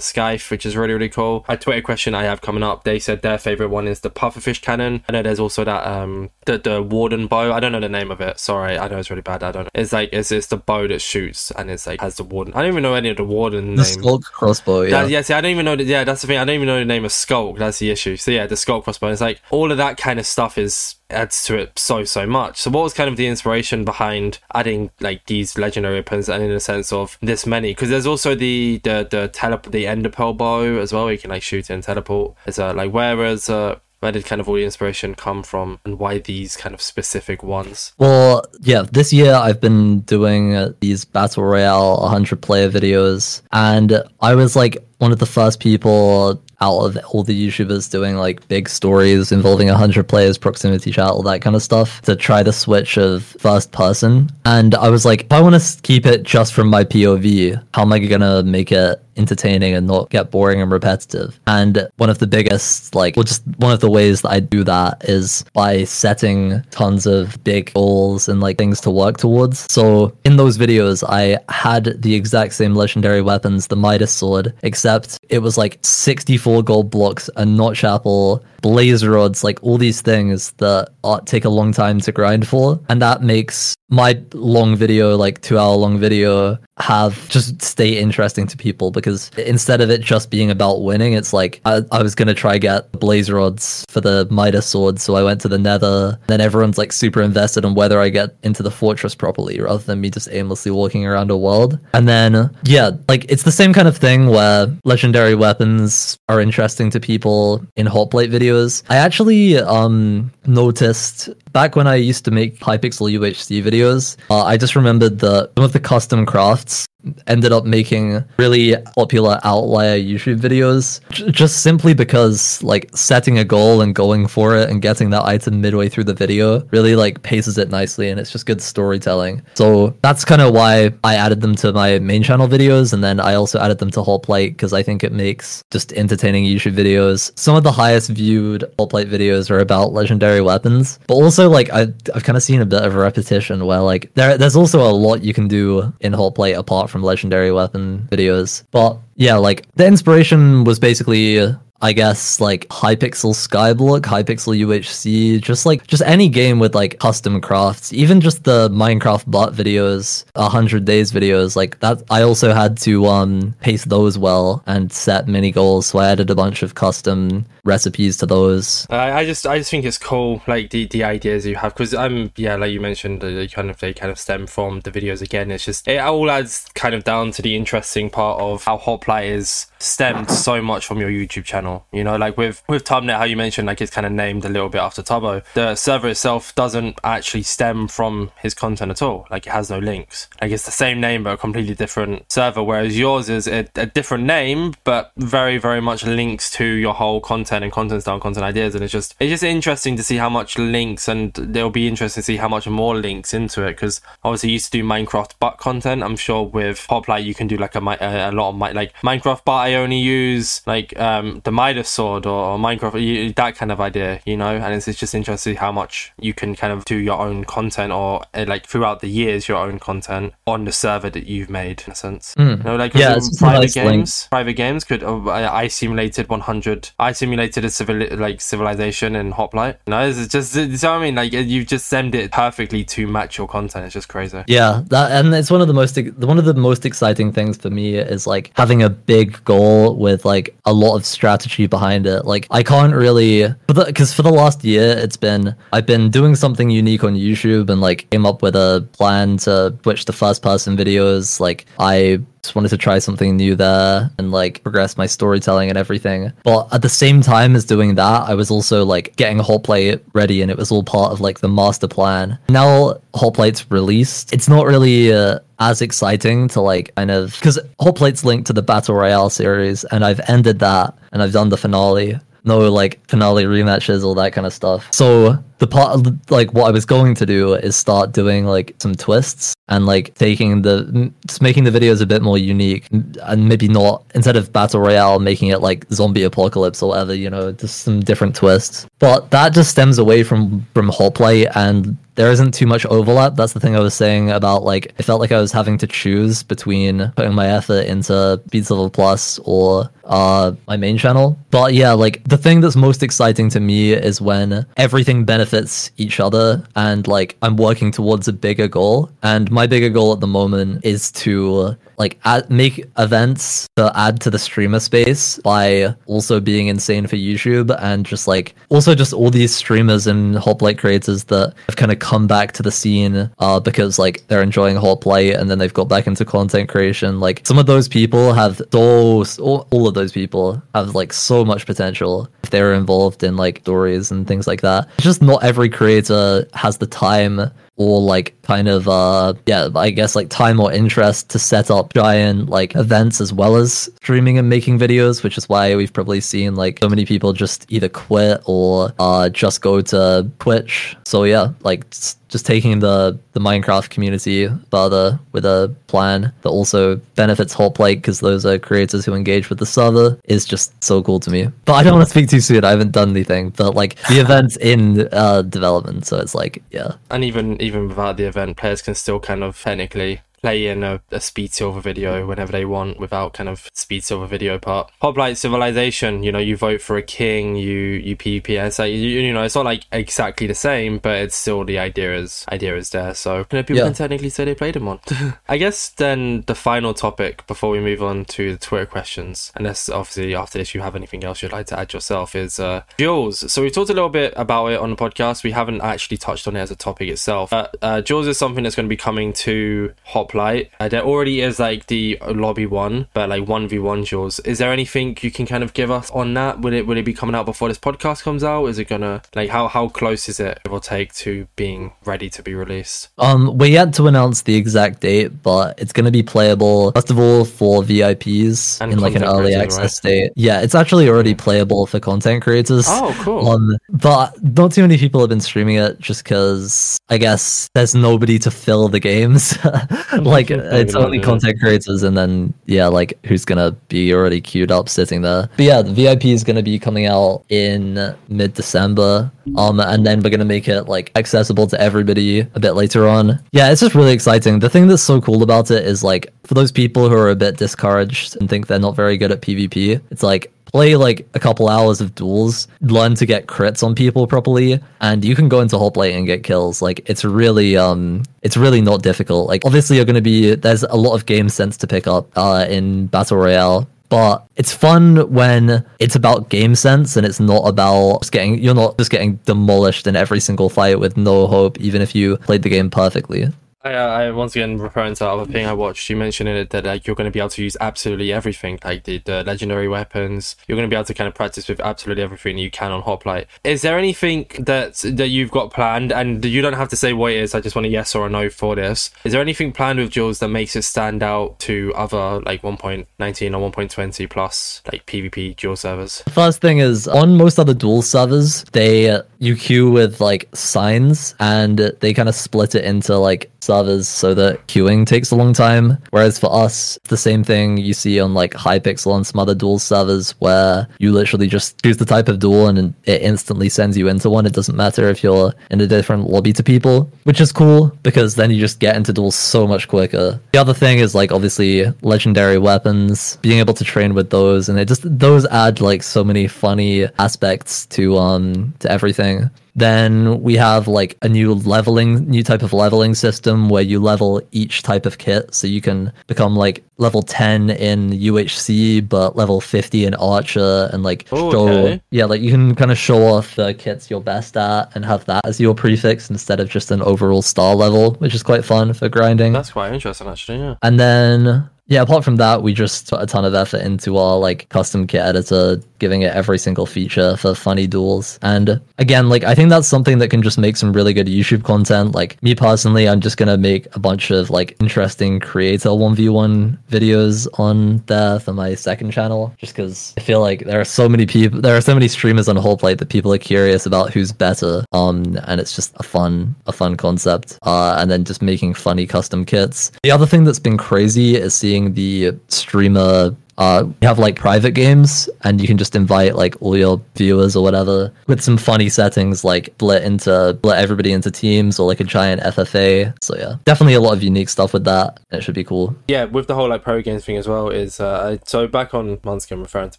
Skyf, which is really really cool. A Twitter question I have coming up. They said their favorite one is the pufferfish cannon. I know there's also that um the the warden bow. I don't know the name of it. Sorry, I know it's really bad. I don't know. It's like it's it's the bow that shoots and it's like has the warden. I don't even know any of the warden The names. Crossbow, yeah. That, yeah, see, I don't even know. The, yeah, that's the thing. I don't even know the name of Sculk. That's the issue. So yeah, the Sculk crossbones, like all of that kind of stuff is adds to it so so much. So what was kind of the inspiration behind adding like these legendary weapons and in a sense of this many? Because there's also the the the tele the ender pearl bow as well. You can like shoot and teleport. It's uh, like whereas uh. Where did kind of all the inspiration come from, and why these kind of specific ones? Well, yeah, this year I've been doing uh, these Battle Royale 100 player videos, and I was like one of the first people out of all the YouTubers doing like big stories involving 100 players, proximity chat, all that kind of stuff to try the switch of first person. And I was like, if I want to keep it just from my POV, how am I going to make it entertaining and not get boring and repetitive. And one of the biggest, like, well, just one of the ways that I do that is by setting tons of big goals and like things to work towards. So in those videos, I had the exact same legendary weapons, the Midas sword, except it was like 64 gold blocks, a notch apple, blaze rods, like all these things that take a long time to grind for. And that makes my long video, like two hour long video, have just stay interesting to people because instead of it just being about winning, it's like I, I was gonna try get blaze rods for the Midas sword, so I went to the Nether. Then everyone's like super invested in whether I get into the fortress properly, rather than me just aimlessly walking around a world. And then yeah, like it's the same kind of thing where legendary weapons are interesting to people in Hoplite videos. I actually um noticed back when I used to make Hypixel UHC videos, uh, I just remembered that some of the custom crafts ended up making really popular outlier YouTube videos j- just simply because like setting a goal and going for it and getting that item midway through the video really like paces it nicely and it's just good storytelling. So that's kind of why I added them to my main channel videos and then I also added them to Hoplite because I think it makes just entertaining YouTube videos. Some of the highest viewed Hoplite videos are about legendary weapons, but also like I, I've kind of seen a bit of a repetition where like there there's also a lot you can do in Hoplite apart from legendary weapon videos. But yeah, like the inspiration was basically I guess like Hypixel Skyblock, Hypixel UHC, just like just any game with like custom crafts, even just the Minecraft but videos, 100 days videos, like that I also had to um pace those well and set mini goals, so I added a bunch of custom recipes to those. Uh, I just I just think it's cool like the the ideas you have because I'm yeah like you mentioned uh, kind of they kind of stem from the videos again. It's just it all adds kind of down to the interesting part of how Hoplite is stemmed so much from your YouTube channel. You know, like with with Tubnet, how you mentioned, like it's kind of named a little bit after Tubbo. The server itself doesn't actually stem from his content at all. Like it has no links. Like it's the same name but a completely different server. Whereas yours is a, a different name but very very much links to your whole content and content style, and content ideas. And it's just it's just interesting to see how much links, and it'll be interesting to see how much more links into it because obviously you used to do Minecraft but content. I'm sure with Hoplite you can do like a, a, a lot of my like Minecraft but I only use like um, the Midas sword or, or Minecraft, that kind of idea, you know. And it's, it's just interesting how much you can kind of do your own content or uh, like throughout the years your own content on the server that you've made, in a sense. Mm. You know, like yeah, private nice games, link. private games could. Uh, I simulated 100. I simulated a civil like civilization in Hoplite. You know, it's just it's, what I mean. Like you've just sent it perfectly to match your content. It's just crazy. Yeah, that and it's one of the most one of the most exciting things for me is like having a big goal goal with like a lot of strategy behind it. Like I can't really because for, for the last year it's been I've been doing something unique on YouTube and like came up with a plan to switch to first person videos. Like I just wanted to try something new there and like progress my storytelling and everything. But at the same time as doing that, I was also like getting Hoplite ready and it was all part of like the master plan. Now Hoplite's released. It's not really uh, as exciting to like kind of because Hoplite's linked to the Battle Royale series and I've ended that and I've done the finale no like finale rematches, all that kind of stuff. So the part like what I was going to do is start doing like some twists and like taking the just making the videos a bit more unique and maybe not instead of battle royale making it like zombie apocalypse or whatever you know just some different twists but that just stems away from from Hoplite and there isn't too much overlap. That's the thing I was saying about like it felt like I was having to choose between putting my effort into SpeedSilver Plus or uh my main channel. But yeah, like the thing that's most exciting to me is when everything benefits each other and like I'm working towards a bigger goal. And my bigger goal at the moment is to like add, make events to add to the streamer space by also being insane for YouTube and just like also just all these streamers and Hoplite creators that have kind of come back to the scene uh, because like they're enjoying Hoplite and then they've got back into content creation. Like some of those people have so all, of those people have like so much potential they're involved in like stories and things like that. It's just not every creator has the time or like kind of uh yeah i guess like time or interest to set up giant like events as well as streaming and making videos which is why we've probably seen like so many people just either quit or uh just go to twitch so yeah like just taking the the minecraft community further with a plan that also benefits Hoplite because those are creators who engage with the server is just so cool to me. But i don't want to speak too soon i haven't done anything but like the event's in uh development so it's like yeah. And even even without the event, players can still kind of technically play in a, a SpeedSilver video whenever they want without kind of SpeedSilver video part. Hoplite Civilization, you know, you vote for a king, you you PvP, and it's like you, you know, it's not like exactly the same, but it's still the idea is idea is there. So you know, people Yeah. can technically say they played them on. I guess then the final topic before we move on to the Twitter questions, unless obviously after this you have anything else you'd like to add yourself, is uh, duels. So we talked a little bit about it on the podcast. We haven't actually touched on it as a topic itself. Uh, uh, duels is something that's going to be coming to Hoplite. Uh, there already is like the lobby one, but like one v one duels. Is there anything you can kind of give us on that? Will it will it be coming out before this podcast comes out? Is it gonna like how how close is it or take to being ready to be released? Um, we're yet to announce the exact date, but it's to be playable first of all for VIPs And in like an early access right? state. Yeah, it's actually already playable for content creators. Oh, cool. Um, but not too many people have been streaming it just because I guess there's nobody to fill the games. like it's only content creators, and then yeah, like who's gonna be already queued up sitting there? But yeah, the VIP is gonna be coming out in mid December. Um, and then we're gonna make it like accessible to everybody a bit later on. Yeah, it's just really exciting. The thing that's so cool about it is like for those people who are a bit discouraged and think they're not very good at PvP, it's like play like a couple hours of duels, learn to get crits on people properly, and you can go into Hoplite and get kills. Like it's really um it's really not difficult. Like obviously you're gonna be there's a lot of game sense to pick up uh in Battle Royale. But it's fun when it's about game sense and it's not about just getting you're not just getting demolished in every single fight with no hope, even if you played the game perfectly. I, uh, I once again referring to the other thing I watched. You mentioned in it that like you're going to be able to use absolutely everything, like the, the legendary weapons. You're going to be able to kind of practice with absolutely everything you can on Hoplite. Is there anything that that you've got planned, and you don't have to say what it is? I just want a yes or a no for this. Is there anything planned with duels that makes it stand out to other like 1.19 or 1.20 plus like PvP duel servers? First thing is on most other duel servers, they you queue with like signs and they kind of split it into like servers so that queuing takes a long time. Whereas for us, the same thing you see on like Hypixel and some other duel servers where you literally just choose the type of duel and it instantly sends you into one. It doesn't matter if you're in a different lobby to people, which is cool because then you just get into duels so much quicker. The other thing is like obviously legendary weapons, being able to train with those and it just those add like so many funny aspects to um to everything. Then we have like a new leveling, new type of leveling system where you level each type of kit. So you can become like level 10 in UHC, but level 50 in Archer and like Oh, show, okay. yeah, like you can kind of show off the kits you're best at and have that as your prefix instead of just an overall star level, which is quite fun for grinding. That's quite interesting, actually. Yeah. And then, yeah, apart from that, we just put a ton of effort into our like custom kit editor, giving it every single feature for funny duels. And again, like I think that's something that can just make some really good YouTube content. Like me personally, I'm just gonna make a bunch of like interesting creator 1v1 videos on there for my second channel, just because I feel like there are so many people, there are so many streamers on Hoplite that people are curious about who's better. Um, and it's just a fun, a fun concept. Uh, and then just making funny custom kits. The other thing that's been crazy is seeing the streamer uh, have like private games, and you can just invite like all your viewers or whatever with some funny settings, like split into split everybody into teams or like a giant FFA. So yeah, definitely a lot of unique stuff with that. It should be cool. yeah, with the whole like pro games thing as well is uh, so back on Munchkin referring to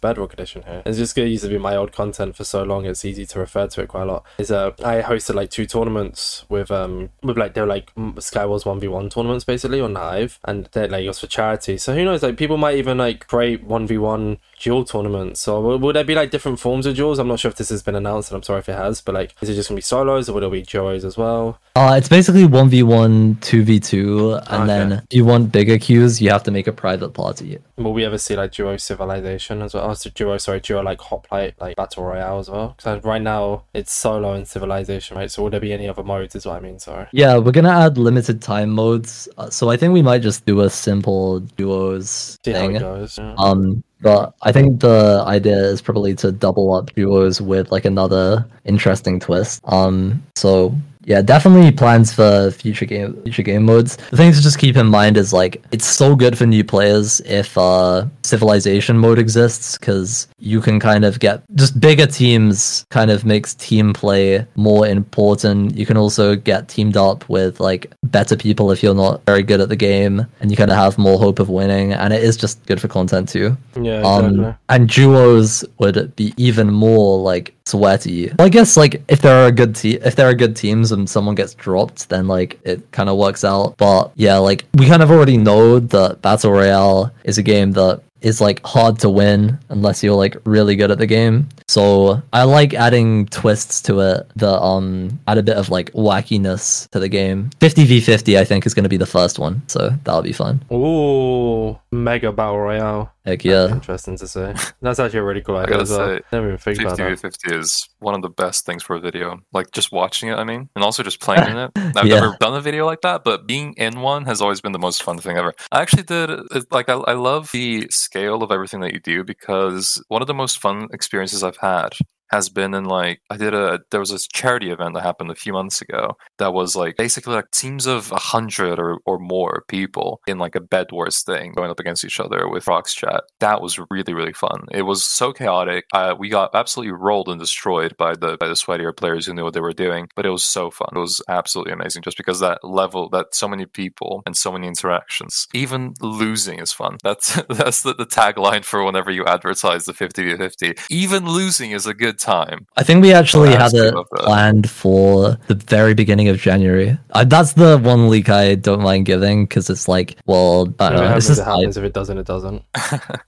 Bedrock Edition here. It's just gonna used to be my old content for so long. It's easy to refer to it quite a lot. Is uh I hosted like two tournaments with um with like they were like Skywars one v one tournaments basically on Hive, and they're like it was for charity. So who knows? Like people might even like create great 1v1 duel tournament. So will, will there be like different forms of duels? I'm not sure if this has been announced, and I'm sorry if it has. But like, is it just gonna be solos, or will there be duos as well? Uh, it's basically one v one, two v two, and okay. then if you want bigger queues, you have to make a private party. Will we ever see like duo civilization as well? Oh, so duo, sorry, duo like hoplite, like battle royale as well. Because right now it's solo and civilization, right? So will there be any other modes? Is what I mean. Sorry. Yeah, we're gonna add limited time modes, uh, so I think we might just do a simple duos see thing. How it goes, yeah. Um but I think the idea is probably to double up duos with like another interesting twist. Um, so yeah, definitely plans for future game future game modes. The thing to just keep in mind is like it's so good for new players if uh civilization mode exists because you can kind of get just bigger teams kind of makes team play more important. You can also get teamed up with like better people if you're not very good at the game and you kind of have more hope of winning and it is just good for content too. yeah, Um, exactly. and duos would be even more like sweaty. Well, I guess like if there are good te- if there are good teams and someone gets dropped, then like it kind of works out. But yeah, like we kind of already know that battle royale is a game that is like hard to win unless you're like really good at the game. So I like adding twists to it that um add a bit of like wackiness to the game. 50 v 50 I think is going to be the first one, so that'll be fun. Ooh, mega battle royale. Heck yeah. Interesting to say. That's actually a really cool I idea gotta as well. say, Never even think about 50 that. 50 is one of the best things for a video. Like just watching it, I mean, and also just playing in it. I've Yeah. never done a video like that, but being in one has always been the most fun thing ever. I actually did, like, I, I love the scale of everything that you do because one of the most fun experiences I've had has been in like I did a there was this charity event that happened a few months ago that was like basically like teams of a hundred or, or more people in like a bed wars thing going up against each other with prox chat. That was really really fun. It was so chaotic. Uh, we got absolutely rolled and destroyed by the by the sweatier players who knew what they were doing, but it was so fun. It was absolutely amazing just because that level that so many people and so many interactions. Even losing is fun. That's that's the, the tagline for whenever you advertise the 50 50. Even losing is a good time. I think we actually I had it planned for the very beginning of January. Uh, that's the one leak I don't mind giving because it's like, well, I If don't it know. It's happens, just it happens. If it doesn't, it doesn't.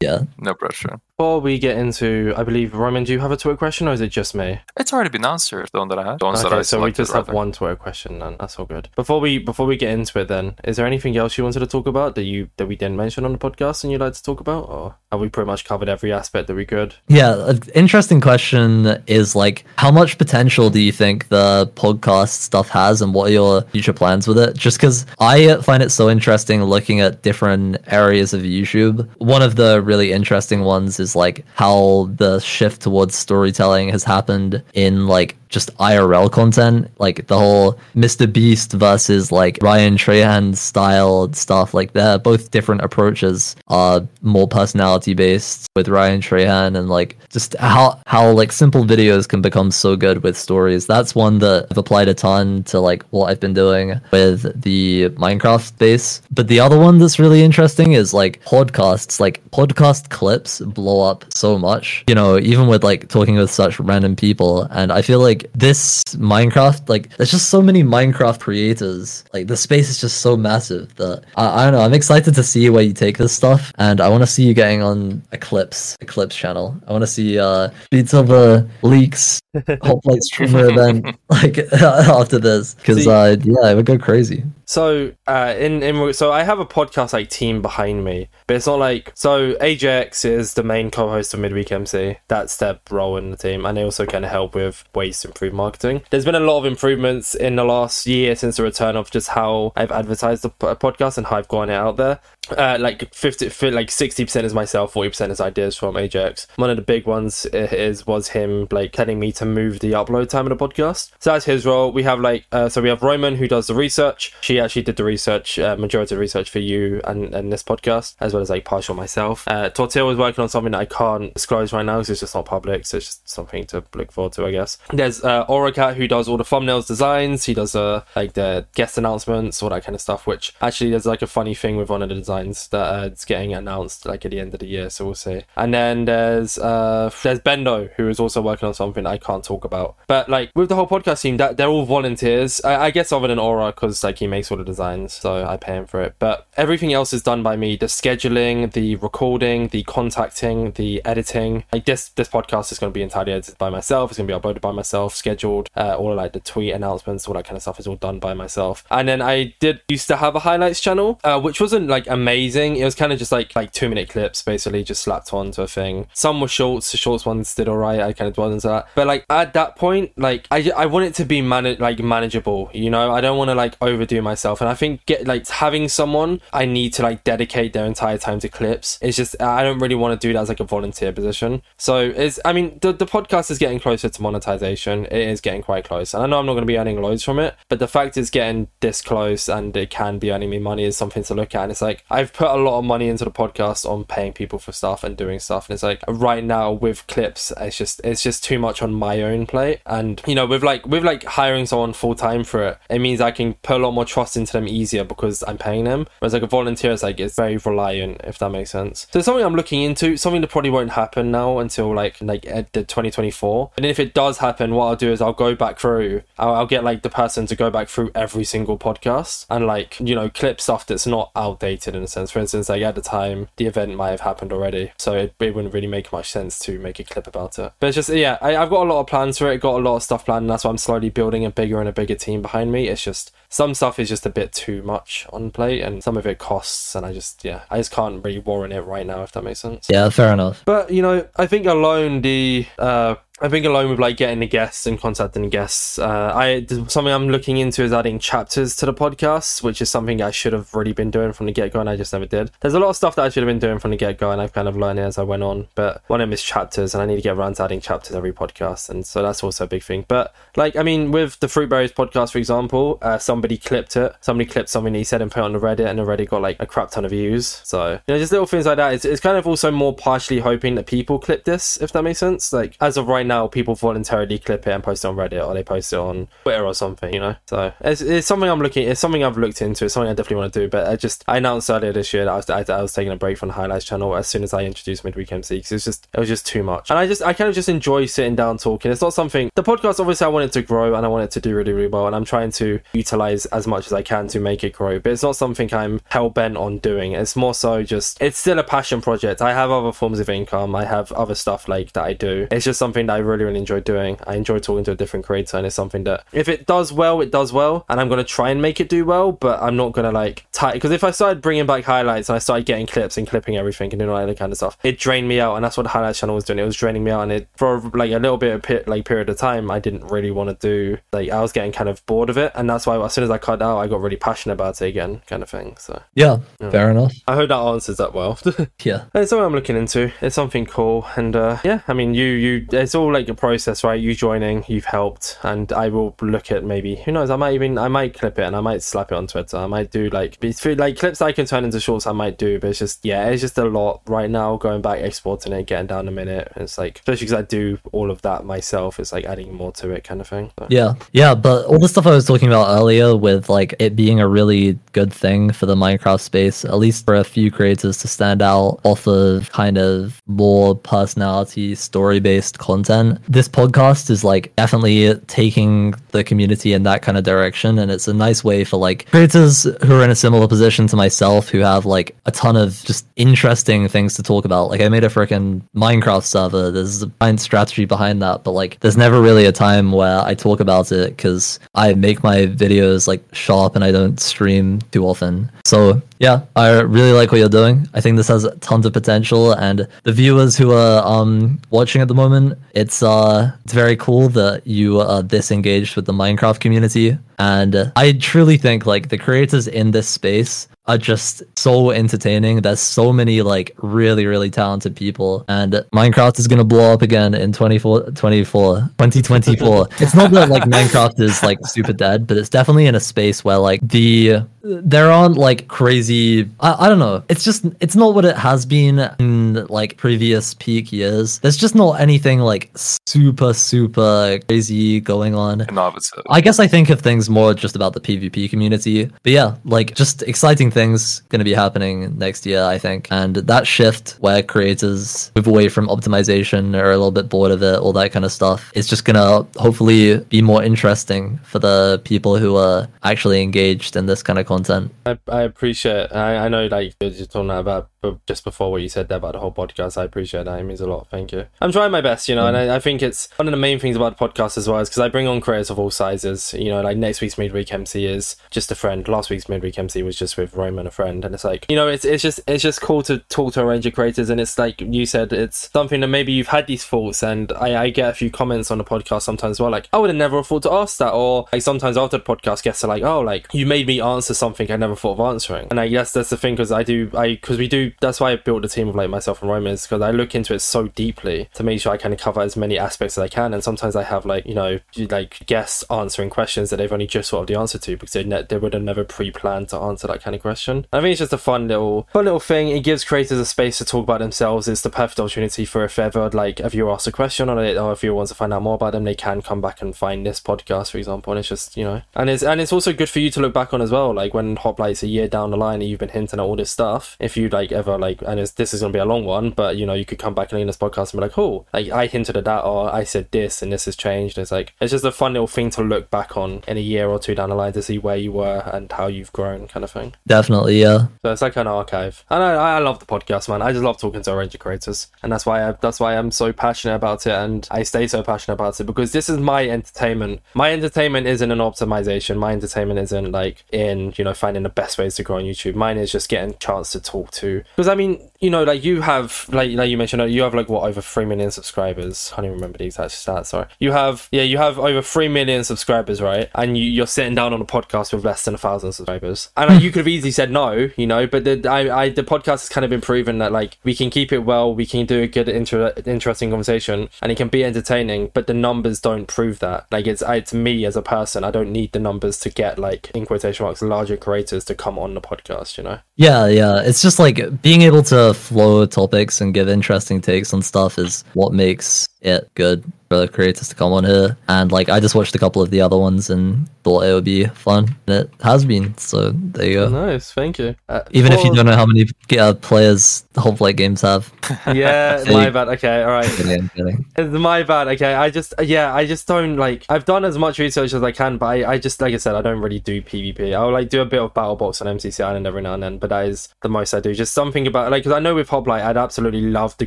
yeah. No pressure. Before we get into, I believe Roman, do you have a Twitter question or is it just me? It's already been answered, the one that I had. The that Okay, I so we selected, just have one Twitter question then. That's all good. Before we before we get into it, then, is there anything else you wanted to talk about that you that we didn't mention on the podcast and you'd like to talk about, or have we pretty much covered every aspect that we could? Yeah, an interesting question is like, how much potential do you think the podcast stuff has, and what are your future plans with it? Just because I find it so interesting looking at different areas of YouTube. One of the really interesting ones is like how the shift towards storytelling has happened in like just IRL content, like the whole Mr. Beast versus like Ryan Trahan style stuff. Like they're both different approaches, uh, more personality based with Ryan Trahan, and like just how how like simple videos can become so good with stories. That's one that I've applied a ton to like what I've been doing with the Minecraft base. But the other one that's really interesting is like podcasts. Like podcast clips blow up so much. You know, even with like talking with such random people, and I feel like this Minecraft, like there's just so many Minecraft creators. Like the space is just so massive that I, I don't know. I'm excited to see where you take this stuff, and I want to see you getting on Eclipse Eclipse channel. I want to see uh SpeedSilver leaks, Hoplite streamer event like after this because uh yeah, it would go crazy. So, uh, in in so I have a podcast like team behind me, but it's not like so. Ajax is the main co-host of Midweek MC. That's their role in the team, and they also kind of help with ways to improve marketing. There's been a lot of improvements in the last year since the return of just how I've advertised the podcast and how I've it out there. Uh, like fifty, like sixty percent is myself, forty percent is ideas from Ajax. One of the big ones is was him like telling me to move the upload time of the podcast. So that's his role. We have like uh, so we have Roman who does the research. She actually did the research, uh, majority of research for you and, and this podcast, as well as like partial myself. Uh, Tortilla was working on something that I can't disclose right now because it's just not public, so it's just something to look forward to, I guess. There's there's uh, Auracat who does all the thumbnails designs. He does uh, like the guest announcements, all that kind of stuff. Which actually there's like a funny thing with one of the designs that uh, it's getting announced like at the end of the year. So we'll see. And then there's uh, there's Bendo who is also working on something I can't talk about. But like with the whole podcast team, that they're all volunteers. I, I guess other than Aura because like he makes all the designs, so I pay him for it. But everything else is done by me. The scheduling, the recording, the contacting, the editing. Like this this podcast is going to be entirely edited by myself. It's going to be uploaded by myself, scheduled. Uh, all of, like the tweet announcements, all that kind of stuff is all done by myself. And then I did used to have a highlights channel, uh, which wasn't like amazing. It was kind of just like like two minute clips, basically just slapped onto a thing. Some were shorts. The shorts ones did alright. I kind of dwelled into that. But like at that point, like I, I want it to be man- like manageable. You know, I don't want to like overdo myself. And I think get like having someone I need to like dedicate their entire time to clips. It's just I don't really want to do that as like a volunteer position. So it's I mean the the podcast is getting closer to monetization. It is getting quite close, and I know I'm not going to be earning loads from it, but the fact it's getting this close and it can be earning me money is something to look at. And it's like I've put a lot of money into the podcast on paying people for stuff and doing stuff, and it's like right now with clips, it's just it's just too much on my own plate. And you know with like with like hiring someone full time for it, it means I can put a lot more trust into them easier because I'm paying them. Whereas like a volunteer is like it's very reliant, if that makes sense. So it's something I'm looking into. Something that probably won't happen now until like like the 2024. And if it does happen, what I'll do is I'll go back through. I'll, I'll get like the person to go back through every single podcast and like you know clip stuff that's not outdated in a sense. For instance, like at the time the event might have happened already, so it, it wouldn't really make much sense to make a clip about it. But it's just yeah, I, I've got a lot of plans for it. Got a lot of stuff planned. And that's why I'm slowly building a bigger and a bigger team behind me. It's just some stuff is just a bit too much on plate and some of it costs and I just yeah I just can't really warrant it right now if that makes sense Yeah, fair enough. but you know I think alone the uh I think alone with like getting the guests and contacting the guests, uh, I something I'm looking into is adding chapters to the podcast, which is something I should have really been doing from the get go, and I just never did. There's a lot of stuff that I should have been doing from the get go, and I've kind of learned as I went on. But one of them is chapters, and I need to get around to adding chapters every podcast, and so that's also a big thing. But like, I mean, with the Fruitberries podcast, for example, uh, somebody clipped it. Somebody clipped something he said and put it on the Reddit, and the Reddit got like a crap ton of views. So you know, just little things like that. It's, it's kind of also more partially hoping that people clip this, if that makes sense. Like as of right now, people voluntarily clip it and post it on Reddit or they post it on Twitter or something, you know. So it's, it's something I'm looking. It's something I've looked into. It's something I definitely want to do. But I just I announced earlier this year that I was I, I was taking a break from the highlights channel as soon as I introduced Midweek MC because it was just it was just too much. And I just I kind of just enjoy sitting down talking. It's not something the podcast. Obviously, I want it to grow and I want it to do really really well. And I'm trying to utilize as much as I can to make it grow. But it's not something I'm hell bent on doing. It's more so just it's still a passion project. I have other forms of income. I have other stuff like that I do. It's just something that I really really enjoy doing. I enjoy talking to a different creator, and it's something that if it does well, it does well, and I'm gonna try and make it do well. But I'm not gonna like tie because if I started bringing back highlights and I started getting clips and clipping everything and doing all that kind of stuff, it drained me out, and that's what the highlights channel was doing. It was draining me out, and it for like a little bit of pe- like period of time, I didn't really want to do. Like I was getting kind of bored of it, and that's why as soon as I cut out, I got really passionate about it again, kind of thing. So Yeah, fair enough. I hope that answers that well. Yeah. It's something I'm looking into. It's something cool, and uh, yeah, I mean, you, you, it's all like a process, right? You joining, you've helped, and I will look at maybe who knows. I might even, I might clip it and I might slap it on Twitter. I might do like, like clips I can turn into shorts. I might do, but it's just, yeah, it's just a lot right now. Going back, exporting it, getting down a minute. It's like, especially because I do all of that myself. It's like adding more to it, kind of thing. So, Yeah, yeah, but all the stuff I was talking about earlier with like it being a really good thing for the Minecraft space, at least for a few creators to stand out off of kind of more personality, story based content. This podcast is like definitely taking the community in that kind of direction, and it's a nice way for like creators who are in a similar position to myself who have like a ton of just interesting things to talk about. Like I made a freaking Minecraft server. There's a giant strategy behind that, but like there's never really a time where I talk about it because I make my videos like sharp and I don't stream too often. So yeah, I really like what you're doing. I think this has tons of potential, and the viewers who are um watching at the moment, it's uh it's very cool that you are this engaged with the Minecraft community, and I truly think like the creators in this space are just so entertaining. There's so many like really, really talented people, and Minecraft is gonna blow up again in 24, 24 2024. it's not that like Minecraft is like super dead, but it's definitely in a space where like the there aren't like crazy I, I don't know it's just it's not what it has been in like previous peak years there's just not anything like super super crazy going on Innovative. I guess I think of things more just about the PvP community. But yeah, like just exciting things going to be happening next year, I think. And that shift where creators move away from optimization or a little bit bored of it, all that kind of stuff, is just going to hopefully be more interesting for the people who are actually engaged in this kind of content. I, I appreciate. I, I know like you're talking about just before what you said there about the whole podcast. I appreciate that. It means a lot. Thank you. I'm trying my best, you know, and mm. I, I think it's one of the main things about the podcast as well is because I bring on creators of all sizes. You know, like next week's midweek MC is just a friend. Last week's midweek MC was just with Roman, a friend, and it's like you know, it's it's just it's just cool to talk to a range of creators, and it's like you said, it's something that maybe you've had these thoughts, and I, I get a few comments on the podcast sometimes as well, like I would have never thought to ask that, or like sometimes after the podcast, guests are like, oh, like you made me answer something I never thought of answering, and I guess that's the thing because I do I because we do that's why I built a team of like myself and Roman is because I look into it so deeply to make sure I kind of cover as many aspects as I can, and sometimes I have like you know like guests answering questions that they've only just thought of the answer to because they ne- they would have never pre-planned to answer that kind of question. I think it's just a fun little fun little thing. It gives creators a space to talk about themselves. It's the perfect opportunity for if ever like a viewer asks a question on it or if viewer wants to find out more about them, they can come back and find this podcast, for example. And it's just you know, and it's and it's also good for you to look back on as well. Like when Hoplite's a year down the line and you've been hinting at all this stuff. If you like ever like, and it's, this is gonna be a long one, but you know, you could come back and in this podcast and be like, oh, like I hinted at that or I said this and this has changed. It's like it's just a fun little thing to look back on in a year or two down the line to see where you were and how you've grown, kind of thing. Definitely, yeah. So it's like an archive. And I, I love the podcast, man. I just love talking to a range of creators, and that's why I, that's why I'm so passionate about it, and I stay so passionate about it because this is my entertainment. My entertainment isn't an optimization. My entertainment isn't like in you know finding the best ways to grow on YouTube. Mine is just getting a chance to talk to. Because I mean, you know, like you have like like you mentioned, you have like what over three million subscribers. I don't even remember the exact stats. Sorry, you have yeah, you have over three million subscribers, right? And you, you're sitting down on a podcast with less than a thousand subscribers, and like, you could have easily said no, you know. But the I, I the podcast has kind of been proven that like we can keep it well, we can do a good inter- interesting conversation, and it can be entertaining. But the numbers don't prove that. Like it's it's me as a person. I don't need the numbers to get like in quotation marks larger creators to come on the podcast. You know. Yeah, yeah. It's just like being able to flow topics and give interesting takes on stuff is what makes it good for creators to come on here. And like I just watched a couple of the other ones and thought it would be fun. And it has been. So there you go. Nice, thank you. Uh, Even if you don't know how many uh, players the Hoplite games have. yeah, So my bad. Okay, all right. Kidding, kidding. My bad. Okay, I just yeah, I just don't like. I've done as much research as I can, but I, I just like I said, I don't really do PvP. I'll like do a bit of battle box on MCC Island every now and then, but that is the most I do. Just something about like because I know with Hoplite, I'd absolutely love the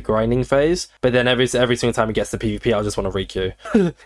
grinding phase, but then every every single time it gets to PvP, I'll just want to requeue.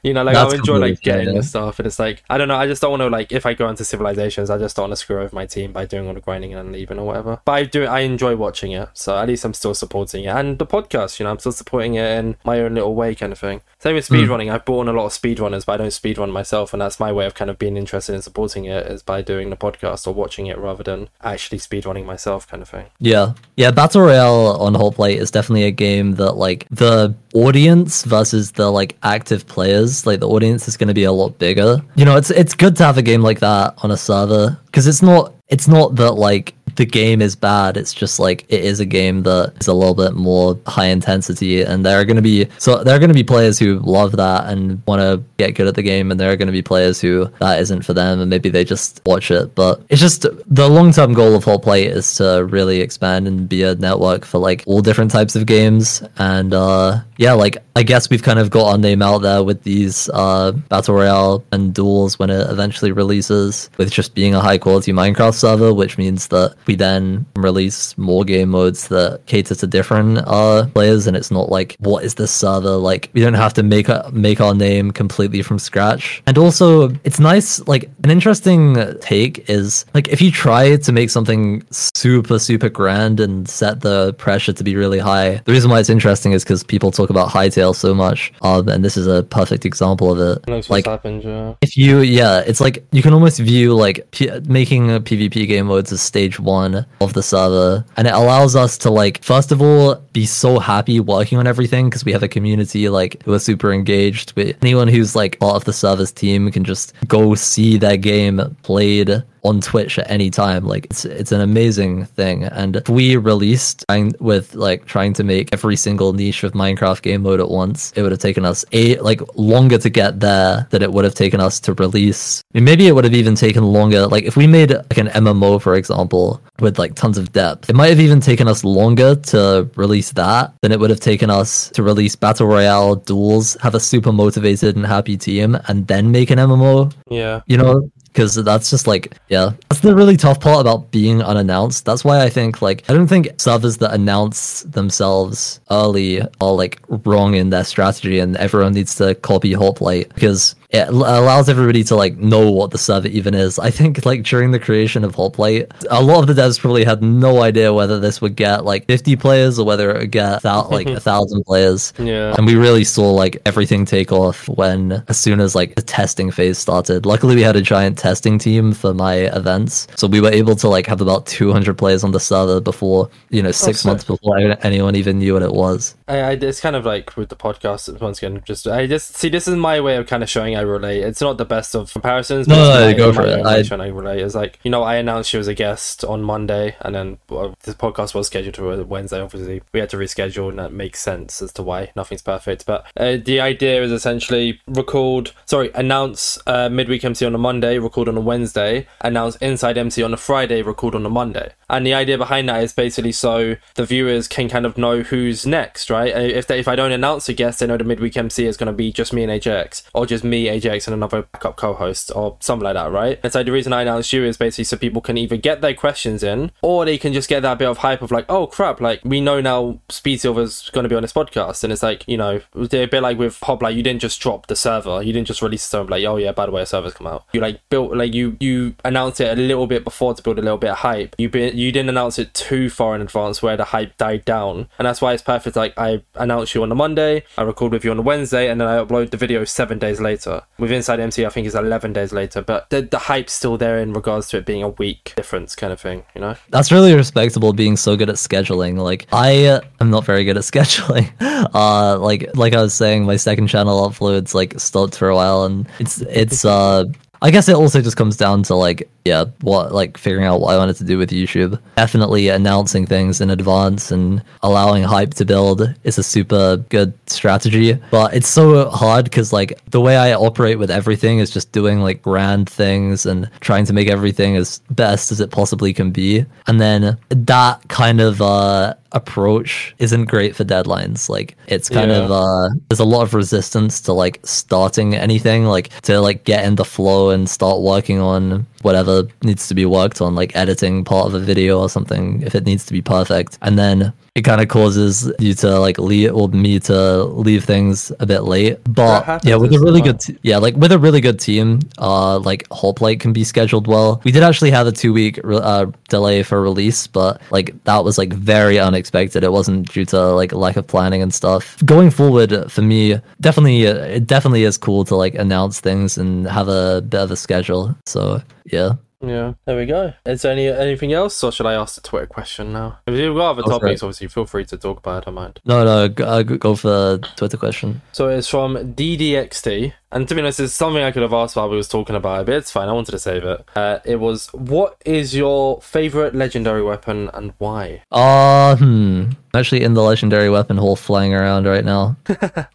you know, like That's I'll enjoy like getting yeah. the stuff, and it's like I don't know. I just don't want to like if I go into civilizations, I just don't want to screw over my team by doing all the grinding and leaving or whatever. But I do. I enjoy watching it, so at least I'm still supporting it, and the podcast. You know, I'm still supporting it in my own little way, kind of thing. Same with hmm. speedrunning. I've bought on a lot of speedrunners, but I don't speedrun myself, and that's my way of kind of being interested in supporting it is by doing the podcast or watching it rather than actually speedrunning myself, kind of thing. Yeah. Yeah, Battle Royale on Hoplite is definitely a game that like the audience versus the like active players, like the audience is gonna be a lot bigger. You know, it's it's good to have a game like that on a server. Because it's not it's not that like the game is bad. It's just like it is a game that is a little bit more high intensity, and there are going to be so there are going to be players who love that and want to get good at the game, and there are going to be players who that isn't for them, and maybe they just watch it. But it's just the long term goal of Hoplite is to really expand and be a network for like all different types of games, and uh, yeah, like I guess we've kind of got our name out there with these uh, battle royale and duels when it eventually releases, with just being a high quality Minecraft server, which means that we then release more game modes that cater to different uh, players, and it's not like what is this server like? We don't have to make a, make our name completely from scratch, and also it's nice. Like an interesting take is like if you try to make something super super grand and set the pressure to be really high. The reason why it's interesting is because people talk talk about Hytale so much, um, and this is a perfect example of it. Like happened, yeah. if you, yeah, it's like you can almost view like P- making a PvP game modes as stage one of the server, and it allows us to like first of all be so happy working on everything because we have a community like who are super engaged. With anyone who's like part of the server's team can just go see their game played on Twitch at any time. Like it's it's an amazing thing. And if we released with like trying to make every single niche of Minecraft game mode at once, it would have taken us eight like longer to get there than it would have taken us to release. I mean, maybe it would have even taken longer. Like if we made like an MMO, for example, with like tons of depth, it might have even taken us longer to release that than it would have taken us to release Battle Royale duels, have a super motivated and happy team, and then make an MMO Yeah. you know because that's just like yeah. That's the really tough part about being unannounced. That's why i think like i don't think servers that announce themselves early are like wrong in their strategy and everyone needs to copy hoplite because it allows everybody to like know what the server even is i think like during the creation of hoplite a lot of the devs probably had no idea whether this would get like 50 players or whether it would get like a thousand players Yeah. and we really saw like everything take off when as soon as like the testing phase started. Luckily we had a giant testing team for my events. So we were able to like have about 200 players on the server before, you know, 6 months before anyone even knew what it was. I, I it's kind of like with the podcast once again just I just see this is my way of kind of showing I relate. It's not the best of comparisons No, no, my- go for it. I- I relate. It's like you know I announced she was a guest on Monday and then well, this podcast was scheduled for Wednesday obviously. We had to reschedule and that makes sense as to why nothing's perfect. But uh, the idea is essentially record sorry announce uh, midweek MC on a Monday record on a Wednesday announce inside MC on a Friday record on a Monday. And the idea behind that is basically so the viewers can kind of know who's next right? Uh, if they, if I don't announce a guest they know the midweek MC is going to be just me and AJX or just me AJX and another backup co-host or something like that right? And so the reason I announced you is basically so people can either get their questions in or they can just get that bit of hype of like oh crap like we know now SpeedSilver's going to be on this podcast. And it's like you know they're a bit like with Pop like you didn't just drop the server. You didn't just release the server. Like oh yeah by the way a server's come out. You like built like you you announced it a little bit before to build a little bit of hype. You been you didn't announce it too far in advance where the hype died down. And that's why it's perfect. Like I announce you on a Monday. I record with you on a Wednesday. And then I upload the video seven days later with Inside MC I think it's 11 days later but the, the hype's still there in regards to it being a week difference kind of thing you know That's really respectable being so good at scheduling. Like I am not very good at scheduling. Uh like like I was saying my second channel uploads like stopped for a while and it's it's uh I guess it also just comes down to like yeah, what like figuring out what I wanted to do with YouTube. Definitely announcing things in advance and allowing hype to build is a super good strategy. But it's so hard because like the way I operate with everything is just doing like grand things and trying to make everything as best as it possibly can be. And then that kind of uh approach isn't great for deadlines. Like it's kind Yeah. of uh there's a lot of resistance to like starting anything, like to like get in the flow and start working on whatever needs to be worked on, like editing part of a video or something if it needs to be perfect. And then it kind of causes you to like leave or me to leave things a bit late. But yeah, with a really good t- yeah, like with a really good team, uh like Hoplite can be scheduled well. We did actually have a 2 week re- uh delay for release, but like that was like very unexpected. It wasn't due to like lack of planning and stuff. Going forward for me, definitely it definitely is cool to like announce things and have a bit of a schedule. So, yeah. Yeah, there we go. Is there any anything else, or should I ask the Twitter question now? If you've got other Go topics, obviously feel free to talk about. it, I don't mind. No, no, go, uh, go for the Twitter question. So it's from DDXT, and to be honest, it's something I could have asked while we was talking about it, but it's fine. I wanted to save it. Uh, it was, what is your favorite legendary weapon and why? Uh, hmm. I'm actually in the legendary weapon hole flying around right now.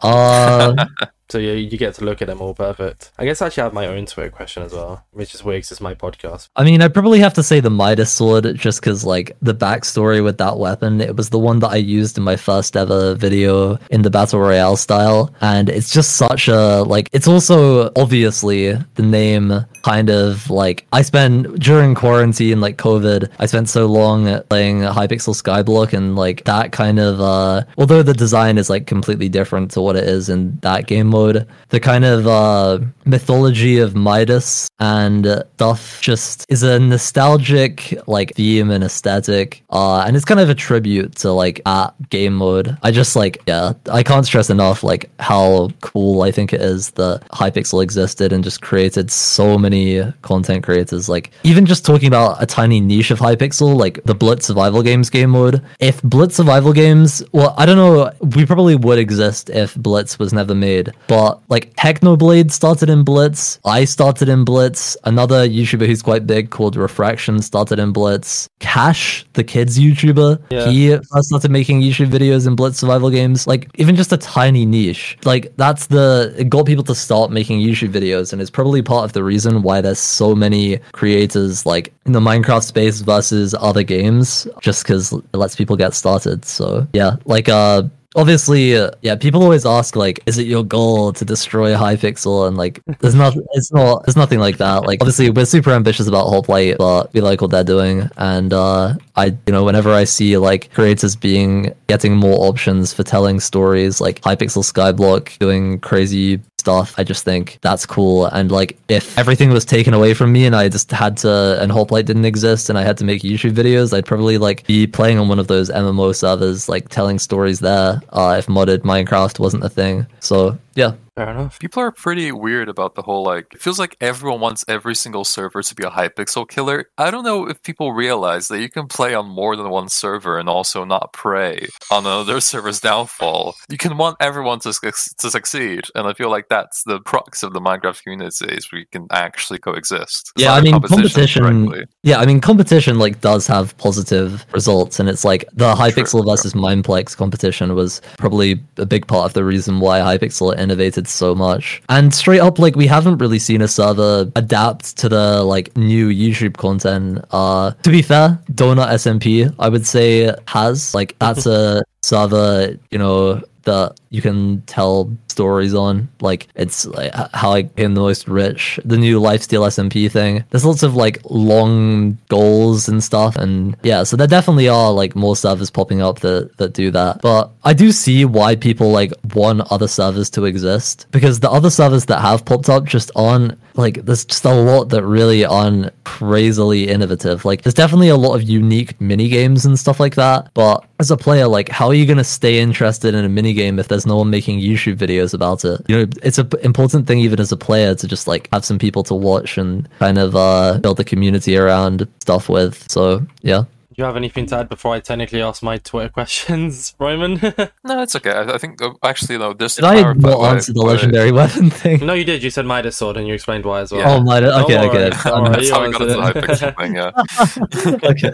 Uh, So yeah, you get to look at them all. Perfect. I guess I actually have my own Twitter question as well, which is 'cause it's my podcast. I mean, I'd probably have to say the Midas sword just because, like, the backstory with that weapon, it was the one that I used in my first ever video in the Battle Royale style. And it's just such a, like, it's also obviously the name kind of like I spent during quarantine, like COVID, I spent so long playing Hypixel Skyblock and like that kind of uh although the design is like completely different to what it is in that game mode, the kind of uh mythology of Midas and stuff just is a nostalgic like theme and aesthetic. Uh and it's kind of a tribute to like that game mode. I just like yeah, I can't stress enough like how cool I think it is that Hypixel existed and just created so many content creators. Like even just talking about a tiny niche of Hypixel, like the Blitz survival games game mode. If Blitz survival games, well, I don't know, we probably would exist if Blitz was never made. But like Technoblade started in Blitz, I started in Blitz, another YouTuber who's quite big called Refraction started in Blitz. Cash, the kids YouTuber, Yeah. he first started making YouTube videos in Blitz survival games. Like even just a tiny niche. Like that's the it got people to start making YouTube videos and it's probably part of the reason why there's so many creators like in the Minecraft space versus other games just cuz it lets people get started. So, yeah, like uh obviously uh, yeah people always ask like is it your goal to destroy hypixel and like there's not it's not there's nothing like that. Like obviously we're super ambitious about hoplite but we like what they're doing. And uh i you know whenever i see like creators being getting more options for telling stories like hypixel skyblock doing crazy stuff. I just think that's cool. And like if everything was taken away from me and i just had to and hoplite didn't exist and i had to make youtube videos i'd probably like be playing on one of those mmo servers like telling stories there uh, if modded minecraft wasn't a thing. So yeah Fair enough. People are pretty weird about the whole like. It feels like everyone wants every single server to be a Hypixel killer. I don't know if people realize that you can play on more than one server and also not prey on another server's downfall. You can want everyone to suc- to succeed, and I feel like that's the crux of the Minecraft community is we can actually coexist. yeah i mean competition competition yeah i mean competition like does have positive results and it's like the hypixel true. versus mineplex competition was probably a big part of the reason why hypixel innovated so much. And straight up like we haven't really seen a server adapt to the like new youtube content. Uh to be fair donut smp i would say has like that's a server you know that you can tell stories on. Like it's like how I became the most rich. The new lifesteal SMP thing. There's lots of like long goals and stuff, and yeah, so there definitely are like more servers popping up that that do that. But I do see why people like want other servers to exist because the other servers that have popped up just aren't like there's just a lot that really aren't crazily innovative. Like there's definitely a lot of unique mini games and stuff like that. But as a player, like how are you gonna stay interested in a mini game if there's no one making YouTube videos about it? You know, it's a p- important thing even as a player to just like have some people to watch and kind of uh build a community around stuff with. So yeah. Do you have anything to add before I technically ask my Twitter questions, Roman? No, it's okay. I, I think uh, actually no. There's Did I not answer the legendary weapon thing? no, you did. You said Midas sword, and you explained why as well. Yeah. Oh my Don't okay, okay. That's how we got into the answered Hypixel thing. Yeah. okay.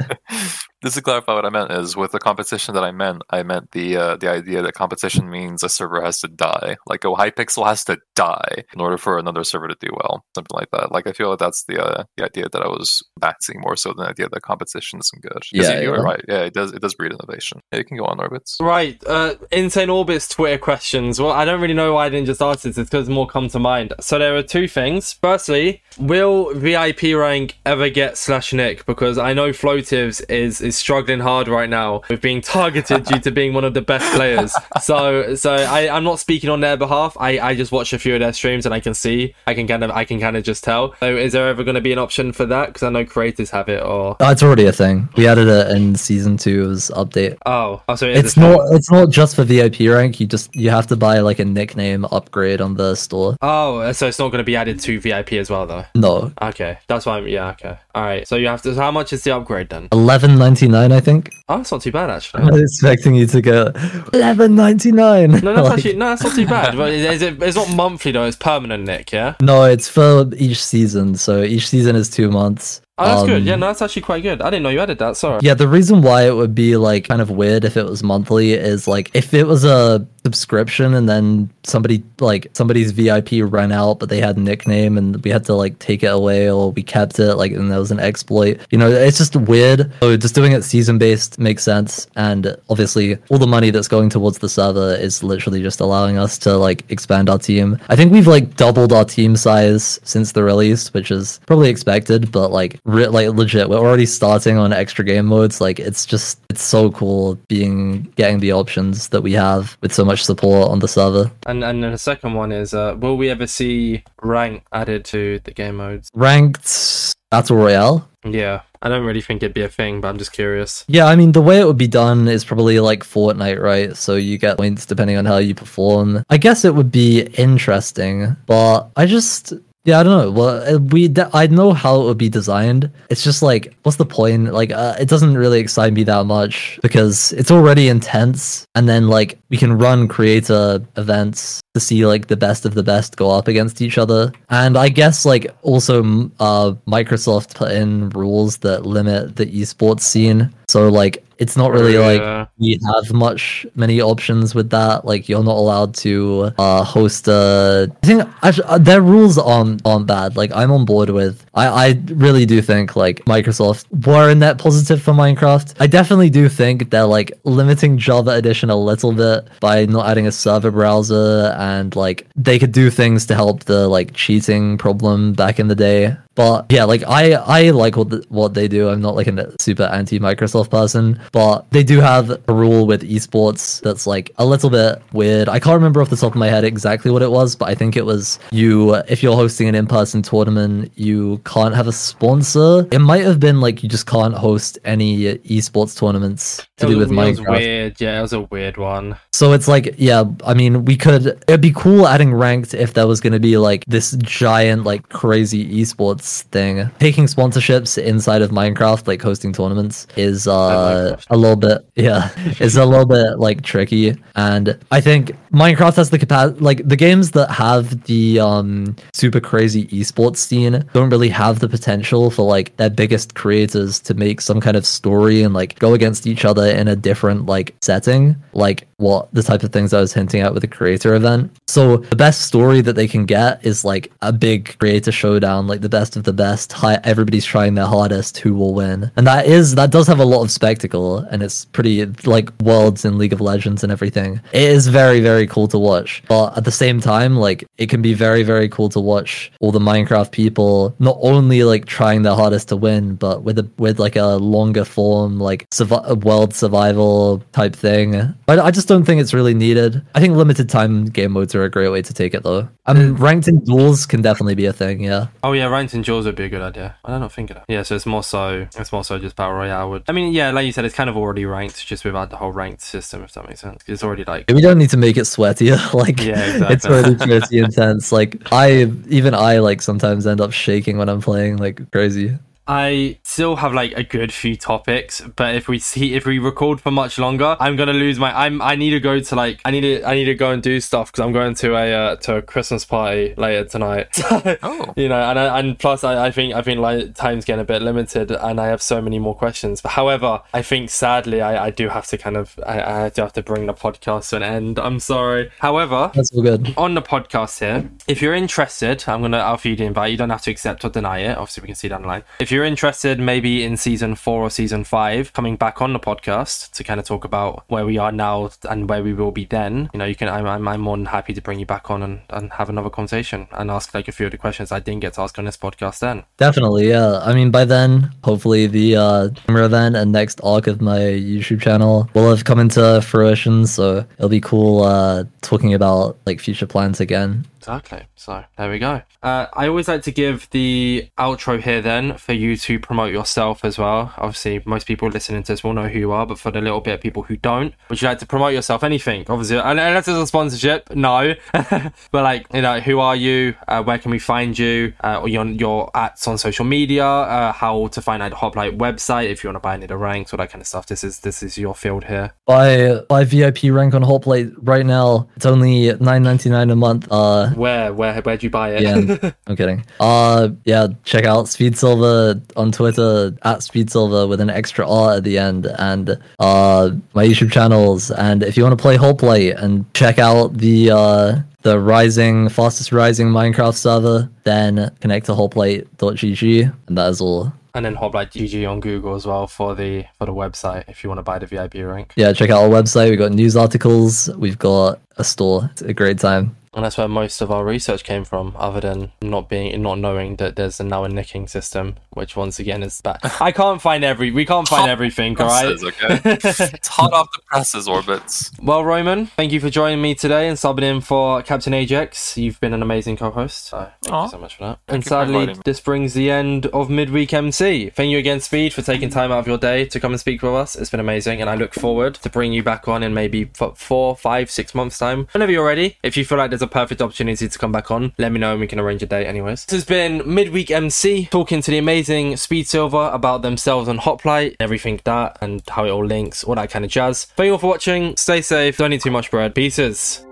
Just to clarify what I meant is with the competition that I meant, I meant the uh, the idea that competition means a server has to die. Like a Hypixel has to die in order for another server to do well, something like that. Like I feel like that's the uh, the idea that I was backing more so than the idea that competition isn't good. 'Cause Yeah, you, you yeah. were right. Yeah, it does it does breed innovation. Yeah, you can go on Orbitzz. Right, uh, Insane Orbitzz Twitter questions. Well, I don't really know why I didn't just ask this. It's because more come to mind. So there are two things. Firstly, will VIP rank ever get slash Nick? Because I know Floatives is is struggling hard right now with being targeted due to being one of the best players. So so I I'm not speaking on their behalf. I I just watch a few of their streams and I can see I can kind of I can kind of just tell. So is there ever going to be an option for that? Because I know creators have it or Oh, it's already a thing. We added it in season two's update. oh oh so it It's thing. not. It's not just for VIP rank. You just you have to buy like a nickname upgrade on the store. Oh, so it's not going to be added to VIP as well, though. No, Okay, that's why. I'm, yeah, okay. All right. So you have to. So how much is the upgrade then? eleven ninety nine. I think. Oh, that's not too bad actually. I was expecting you to go eleven ninety nine. No, that's actually no, that's not too bad. But is it? It's not monthly though. It's permanent, Nick. Yeah. No, it's for each season. So each season is two months. Oh, that's good. Um, Yeah, no, that's actually quite good. I didn't know you added that. Sorry. Yeah, the reason why it would be like kind of weird if it was monthly is like if it was a subscription and then somebody like somebody's VIP ran out but they had a nickname and we had to like take it away or we kept it like and that was an exploit. You know, it's just weird. So just doing it season based makes sense and obviously all the money that's going towards the server is literally just allowing us to like expand our team. I think we've like doubled our team size since the release, which is probably expected, but like re- like legit, we're already starting on extra game modes. Like it's just it's so cool being getting the options that we have with so much support on the server. And and then the second one is, uh, will we ever see rank added to the game modes? Ranked battle royale. Yeah, I don't really think it'd be a thing, but I'm just curious. Yeah, I mean the way it would be done is probably like Fortnite, right? So you get points depending on how you perform. I guess it would be interesting, but I just yeah, I don't know. Well, uh, we d- I know how it would be designed. It's just like, what's the point? Like, uh, it doesn't really excite me that much because it's already intense, and then like we can run creator events to see like the best of the best go up against each other. And I guess like also uh Microsoft put in rules that limit the esports scene. So like it's not really like Yeah. we have much many options with that. Like you're not allowed to uh, host a. I think actually, uh, their rules aren't aren't bad. Like I'm on board with. I I really do think like Microsoft were a net positive for Minecraft. I definitely do think they're like limiting Java Edition a little bit by not adding a server browser and like they could do things to help the like cheating problem back in the day. But yeah, like I I like what the, what they do. I'm not like a super anti Microsoft person, but they do have a rule with esports that's like a little bit weird. I can't remember off the top of my head exactly what it was, but I think it was you if you're hosting an in-person tournament, you can't have a sponsor. It might have been like you just can't host any esports tournaments to do with it was Minecraft. weird. Yeah, it was a weird one. So it's like, yeah, I mean, we could, it'd be cool adding ranked if there was going to be like this giant, like crazy esports thing. Taking sponsorships inside of Minecraft, like hosting tournaments, is uh, a little bit, yeah, is a little bit like tricky. And I think Minecraft has the capacity, like the games that have the um super crazy esports scene don't really have the potential for like their biggest creators to make some kind of story and like go against each other in a different like setting. Like what the type of things I was hinting at with the creator event. So the best story that they can get is like a big creator showdown, like the best of the best. Everybody's trying their hardest. Who will win? And that is that does have a lot of spectacle, and it's pretty like worlds in League of Legends and everything. It is very very cool to watch, but at the same time, like it can be very very cool to watch all the Minecraft people not only like trying their hardest to win, but with a with like a longer form like survi- world survival type thing. But I just don't think it's really needed. I think limited time game modes are a great way to take it though. Um, ranked in duels can definitely be a thing. Yeah. Oh yeah, ranked in duels would be a good idea. I don't think of that. Yeah, so it's more so it's more so just battle royale. Would I mean, yeah, like you said, it's kind of already ranked, just without the whole ranked system, if that makes sense. It's already like We don't need to make it sweatier. like Yeah, exactly. it's already pretty intense. Like I even I like sometimes end up shaking when I'm playing like crazy. I still have like a good few topics, but if we see if we record for much longer, I'm gonna lose my. I'm I need to go to like I need to I need to go and do stuff because I'm going to a uh, to a Christmas party later tonight. Oh. you know, and I, and plus I, I think I think like time's getting a bit limited, and I have so many more questions. But however, I think sadly I, I do have to kind of I, I do have to bring the podcast to an end. I'm sorry. However, That's all good. on the podcast here. If you're interested, I'm gonna offer you the invite. You don't have to accept or deny it. Obviously, we can see down the line. If you're interested, maybe in season four or season five, coming back on the podcast to kind of talk about where we are now and where we will be then, you know, you can. I'm, I'm, more than happy to bring you back on and, and have another conversation and ask like a few of the questions I didn't get to ask on this podcast then. Definitely, yeah. I mean, by then, hopefully, the uh, summer event and next arc of my YouTube channel will have come into fruition. So it'll be cool uh, talking about like future plans again. Exactly. So there we go. Uh, I always like to give the outro here then for you to promote yourself as well. Obviously, most people listening to this will know who you are, but for the little bit of people who don't, would you like to promote yourself? Anything? Obviously, unless it's a sponsorship, no. but like, you know, who are you? Uh, where can we find you? Uh, or your your ads on social media? Uh, how to find out Hoplite website if you want to buy any of the ranks, all that kind of stuff. This is this is your field here. Buy buy VIP rank on Hoplite right now. It's only nine ninety nine a month. Uh, Where? Where? Where'd you buy it? Yeah, I'm kidding. Uh, yeah, check out SpeedSilver on Twitter at SpeedSilver with an extra R at the end, and uh, my YouTube channels. And if you want to play Hoplite and check out the uh the rising fastest rising Minecraft server, then connect to hoplite.gg, and that is all. and then Hoplite GG on Google as well for the for the website if you want to buy the VIP rank. Yeah, check out our website. We've got news articles. We've got a store. It's a great time. And that's where most of our research came from, other than not being not knowing that there's a now a nicking system, which once again is bad. I can't find every we can't find everything, all right? Okay? it's hot off the presses, Orbitzz. Well, Roman, thank you for joining me today and subbing in for Captain Ajax. You've been an amazing co-host, so thank Aw. you so much for that. and sadly, this brings the end of midweek MC. Thank you again, Speed, for taking time out of your day to come and speak with us. It's been amazing, and I look forward to bringing you back on in maybe four, five, six months' time. Whenever you're ready, if you feel like there's a perfect opportunity to come back on, let me know and we can arrange a date. Anyways, this has been midweek MC talking to the amazing SpeedSilver about themselves on Hoplite, everything that, and how it all links, all that kind of jazz. Thank you all for watching. Stay safe. Don't eat too much bread. Pieces.